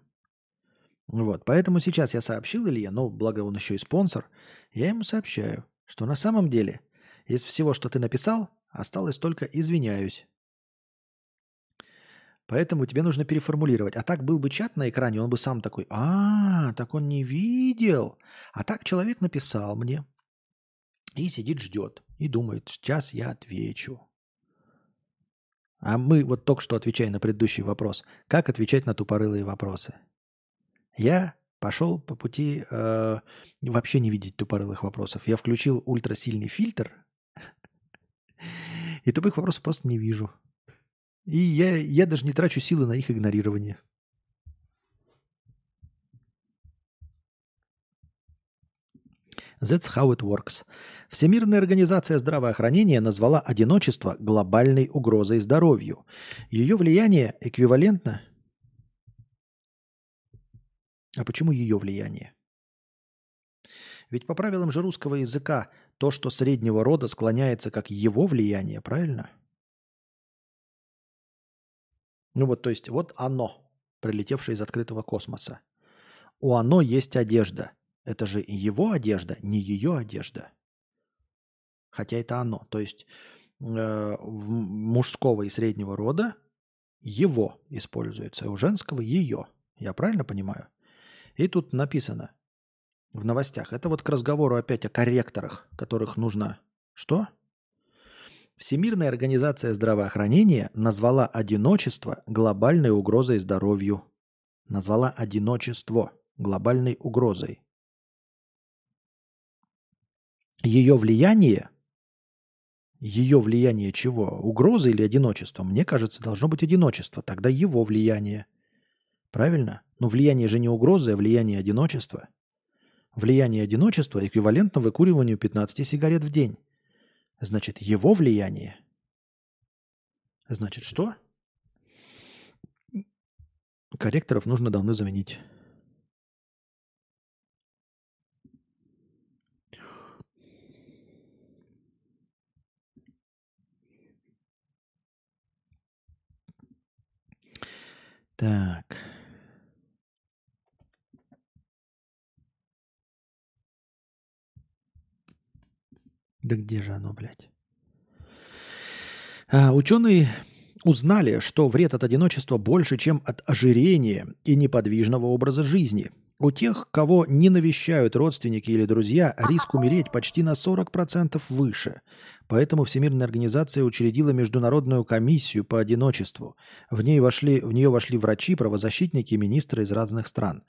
Вот, поэтому сейчас я сообщил Илье, ну, благо он еще и спонсор, я ему сообщаю, что на самом деле из всего, что ты написал, осталось только «извиняюсь». Поэтому тебе нужно переформулировать. А так был бы чат на экране, он бы сам такой, а, так он не видел. А так человек написал мне и сидит, ждет. И думает, сейчас я отвечу. А мы вот только что отвечая на предыдущий вопрос, как отвечать на тупорылые вопросы. Я пошел по пути э, вообще не видеть тупорылых вопросов. Я включил ультрасильный фильтр, и тупых вопросов просто не вижу. И я, я даже не трачу силы на их игнорирование. That's how it works. Всемирная организация здравоохранения назвала одиночество глобальной угрозой здоровью. Ее влияние эквивалентно а почему ее влияние? Ведь по правилам же русского языка то, что среднего рода склоняется как его влияние, правильно? Ну вот, то есть, вот оно, прилетевшее из открытого космоса. У оно есть одежда. Это же его одежда, не ее одежда. Хотя это оно. То есть э, мужского и среднего рода его используется, а у женского ее. Я правильно понимаю? И тут написано в новостях. Это вот к разговору опять о корректорах, которых нужно... Что? Всемирная организация здравоохранения назвала одиночество глобальной угрозой здоровью. Назвала одиночество глобальной угрозой. Ее влияние, ее влияние чего? Угрозы или одиночество? Мне кажется, должно быть одиночество. Тогда его влияние. Правильно? Но влияние же не угрозы, а влияние одиночества. Влияние одиночества эквивалентно выкуриванию 15 сигарет в день. Значит, его влияние. Значит, что? Корректоров нужно давно заменить. Так. Да где же оно, блядь? А, ученые узнали, что вред от одиночества больше, чем от ожирения и неподвижного образа жизни. У тех, кого не навещают родственники или друзья, риск умереть почти на 40% выше. Поэтому Всемирная организация учредила международную комиссию по одиночеству. В, ней вошли, в нее вошли врачи, правозащитники, министры из разных стран.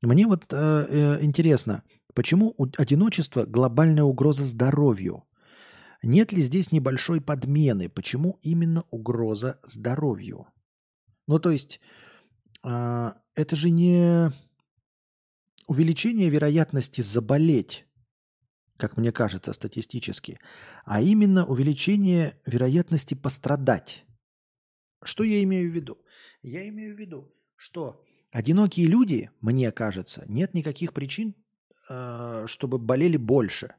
Мне вот э, э, интересно, Почему одиночество – глобальная угроза здоровью? Нет ли здесь небольшой подмены? Почему именно угроза здоровью? Ну, то есть, э, это же не увеличение вероятности заболеть, как мне кажется статистически, а именно увеличение вероятности пострадать. Что я имею в виду? Я имею в виду, что одинокие люди, мне кажется, нет никаких причин чтобы болели больше.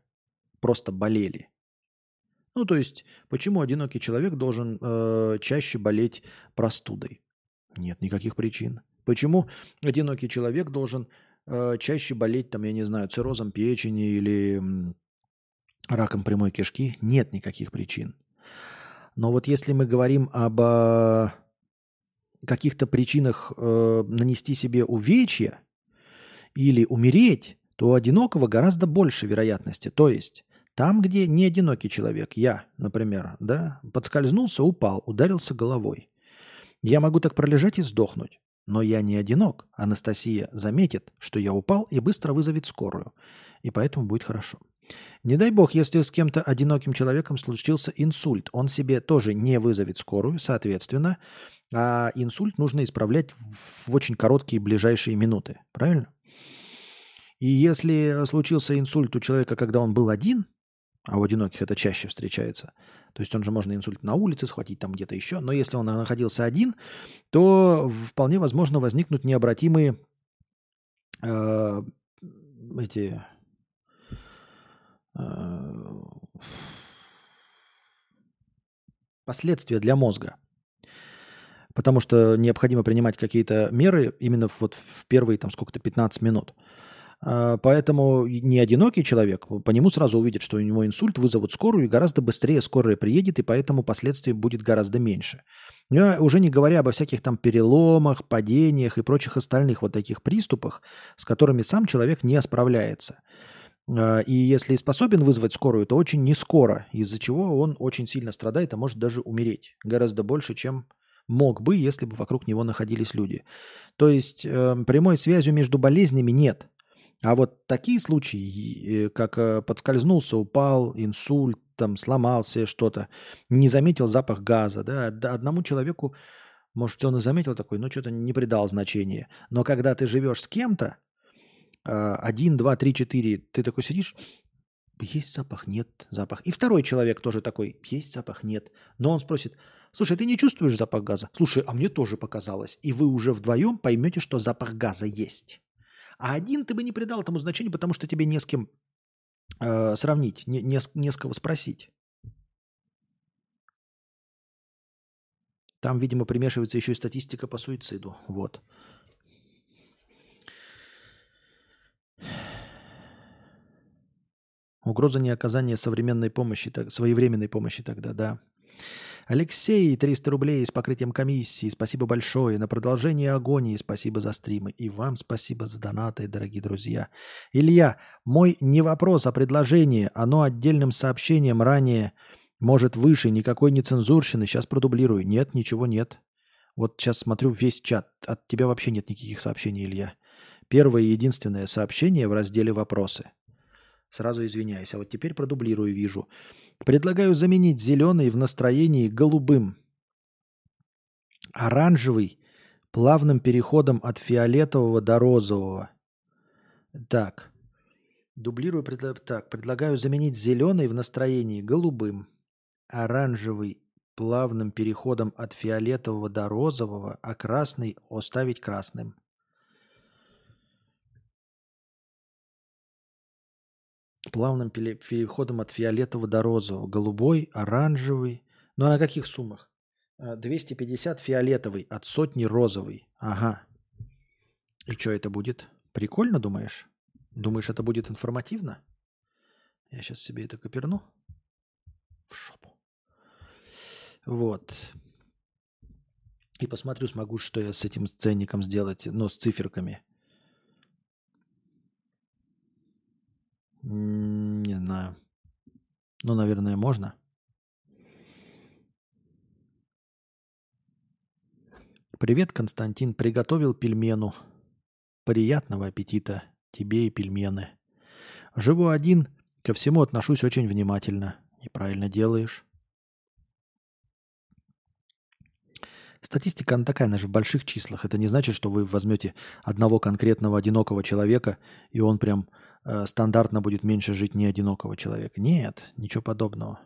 Просто болели. Ну, то есть, почему одинокий человек должен э, чаще болеть простудой? Нет никаких причин. Почему одинокий человек должен э, чаще болеть, там, я не знаю, циррозом печени или м, раком прямой кишки? Нет никаких причин. Но вот если мы говорим об э, каких-то причинах э, нанести себе увечья, или умереть, то у одинокого гораздо больше вероятности. То есть там, где не одинокий человек, я, например, да, подскользнулся, упал, ударился головой. Я могу так пролежать и сдохнуть. Но я не одинок. Анастасия заметит, что я упал и быстро вызовет скорую. И поэтому будет хорошо. Не дай бог, если с кем-то одиноким человеком случился инсульт, он себе тоже не вызовет скорую, соответственно, а инсульт нужно исправлять в очень короткие ближайшие минуты. Правильно? И если случился инсульт у человека, когда он был один, а у одиноких это чаще встречается, то есть он же можно инсульт на улице схватить, там где-то еще, но если он находился один, то вполне возможно возникнут необратимые э, эти э, последствия для мозга. Потому что необходимо принимать какие-то меры именно вот в первые там сколько-то 15 минут. Поэтому не одинокий человек, по нему сразу увидит, что у него инсульт, вызовут скорую, и гораздо быстрее скорая приедет, и поэтому последствий будет гораздо меньше. Ну, уже не говоря обо всяких там переломах, падениях и прочих остальных вот таких приступах, с которыми сам человек не справляется. А, и если способен вызвать скорую, то очень не скоро, из-за чего он очень сильно страдает, а может даже умереть. Гораздо больше, чем мог бы, если бы вокруг него находились люди. То есть э, прямой связью между болезнями нет – а вот такие случаи, как э, подскользнулся, упал, инсульт, там сломался что-то, не заметил запах газа, да, одному человеку, может, он и заметил такой, но что-то не придал значения. Но когда ты живешь с кем-то, а, один, два, три, четыре, ты такой сидишь, есть запах, нет запах. И второй человек тоже такой, есть запах, нет. Но он спросит, слушай, ты не чувствуешь запах газа? Слушай, а мне тоже показалось. И вы уже вдвоем поймете, что запах газа есть. А один ты бы не придал этому значения, потому что тебе не с кем э, сравнить, не, не, не с кого спросить. Там, видимо, примешивается еще и статистика по суициду. Вот. Угроза неоказания современной помощи, так, своевременной помощи тогда, да. Алексей, 300 рублей с покрытием комиссии. Спасибо большое. На продолжение агонии спасибо за стримы. И вам спасибо за донаты, дорогие друзья. Илья, мой не вопрос, а предложение. Оно отдельным сообщением ранее может выше, никакой не цензурщины. Сейчас продублирую. Нет, ничего нет. Вот сейчас смотрю весь чат. От тебя вообще нет никаких сообщений, Илья. Первое и единственное сообщение в разделе «Вопросы». Сразу извиняюсь. А вот теперь продублирую, вижу. Предлагаю заменить зеленый в настроении голубым. Оранжевый плавным переходом от фиолетового до розового. Так. Дублирую. Предла... Так. Предлагаю заменить зеленый в настроении голубым. Оранжевый плавным переходом от фиолетового до розового, а красный оставить красным. Плавным переходом от фиолетового до розового. Голубой, оранжевый. Ну а на каких суммах? 250 а, фиолетовый, от сотни розовый. Ага. И что это будет? Прикольно, думаешь? Думаешь, это будет информативно? Я сейчас себе это коперну. В шопу. Вот. И посмотрю, смогу, что я с этим ценником сделать, но с циферками. Не знаю. Ну, наверное, можно. Привет, Константин. Приготовил пельмену. Приятного аппетита тебе и пельмены. Живу один, ко всему отношусь очень внимательно. И правильно делаешь. Статистика, она такая, она же в больших числах. Это не значит, что вы возьмете одного конкретного одинокого человека, и он прям Э, стандартно будет меньше жить не одинокого человека. Нет, ничего подобного.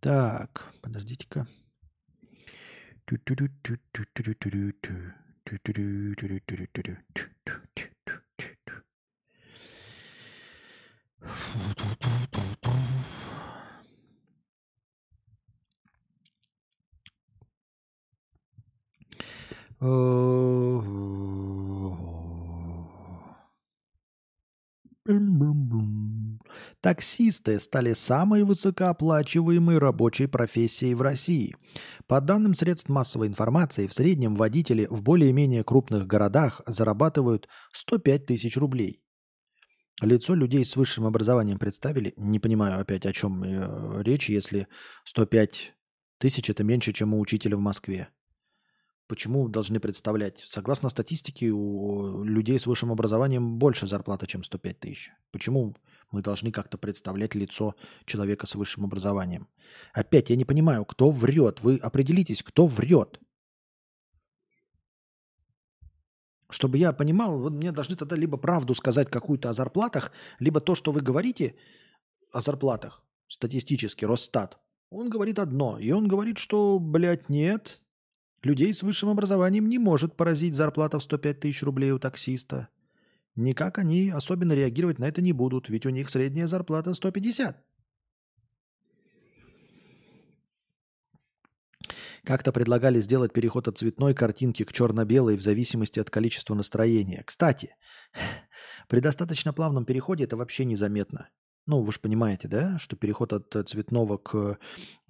Так, подождите-ка. Э, Таксисты стали самой высокооплачиваемой рабочей профессией в России. По данным средств массовой информации, в среднем водители в более-менее крупных городах зарабатывают 105 тысяч рублей. Лицо людей с высшим образованием представили. Не понимаю опять, о чем э, речь, если 105 тысяч – это меньше, чем у учителя в Москве. Почему должны представлять? Согласно статистике, у людей с высшим образованием больше зарплата, чем 105 тысяч. Почему мы должны как-то представлять лицо человека с высшим образованием? Опять я не понимаю, кто врет. Вы определитесь, кто врет. Чтобы я понимал, вы мне должны тогда либо правду сказать какую-то о зарплатах, либо то, что вы говорите о зарплатах, статистически, Росстат, он говорит одно. И он говорит, что, блядь, нет, Людей с высшим образованием не может поразить зарплата в 105 тысяч рублей у таксиста. Никак они особенно реагировать на это не будут, ведь у них средняя зарплата 150. Как-то предлагали сделать переход от цветной картинки к черно-белой в зависимости от количества настроения. Кстати, при достаточно плавном переходе это вообще незаметно. Ну, вы же понимаете, да, что переход от цветного к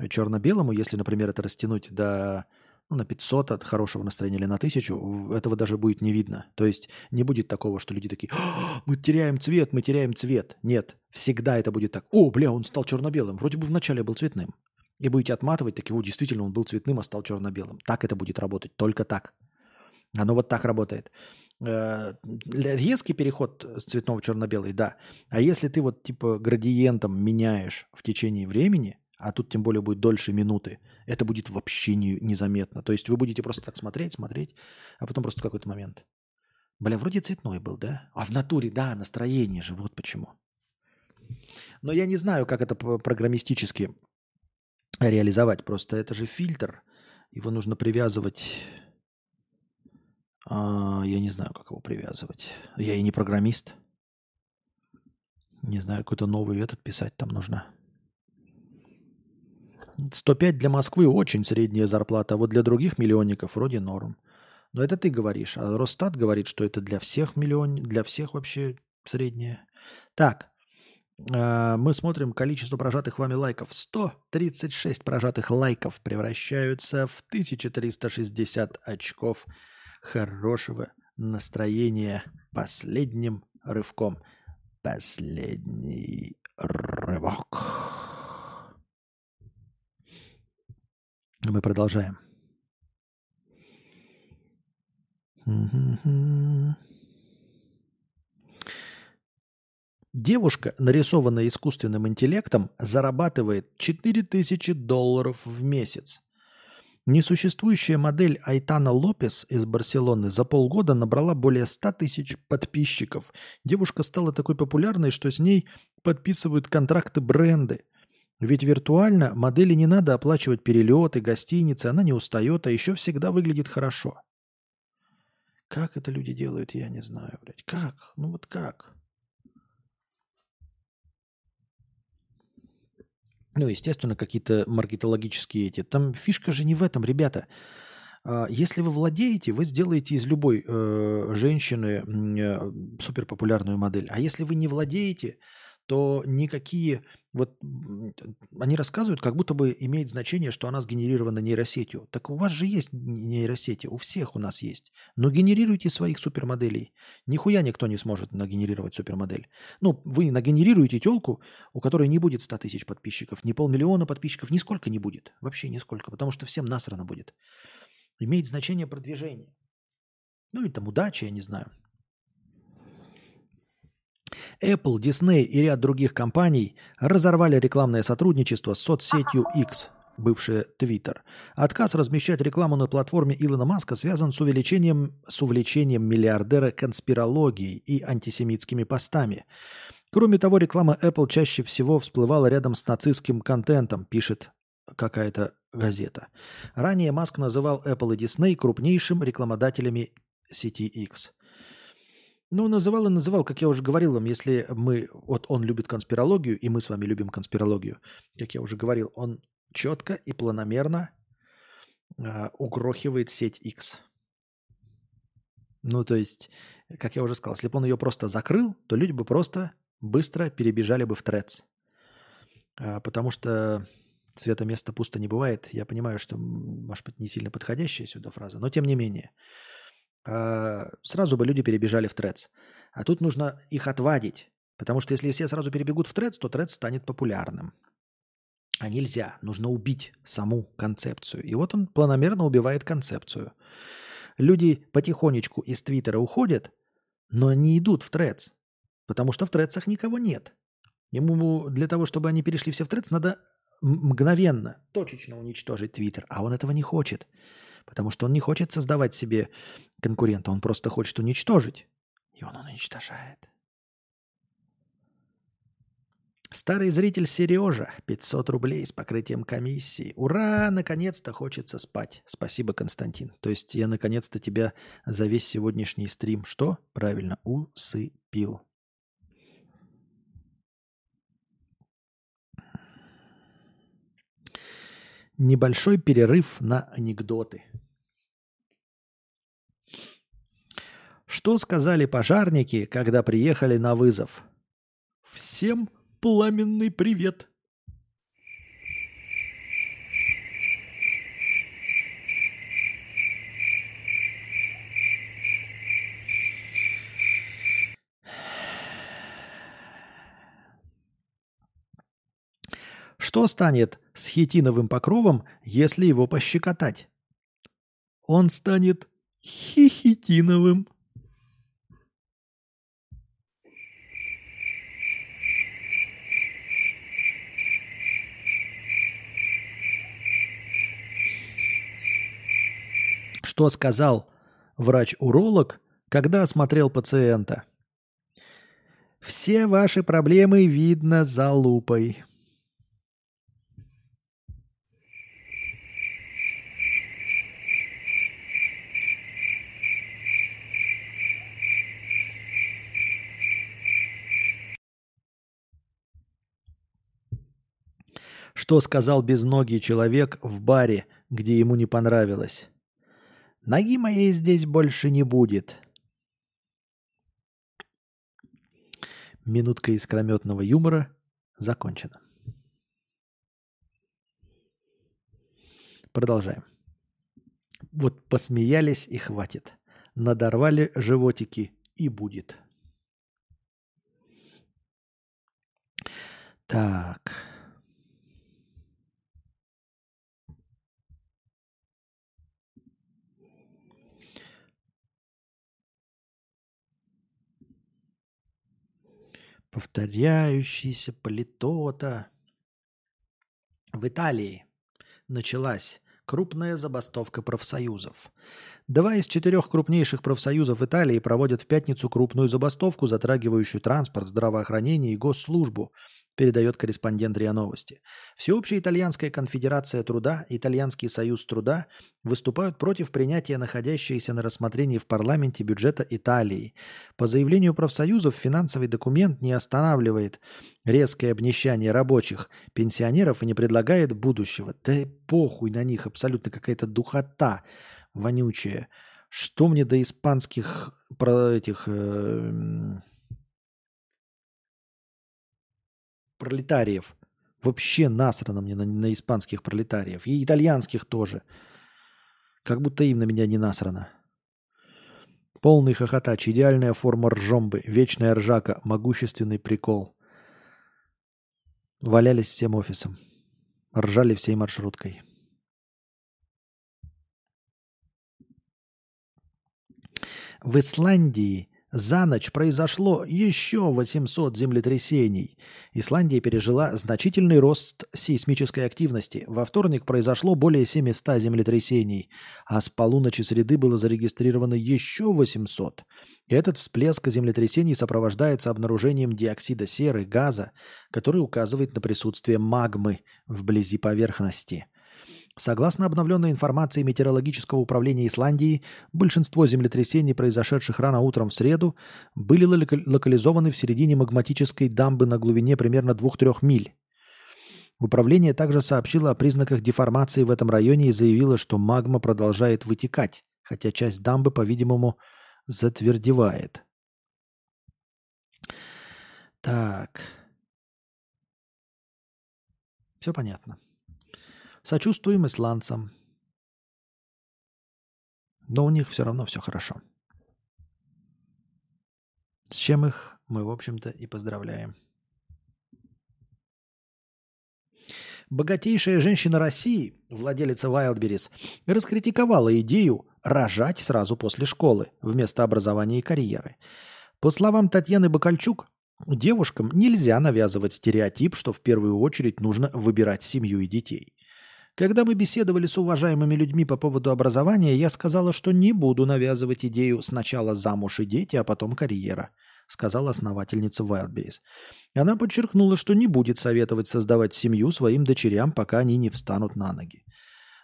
черно-белому, если, например, это растянуть до на 500 от хорошего настроения или на 1000, этого даже будет не видно. То есть не будет такого, что люди такие, мы теряем цвет, мы теряем цвет. Нет, всегда это будет так. О, бля, он стал черно-белым. Вроде бы вначале был цветным. И будете отматывать, так его действительно он был цветным, а стал черно-белым. Так это будет работать, только так. Оно вот так работает. Э, резкий переход с цветного в черно-белый, да. А если ты вот типа градиентом меняешь в течение времени, а тут тем более будет дольше минуты, это будет вообще не, незаметно. То есть вы будете просто так смотреть, смотреть, а потом просто в какой-то момент. Бля, вроде цветной был, да? А в натуре, да, настроение же, вот почему. Но я не знаю, как это программистически реализовать. Просто это же фильтр. Его нужно привязывать... А, я не знаю, как его привязывать. Я и не программист. Не знаю, какой-то новый этот писать там нужно. 105 для Москвы очень средняя зарплата, а вот для других миллионников вроде норм. Но это ты говоришь, а Росстат говорит, что это для всех миллион, для всех вообще средняя. Так, э, мы смотрим количество прожатых вами лайков. 136 прожатых лайков превращаются в 1360 очков хорошего настроения последним рывком. Последний рывок. Мы продолжаем. Девушка, нарисованная искусственным интеллектом, зарабатывает 4000 долларов в месяц. Несуществующая модель Айтана Лопес из Барселоны за полгода набрала более 100 тысяч подписчиков. Девушка стала такой популярной, что с ней подписывают контракты бренды – ведь виртуально модели не надо оплачивать перелеты, гостиницы, она не устает, а еще всегда выглядит хорошо. Как это люди делают, я не знаю, блядь. Как? Ну вот как? Ну, естественно, какие-то маркетологические эти. Там фишка же не в этом, ребята. А, если вы владеете, вы сделаете из любой э, женщины э, суперпопулярную модель. А если вы не владеете, то никакие... Вот они рассказывают, как будто бы имеет значение, что она сгенерирована нейросетью. Так у вас же есть нейросети, у всех у нас есть. Но генерируйте своих супермоделей. Нихуя никто не сможет нагенерировать супермодель. Ну, вы нагенерируете телку, у которой не будет 100 тысяч подписчиков, ни полмиллиона подписчиков, нисколько не будет. Вообще нисколько, потому что всем насрано будет. Имеет значение продвижение. Ну и там удачи, я не знаю. Apple, Disney и ряд других компаний разорвали рекламное сотрудничество с соцсетью X, бывшая Twitter. Отказ размещать рекламу на платформе Илона Маска связан с увеличением, с увлечением миллиардера конспирологией и антисемитскими постами. Кроме того, реклама Apple чаще всего всплывала рядом с нацистским контентом, пишет какая-то газета. Ранее Маск называл Apple и Disney крупнейшим рекламодателями сети X. Ну, называл и называл, как я уже говорил вам, если мы, вот он любит конспирологию, и мы с вами любим конспирологию, как я уже говорил, он четко и планомерно э, угрохивает сеть X. Ну, то есть, как я уже сказал, если бы он ее просто закрыл, то люди бы просто быстро перебежали бы в трец. А, потому что цвета места пусто не бывает. Я понимаю, что, может быть, не сильно подходящая сюда фраза, но тем не менее. А, сразу бы люди перебежали в трец. А тут нужно их отвадить. Потому что если все сразу перебегут в трец, то трец станет популярным. А нельзя. Нужно убить саму концепцию. И вот он планомерно убивает концепцию. Люди потихонечку из Твиттера уходят, но не идут в трец. Потому что в трецах никого нет. Ему для того, чтобы они перешли все в трец, надо мгновенно, точечно уничтожить Твиттер. А он этого не хочет. Потому что он не хочет создавать себе конкурента. Он просто хочет уничтожить. И он уничтожает. Старый зритель Сережа, 500 рублей с покрытием комиссии. Ура, наконец-то хочется спать. Спасибо, Константин. То есть я наконец-то тебя за весь сегодняшний стрим, что? Правильно, усыпил. Небольшой перерыв на анекдоты. Что сказали пожарники, когда приехали на вызов? Всем пламенный привет. Что станет с хитиновым покровом, если его пощекотать? Он станет хихитиновым. Что сказал врач-уролог, когда осмотрел пациента? Все ваши проблемы видно за лупой. Что сказал безногий человек в баре, где ему не понравилось? Ноги моей здесь больше не будет. Минутка искрометного юмора закончена. Продолжаем. Вот посмеялись и хватит. Надорвали животики и будет. Так. Повторяющийся политота. В Италии началась крупная забастовка профсоюзов. Два из четырех крупнейших профсоюзов Италии проводят в пятницу крупную забастовку, затрагивающую транспорт, здравоохранение и госслужбу, передает корреспондент РИА Новости. Всеобщая итальянская конфедерация труда, Итальянский союз труда выступают против принятия находящегося на рассмотрении в парламенте бюджета Италии. По заявлению профсоюзов, финансовый документ не останавливает резкое обнищание рабочих, пенсионеров и не предлагает будущего. Да похуй на них, абсолютно какая-то духота вонючая. Что мне до испанских про этих э, пролетариев. Вообще насрано мне на, на испанских пролетариев. И итальянских тоже. Как будто им на меня не насрано. Полный хохотач, идеальная форма ржомбы, вечная ржака, могущественный прикол. Валялись всем офисом. Ржали всей маршруткой. В Исландии за ночь произошло еще 800 землетрясений. Исландия пережила значительный рост сейсмической активности. Во вторник произошло более 700 землетрясений, а с полуночи среды было зарегистрировано еще 800. Этот всплеск землетрясений сопровождается обнаружением диоксида серы, газа, который указывает на присутствие магмы вблизи поверхности – Согласно обновленной информации Метеорологического управления Исландии, большинство землетрясений, произошедших рано утром в среду, были локализованы в середине магматической дамбы на глубине примерно 2-3 миль. Управление также сообщило о признаках деформации в этом районе и заявило, что магма продолжает вытекать, хотя часть дамбы, по-видимому, затвердевает. Так. Все понятно. Сочувствуем исландцам. Но у них все равно все хорошо. С чем их мы, в общем-то, и поздравляем. Богатейшая женщина России, владелица Wildberries, раскритиковала идею рожать сразу после школы вместо образования и карьеры. По словам Татьяны Бакальчук, девушкам нельзя навязывать стереотип, что в первую очередь нужно выбирать семью и детей. Когда мы беседовали с уважаемыми людьми по поводу образования, я сказала, что не буду навязывать идею сначала замуж и дети, а потом карьера – сказала основательница Wildberries. Она подчеркнула, что не будет советовать создавать семью своим дочерям, пока они не встанут на ноги.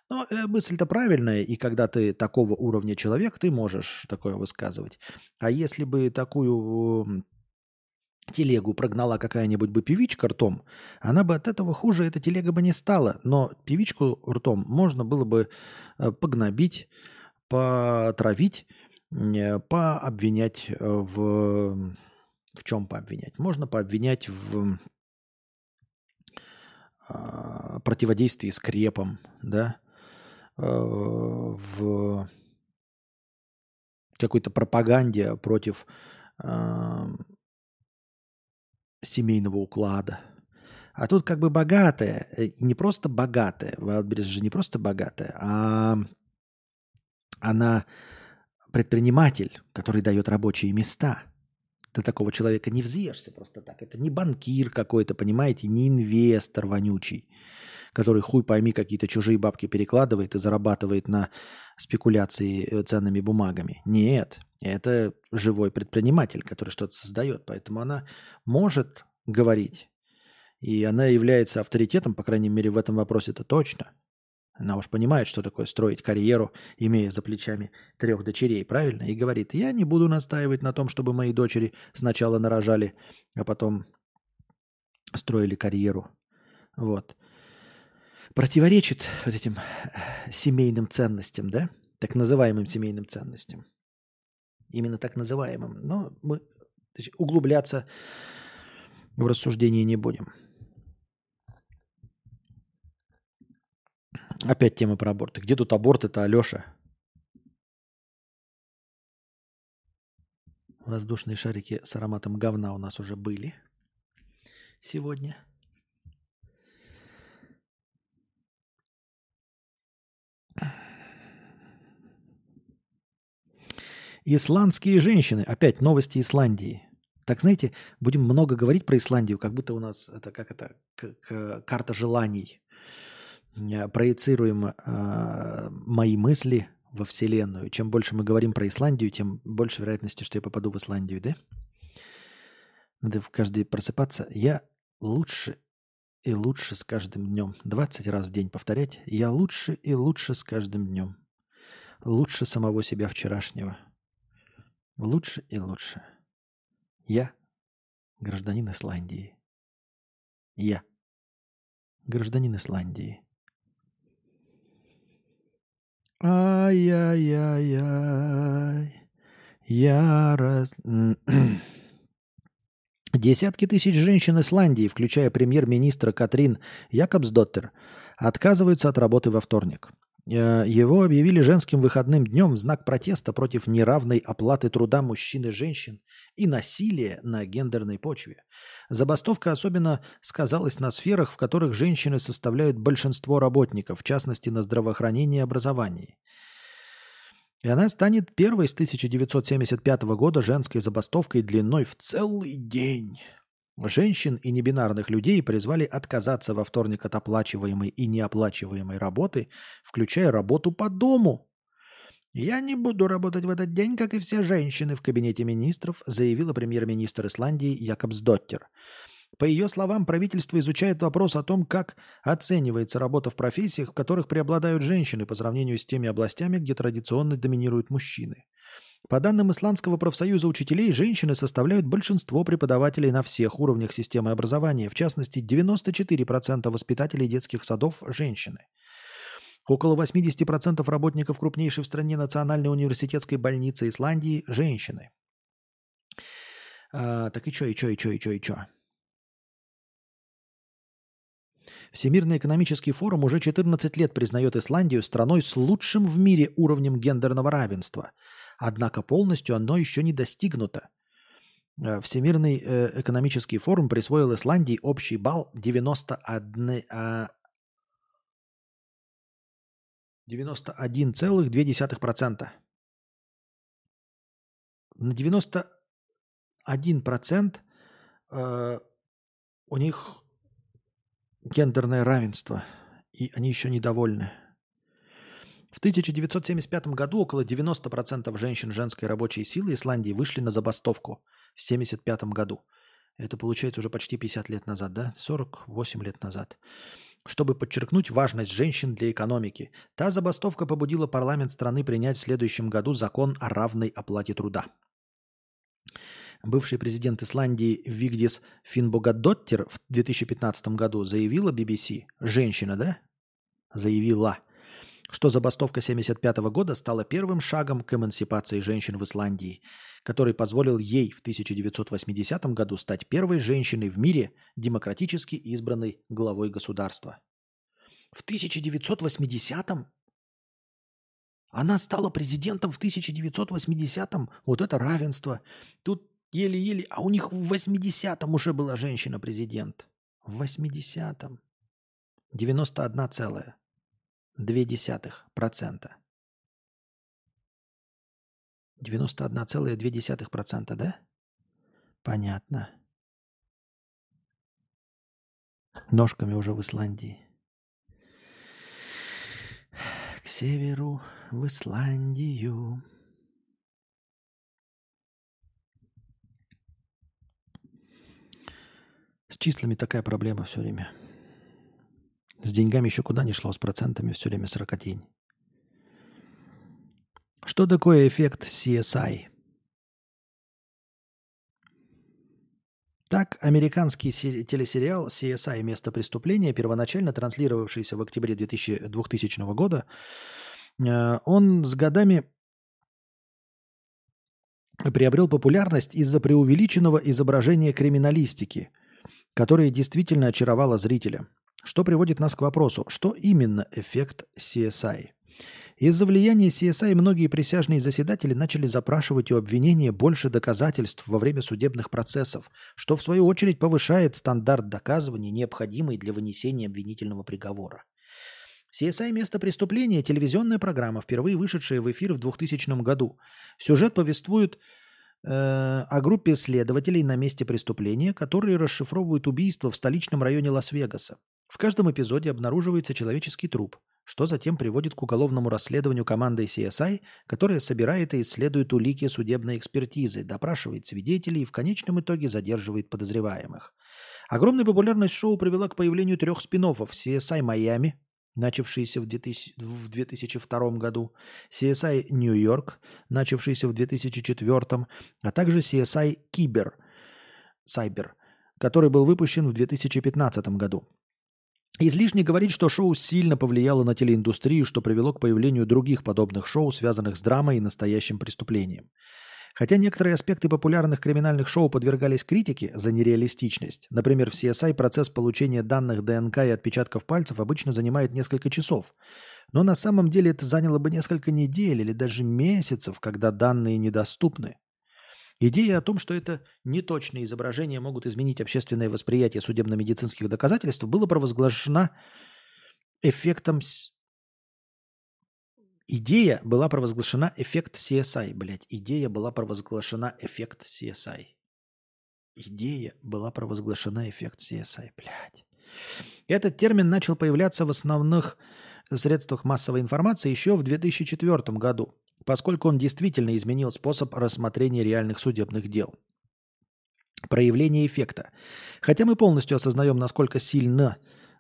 Но э, мысль-то правильная, и когда ты такого уровня человек, ты можешь такое высказывать. А если бы такую телегу прогнала какая-нибудь бы певичка ртом, она бы от этого хуже эта телега бы не стала. Но певичку ртом можно было бы э, погнобить, потравить, Э, пообвинять э, в... В чем пообвинять? Можно пообвинять в а, противодействии скрепам, да, в какой-то пропаганде против семейного уклада. А тут как бы богатая, и не просто богатая, Wildberries же не просто богатая, а она предприниматель, который дает рабочие места. Ты такого человека не взъешься просто так. Это не банкир какой-то, понимаете, не инвестор вонючий, который хуй пойми какие-то чужие бабки перекладывает и зарабатывает на спекуляции э, ценными бумагами. Нет, это живой предприниматель, который что-то создает. Поэтому она может говорить. И она является авторитетом, по крайней мере, в этом вопросе это точно. Она уж понимает, что такое строить карьеру, имея за плечами трех дочерей, правильно? И говорит, я не буду настаивать на том, чтобы мои дочери сначала нарожали, а потом строили карьеру. Вот. Противоречит вот этим э, семейным ценностям, да? Так называемым семейным ценностям. Именно так называемым. Но мы углубляться в рассуждении не будем. Опять тема про аборты. Где тут аборт это Алеша? Воздушные шарики с ароматом говна у нас уже были сегодня. Исландские женщины. Опять новости Исландии. Так, знаете, будем много говорить про Исландию, как будто у нас это как это к- к- карта желаний. Э, проецируем э, мои мысли во Вселенную. Чем больше мы говорим про Исландию, тем больше вероятности, что я попаду в Исландию, да? Надо в каждый просыпаться. Я лучше и лучше с каждым днем. 20 раз в день повторять. Я лучше и лучше с каждым днем. Лучше самого себя вчерашнего. Лучше и лучше. Я гражданин Исландии. Я гражданин Исландии. Ай-яй-яй-яй. Я раз... Десятки тысяч женщин Исландии, включая премьер-министра Катрин Якобсдоттер, отказываются от работы во вторник. Э, его объявили женским выходным днем в знак протеста против неравной оплаты труда мужчин и женщин и насилия на гендерной почве. Забастовка особенно сказалась на сферах, в которых женщины составляют большинство работников, в частности на здравоохранении и образовании. И она станет первой с 1975 года женской забастовкой длиной в целый день. Женщин и небинарных людей призвали отказаться во вторник от оплачиваемой и неоплачиваемой работы, включая работу по дому. «Я не буду работать в этот день, как и все женщины в кабинете министров», заявила премьер-министр Исландии Якобсдоттер. По ее словам, правительство изучает вопрос о том, как оценивается работа в профессиях, в которых преобладают женщины по сравнению с теми областями, где традиционно доминируют мужчины. По данным Исландского профсоюза учителей, женщины составляют большинство преподавателей на всех уровнях системы образования. В частности, 94% воспитателей детских садов – женщины. Около 80% работников крупнейшей в стране Национальной университетской больницы Исландии – женщины. А, так и чё, и чё, и чё, и чё, и чё. Всемирный экономический форум уже 14 лет признает Исландию страной с лучшим в мире уровнем гендерного равенства. Однако полностью оно еще не достигнуто. Э, Всемирный э, экономический форум присвоил Исландии общий балл 91, а, 91,2%. На 91% э, у них гендерное равенство, и они еще недовольны. В 1975 году около 90% женщин женской рабочей силы Исландии вышли на забастовку в 1975 году. Это получается уже почти 50 лет назад, да? 48 лет назад. Чтобы подчеркнуть важность женщин для экономики, та забастовка побудила парламент страны принять в следующем году закон о равной оплате труда. Бывший президент Исландии Вигдис Финбогадоттер в 2015 году заявила BBC, женщина, да? Заявила, что забастовка 1975 года стала первым шагом к эмансипации женщин в Исландии, который позволил ей в 1980 году стать первой женщиной в мире, демократически избранной главой государства. В 1980-м? Она стала президентом в 1980-м. Вот это равенство. Тут еле-еле, а у них в 80-м уже была женщина-президент. В 80-м. 91 целая. 0,2%. 91,2%, да? Понятно. Ножками уже в Исландии. К северу в Исландию. С числами такая проблема все время. С деньгами еще куда не шло, с процентами все время сорокотень. Что такое эффект CSI? Так, американский телесериал CSI «Место преступления», первоначально транслировавшийся в октябре 2000, 2000 года, э, он с годами приобрел популярность из-за преувеличенного изображения криминалистики, которое действительно очаровало зрителя – что приводит нас к вопросу, что именно эффект CSI? Из-за влияния CSI многие присяжные заседатели начали запрашивать у обвинения больше доказательств во время судебных процессов, что в свою очередь повышает стандарт доказывания, необходимый для вынесения обвинительного приговора. CSI «Место преступления» – телевизионная программа, впервые вышедшая в эфир в 2000 году. Сюжет повествует о группе следователей на месте преступления, которые расшифровывают убийство в столичном районе Лас-Вегаса. В каждом эпизоде обнаруживается человеческий труп, что затем приводит к уголовному расследованию командой CSI, которая собирает и исследует улики судебной экспертизы, допрашивает свидетелей и в конечном итоге задерживает подозреваемых. Огромная популярность шоу привела к появлению трех спин CSI Майами, начавшийся в, 2000, в 2002 году, CSI Нью-Йорк, начавшийся в 2004, а также CSI Кибер, Cyber, который был выпущен в 2015 году. Излишне говорить, что шоу сильно повлияло на телеиндустрию, что привело к появлению других подобных шоу, связанных с драмой и настоящим преступлением. Хотя некоторые аспекты популярных криминальных шоу подвергались критике за нереалистичность, например, в CSI процесс получения данных ДНК и отпечатков пальцев обычно занимает несколько часов. Но на самом деле это заняло бы несколько недель или даже месяцев, когда данные недоступны. Идея о том, что это неточные изображения могут изменить общественное восприятие судебно-медицинских доказательств, была провозглашена эффектом... Идея была провозглашена эффект CSI, блядь. Идея была провозглашена эффект CSI. Идея была провозглашена эффект CSI, блядь. Этот термин начал появляться в основных средствах массовой информации еще в 2004 году поскольку он действительно изменил способ рассмотрения реальных судебных дел. Проявление эффекта. Хотя мы полностью осознаем, насколько сильно,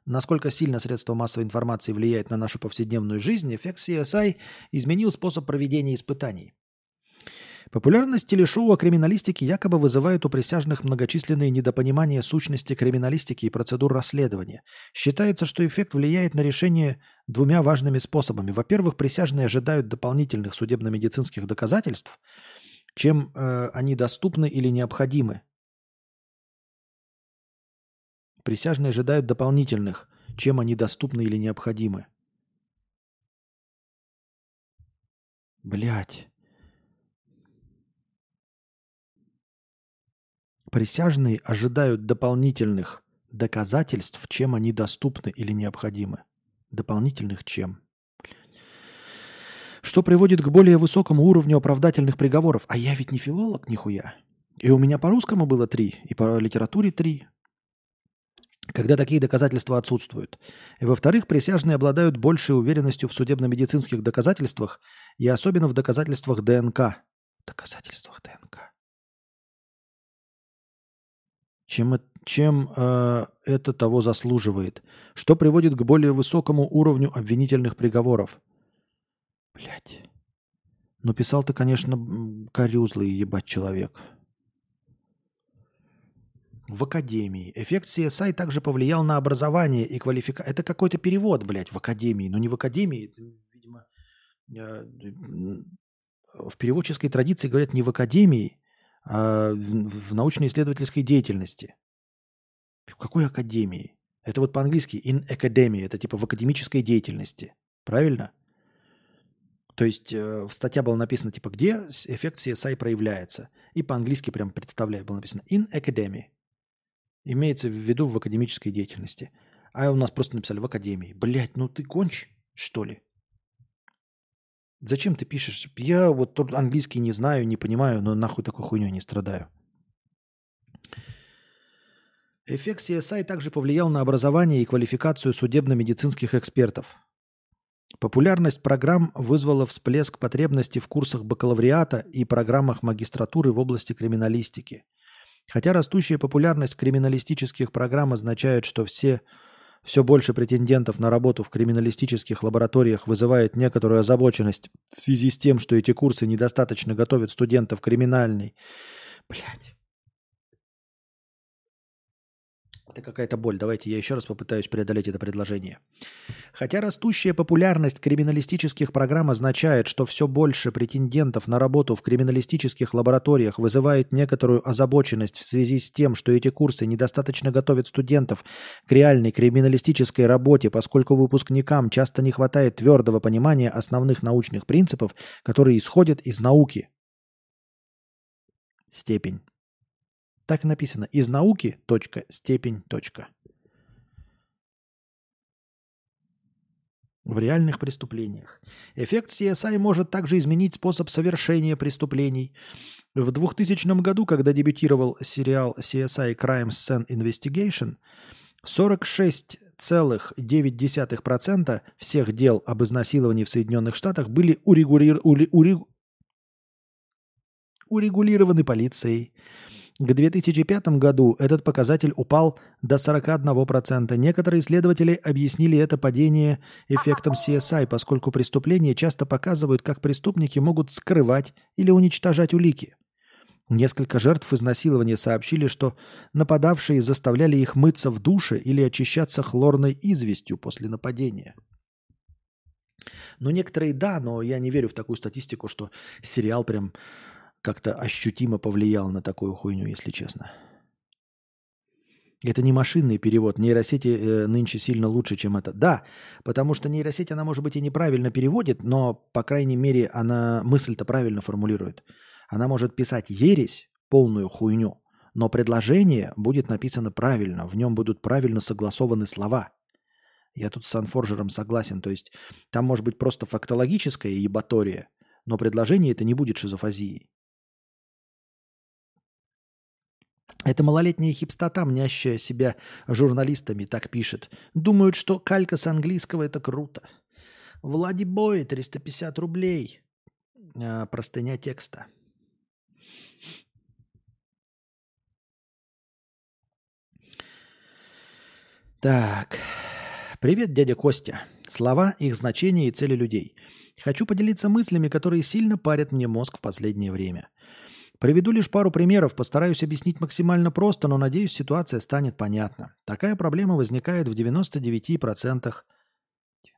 насколько сильно средства массовой информации влияет на нашу повседневную жизнь, эффект CSI изменил способ проведения испытаний. Популярность телешоу о криминалистике якобы вызывает у присяжных многочисленные недопонимания сущности криминалистики и процедур расследования. Считается, что эффект влияет на решение двумя важными способами. Во-первых, присяжные ожидают дополнительных судебно-медицинских доказательств, чем э, они доступны или необходимы. Присяжные ожидают дополнительных, чем они доступны или необходимы. Блять. Присяжные ожидают дополнительных доказательств, чем они доступны или необходимы. Дополнительных чем? Что приводит к более высокому уровню оправдательных приговоров. А я ведь не филолог нихуя. И у меня по русскому было три, и по литературе три. Когда такие доказательства отсутствуют. И во-вторых, присяжные обладают большей уверенностью в судебно-медицинских доказательствах и особенно в доказательствах ДНК. Доказательствах ДНК. Чем, чем э, это того заслуживает? Что приводит к более высокому уровню обвинительных приговоров? Блять. Ну, писал ты, конечно, корюзлый ебать человек. В академии. Эффект CSI также повлиял на образование и квалификацию. Это какой-то перевод, блядь, в академии. Но не в академии. Это, видимо, э, в переводческой традиции говорят не в академии, а в, научно-исследовательской деятельности. В какой академии? Это вот по-английски in academy, это типа в академической деятельности. Правильно? То есть э, статья была написана типа где эффект CSI проявляется. И по-английски прям представляю, было написано in academy. Имеется в виду в академической деятельности. А у нас просто написали в академии. Блять, ну ты конч, что ли? Зачем ты пишешь? Я вот английский не знаю, не понимаю, но нахуй такой хуйней не страдаю. Эффект CSI также повлиял на образование и квалификацию судебно-медицинских экспертов. Популярность программ вызвала всплеск потребности в курсах бакалавриата и программах магистратуры в области криминалистики. Хотя растущая популярность криминалистических программ означает, что все все больше претендентов на работу в криминалистических лабораториях вызывает некоторую озабоченность в связи с тем, что эти курсы недостаточно готовят студентов криминальной. Блять. Это какая-то боль. Давайте я еще раз попытаюсь преодолеть это предложение. Хотя растущая популярность криминалистических программ означает, что все больше претендентов на работу в криминалистических лабораториях вызывает некоторую озабоченность в связи с тем, что эти курсы недостаточно готовят студентов к реальной криминалистической работе, поскольку выпускникам часто не хватает твердого понимания основных научных принципов, которые исходят из науки. Степень. Так написано. Из науки. Точка, степень. Точка. В реальных преступлениях. Эффект CSI может также изменить способ совершения преступлений. В 2000 году, когда дебютировал сериал CSI Crime Scene Investigation, 46,9% всех дел об изнасиловании в Соединенных Штатах были урегулир... урегулированы полицией. К 2005 году этот показатель упал до 41%. Некоторые исследователи объяснили это падение эффектом CSI, поскольку преступления часто показывают, как преступники могут скрывать или уничтожать улики. Несколько жертв изнасилования сообщили, что нападавшие заставляли их мыться в душе или очищаться хлорной известью после нападения. Ну, некоторые да, но я не верю в такую статистику, что сериал прям как-то ощутимо повлиял на такую хуйню, если честно. Это не машинный перевод. Нейросети э, нынче сильно лучше, чем это. Да, потому что нейросеть, она, может быть, и неправильно переводит, но, по крайней мере, она мысль-то правильно формулирует. Она может писать ересь, полную хуйню, но предложение будет написано правильно, в нем будут правильно согласованы слова. Я тут с Анфоржером согласен. То есть там может быть просто фактологическая ебатория, но предложение это не будет шизофазией. Это малолетняя хипстота, мнящая себя журналистами, так пишет. Думают, что калька с английского – это круто. Влади Бой, 350 рублей. А, простыня текста. Так. Привет, дядя Костя. Слова, их значение и цели людей. Хочу поделиться мыслями, которые сильно парят мне мозг в последнее время. Приведу лишь пару примеров, постараюсь объяснить максимально просто, но надеюсь, ситуация станет понятна. Такая проблема возникает в 99%.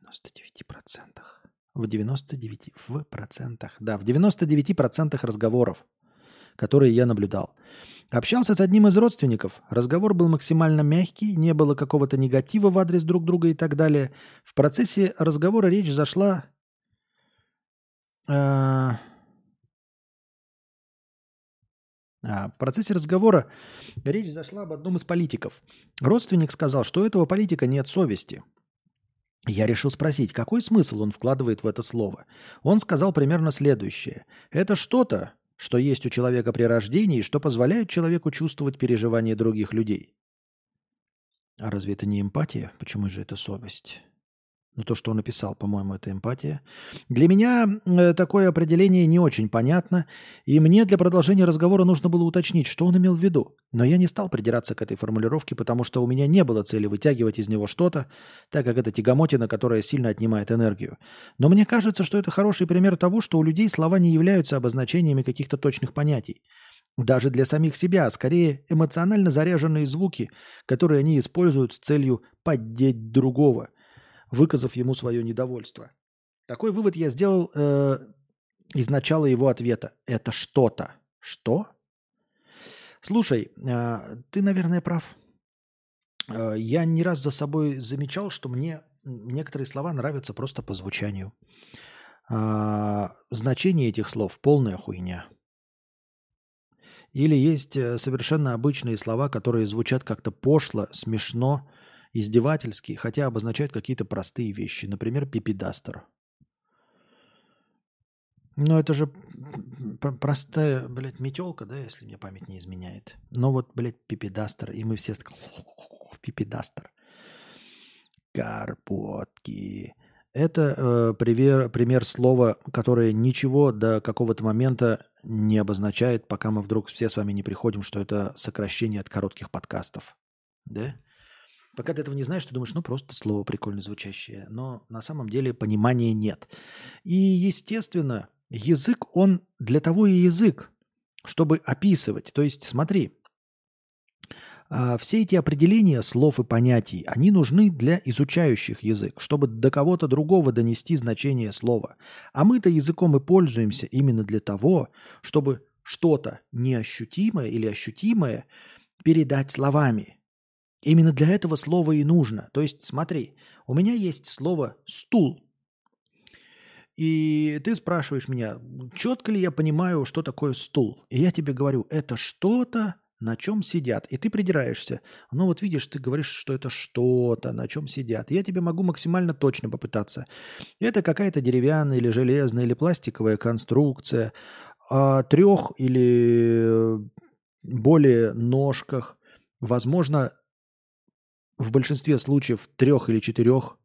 99%. В 99 в процентах. Да, в 99% разговоров. которые я наблюдал. Общался с одним из родственников. Разговор был максимально мягкий, не было какого-то негатива в адрес друг друга и так далее. В процессе разговора речь зашла... э, в процессе разговора речь зашла об одном из политиков. Родственник сказал, что у этого политика нет совести. Я решил спросить, какой смысл он вкладывает в это слово. Он сказал примерно следующее. Это что-то, что есть у человека при рождении, что позволяет человеку чувствовать переживания других людей. А разве это не эмпатия? Почему же это совесть? Ну, то, что он написал, по-моему, это эмпатия. Для меня э, такое определение не очень понятно, и мне для продолжения разговора нужно было уточнить, что он имел в виду. Но я не стал придираться к этой формулировке, потому что у меня не было цели вытягивать из него что-то, так как это тягомотина, которая сильно отнимает энергию. Но мне кажется, что это хороший пример того, что у людей слова не являются обозначениями каких-то точных понятий. Даже для самих себя, а скорее эмоционально заряженные звуки, которые они используют с целью поддеть другого – выказав ему свое недовольство. Такой вывод я сделал э, из начала его ответа. Это что-то. Что? Слушай, э, ты, наверное, прав. Э, я не раз за собой замечал, что мне некоторые слова нравятся просто по звучанию. Э, значение этих слов полная хуйня. Или есть э, совершенно обычные слова, которые звучат как-то пошло, смешно, издевательски, хотя обозначают какие-то простые вещи. Например, пипидастер. Но это же простая, блядь, метелка, да, если мне память не изменяет. Но вот, блядь, пипидастер, и мы все пипидастер. Карпотки. Это э, пример, пример слова, которое ничего до какого-то момента не обозначает, пока мы вдруг все с вами не приходим, что это сокращение от коротких подкастов. Да? Пока ты этого не знаешь, ты думаешь, ну просто слово прикольно звучащее. Но на самом деле понимания нет. И, естественно, язык, он для того и язык, чтобы описывать. То есть, смотри, а, все эти определения слов и понятий, они нужны для изучающих язык, чтобы до кого-то другого донести значение слова. А мы-то языком и пользуемся именно для того, чтобы что-то неощутимое или ощутимое передать словами – Именно для этого слова и нужно. То есть, смотри, у меня есть слово «стул». И ты спрашиваешь меня, четко ли я понимаю, что такое стул. И я тебе говорю, это что-то, на чем сидят. И ты придираешься. Ну вот видишь, ты говоришь, что это что-то, на чем сидят. Я тебе могу максимально точно попытаться. Это какая-то деревянная или железная или пластиковая конструкция о трех или более ножках. Возможно, в большинстве случаев трех или четырех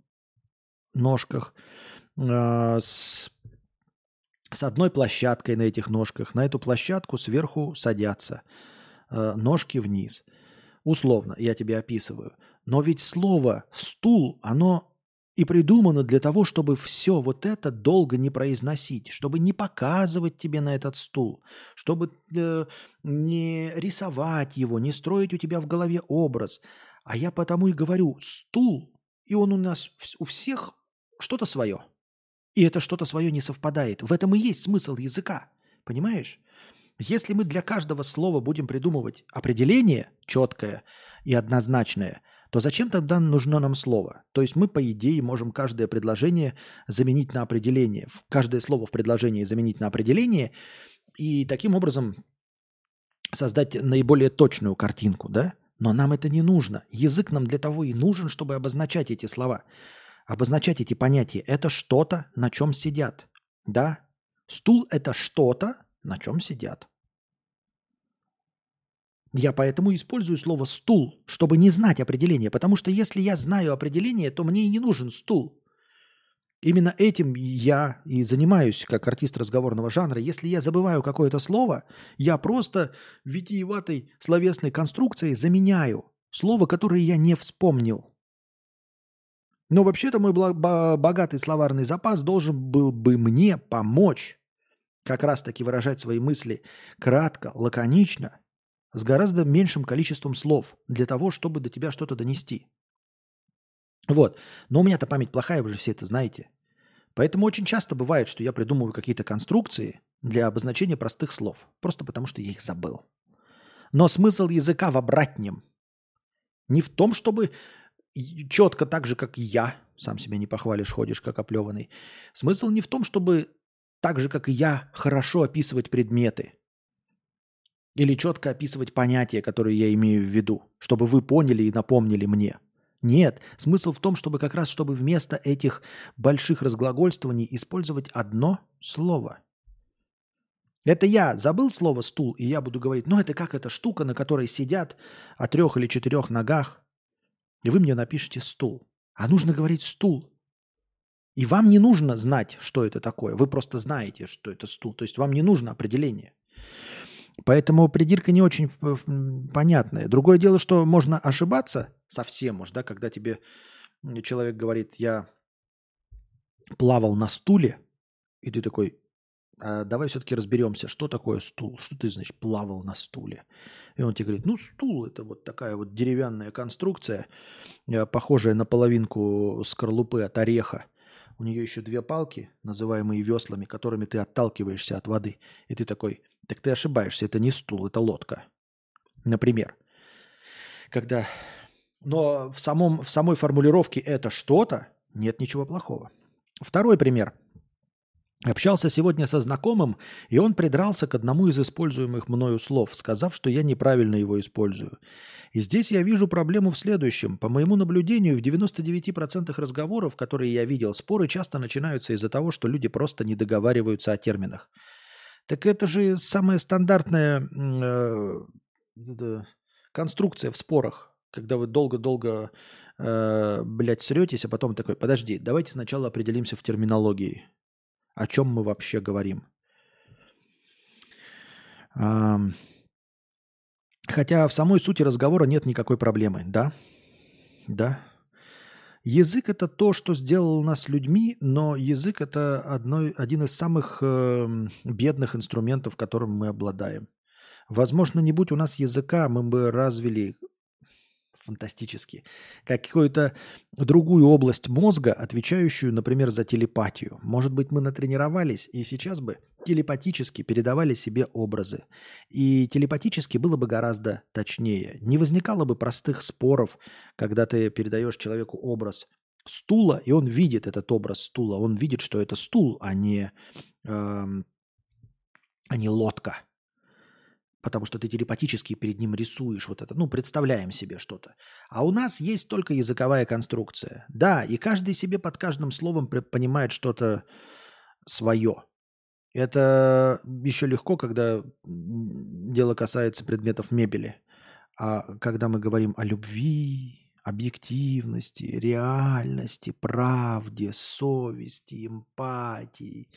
ножках э, с, с одной площадкой на этих ножках. На эту площадку сверху садятся э, ножки вниз. Условно, я тебе описываю. Но ведь слово «стул», оно и придумано для того, чтобы все вот это долго не произносить, чтобы не показывать тебе на этот стул, чтобы э, не рисовать его, не строить у тебя в голове образ, а я потому и говорю стул, и он у нас у всех что-то свое. И это что-то свое не совпадает. В этом и есть смысл языка. Понимаешь? Если мы для каждого слова будем придумывать определение четкое и однозначное, то зачем тогда нужно нам слово? То есть мы, по идее, можем каждое предложение заменить на определение, каждое слово в предложении заменить на определение, и таким образом создать наиболее точную картинку, да? Но нам это не нужно. Язык нам для того и нужен, чтобы обозначать эти слова, обозначать эти понятия. Это что-то, на чем сидят. Да? Стул – это что-то, на чем сидят. Я поэтому использую слово «стул», чтобы не знать определение, потому что если я знаю определение, то мне и не нужен стул. Именно этим я и занимаюсь как артист разговорного жанра. Если я забываю какое-то слово, я просто витиеватой словесной конструкцией заменяю слово, которое я не вспомнил. Но вообще-то мой богатый словарный запас должен был бы мне помочь как раз-таки выражать свои мысли кратко, лаконично, с гораздо меньшим количеством слов для того, чтобы до тебя что-то донести. Вот. Но у меня-то память плохая, вы же все это знаете. Поэтому очень часто бывает, что я придумываю какие-то конструкции, для обозначения простых слов, просто потому что я их забыл. Но смысл языка в обратнем. Не в том, чтобы четко так же, как я, сам себя не похвалишь, ходишь как оплеванный. Смысл не в том, чтобы так же, как и я, хорошо описывать предметы. Или четко описывать понятия, которые я имею в виду, чтобы вы поняли и напомнили мне. Нет, смысл в том, чтобы как раз, чтобы вместо этих больших разглагольствований использовать одно слово. Это я забыл слово стул, и я буду говорить, ну это как эта штука, на которой сидят о трех или четырех ногах, и вы мне напишите стул. А нужно говорить стул. И вам не нужно знать, что это такое. Вы просто знаете, что это стул. То есть вам не нужно определение. Поэтому придирка не очень понятная. Другое дело, что можно ошибаться совсем уж, да, когда тебе человек говорит, я плавал на стуле, и ты такой, а давай все-таки разберемся, что такое стул, что ты, значит, плавал на стуле. И он тебе говорит, ну, стул – это вот такая вот деревянная конструкция, э, похожая на половинку скорлупы от ореха. У нее еще две палки, называемые веслами, которыми ты отталкиваешься от воды. И ты такой, так ты ошибаешься, это не стул, это лодка. Например. Когда... Но в, самом, в самой формулировке это что-то, нет ничего плохого. Второй пример – Общался сегодня со знакомым, и он придрался к одному из используемых мною слов, сказав, что я неправильно его использую. И здесь я вижу проблему в следующем. По моему наблюдению, в 99% разговоров, которые я видел, споры часто начинаются из-за того, что люди просто не договариваются о терминах. Так это же самая стандартная э, конструкция в спорах, когда вы долго-долго, э, блядь, сретесь, а потом такой, подожди, давайте сначала определимся в терминологии. О чем мы вообще говорим? Хотя в самой сути разговора нет никакой проблемы, да? Да. Язык это то, что сделал нас людьми, но язык это одно, один из самых э, бедных инструментов, которым мы обладаем. Возможно, не будь у нас языка, мы бы развили фантастически, какую-то другую область мозга, отвечающую, например, за телепатию. Может быть, мы натренировались и сейчас бы телепатически передавали себе образы. И телепатически было бы гораздо точнее. Не возникало бы простых споров, когда ты передаешь человеку образ стула, и он видит этот образ стула. Он видит, что это стул, а не, э, а не лодка потому что ты телепатически перед ним рисуешь вот это, ну, представляем себе что-то. А у нас есть только языковая конструкция. Да, и каждый себе под каждым словом понимает что-то свое. Это еще легко, когда дело касается предметов мебели. А когда мы говорим о любви, объективности, реальности, правде, совести, эмпатии,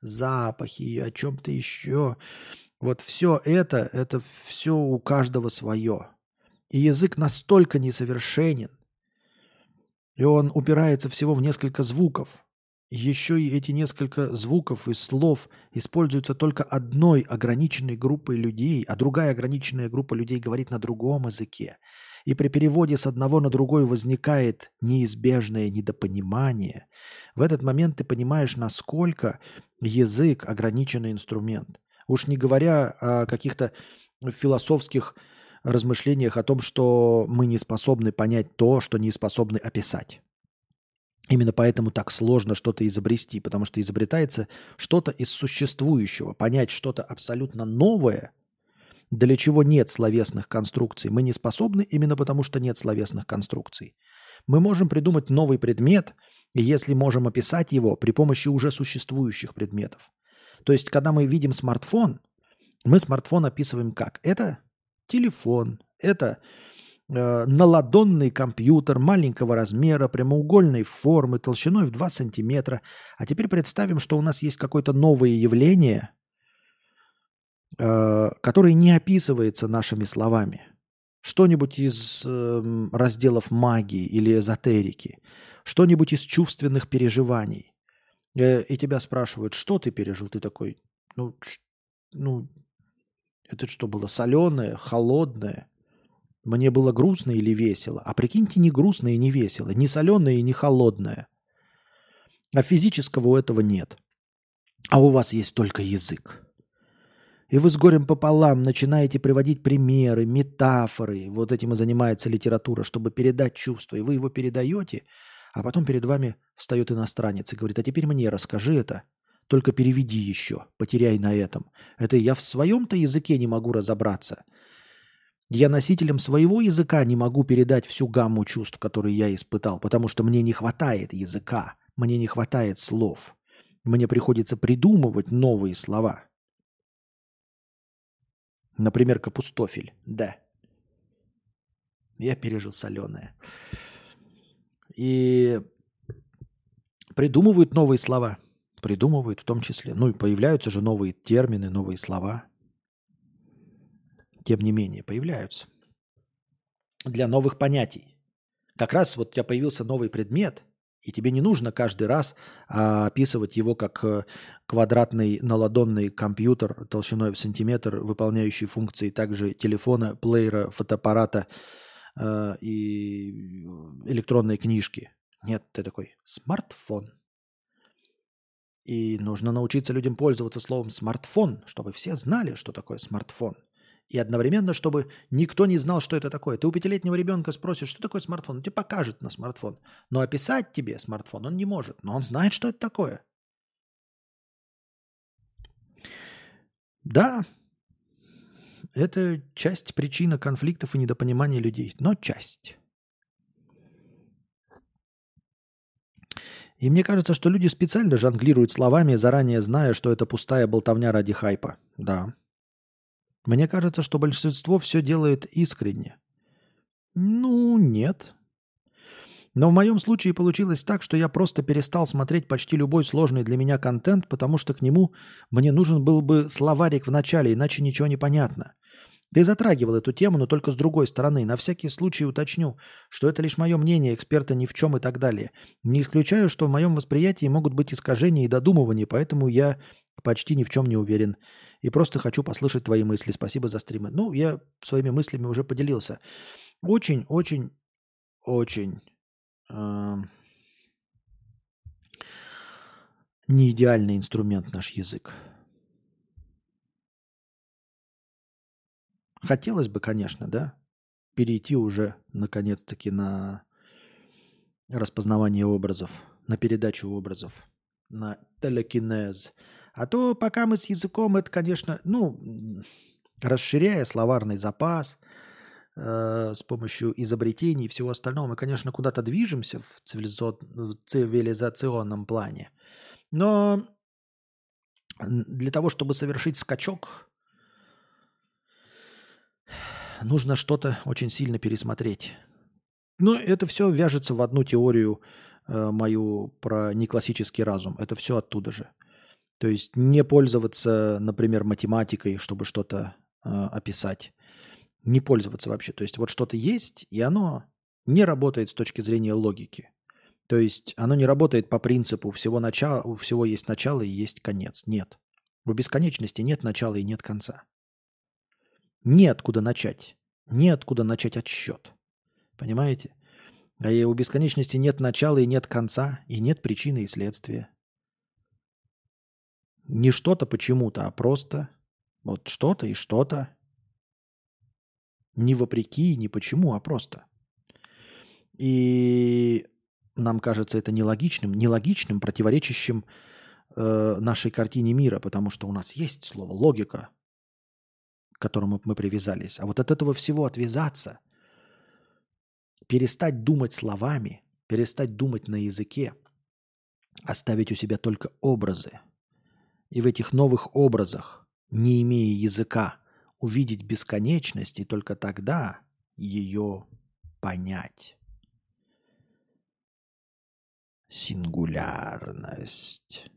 запахи, о чем-то еще, вот все это, это все у каждого свое. И язык настолько несовершенен, и он упирается всего в несколько звуков. Еще и эти несколько звуков и слов используются только одной ограниченной группой людей, а другая ограниченная группа людей говорит на другом языке. И при переводе с одного на другой возникает неизбежное недопонимание. В этот момент ты понимаешь, насколько язык ограниченный инструмент. Уж не говоря о каких-то философских размышлениях о том, что мы не способны понять то, что не способны описать. Именно поэтому так сложно что-то изобрести, потому что изобретается что-то из существующего. Понять что-то абсолютно новое, для чего нет словесных конструкций, мы не способны именно потому, что нет словесных конструкций. Мы можем придумать новый предмет, если можем описать его при помощи уже существующих предметов. То есть, когда мы видим смартфон, мы смартфон описываем как? Это телефон, это э, наладонный компьютер маленького размера, прямоугольной формы, толщиной в 2 сантиметра. А теперь представим, что у нас есть какое-то новое явление, э, которое не описывается нашими словами. Что-нибудь из э, разделов магии или эзотерики, что-нибудь из чувственных переживаний. Э, и тебя спрашивают, что ты пережил? Ты такой, ну, ну это что было, соленое, холодное? Мне было грустно или весело? А прикиньте, не грустно и не весело, не соленое и не холодное. А физического у этого нет. а у вас есть только язык. И вы с горем пополам начинаете приводить примеры, метафоры. Вот этим и занимается литература, чтобы передать чувство. И вы его передаете, а потом перед вами встает иностранец и говорит, а теперь мне расскажи это, только переведи еще, потеряй на этом. Это я в своем-то языке не могу разобраться. Я носителем своего языка не могу передать всю гамму чувств, которые я испытал, потому что мне не хватает языка, мне не хватает слов. Мне приходится придумывать новые слова. Например, капустофель. Да. Я пережил соленое. И придумывают новые слова. Придумывают в том числе. Ну и появляются же новые термины, новые слова. Тем не менее, появляются. Для новых понятий. Как раз вот у тебя появился новый предмет, и тебе не нужно каждый раз а, описывать его как э, квадратный наладонный компьютер толщиной в сантиметр, выполняющий функции также телефона, плеера, фотоаппарата э, и электронной книжки. Нет, ты такой смартфон. И нужно научиться людям пользоваться словом смартфон, чтобы все знали, что такое смартфон – и одновременно, чтобы никто не знал, что это такое. Ты у пятилетнего ребенка спросишь, что такое смартфон, он тебе покажет на смартфон. Но описать тебе смартфон он не может, но он знает, что это такое. Да, это часть причины конфликтов и недопонимания людей, но часть. И мне кажется, что люди специально жонглируют словами, заранее зная, что это пустая болтовня ради хайпа. Да. Мне кажется, что большинство все делает искренне. Ну, нет. Но в моем случае получилось так, что я просто перестал смотреть почти любой сложный для меня контент, потому что к нему мне нужен был бы словарик в начале, иначе ничего не понятно. Ты затрагивал эту тему, но только с другой стороны. На всякий случай уточню, что это лишь мое мнение, эксперта ни в чем и так далее. Не исключаю, что в моем восприятии могут быть искажения и додумывания, поэтому я почти ни в чем не уверен и просто хочу послушать твои мысли. Спасибо за стримы. Ну, я своими мыслями уже поделился. Очень, очень, очень э, не идеальный инструмент наш язык. Хотелось бы, конечно, да, перейти уже наконец-таки на распознавание образов, на передачу образов, на телекинез – а то пока мы с языком, это, конечно, ну, расширяя словарный запас э, с помощью изобретений и всего остального, мы, конечно, куда-то движемся в, цивилизо... в цивилизационном плане. Но для того, чтобы совершить скачок, нужно что-то очень сильно пересмотреть. Но это все вяжется в одну теорию э, мою про неклассический разум. Это все оттуда же. То есть не пользоваться, например, математикой, чтобы что-то э, описать. Не пользоваться вообще. То есть вот что-то есть, и оно не работает с точки зрения логики. То есть оно не работает по принципу всего начала, у всего есть начало и есть конец. Нет. У бесконечности нет начала и нет конца. Неоткуда начать. Неоткуда начать отсчет. Понимаете? А у бесконечности нет начала и нет конца, и нет причины и следствия. Не что-то почему-то, а просто вот что-то и что-то. Не вопреки, не почему, а просто. И нам кажется это нелогичным, нелогичным, противоречащим э, нашей картине мира, потому что у нас есть слово логика, которому мы привязались. А вот от этого всего отвязаться, перестать думать словами, перестать думать на языке, оставить у себя только образы – и в этих новых образах, не имея языка, увидеть бесконечность и только тогда ее понять. Сингулярность.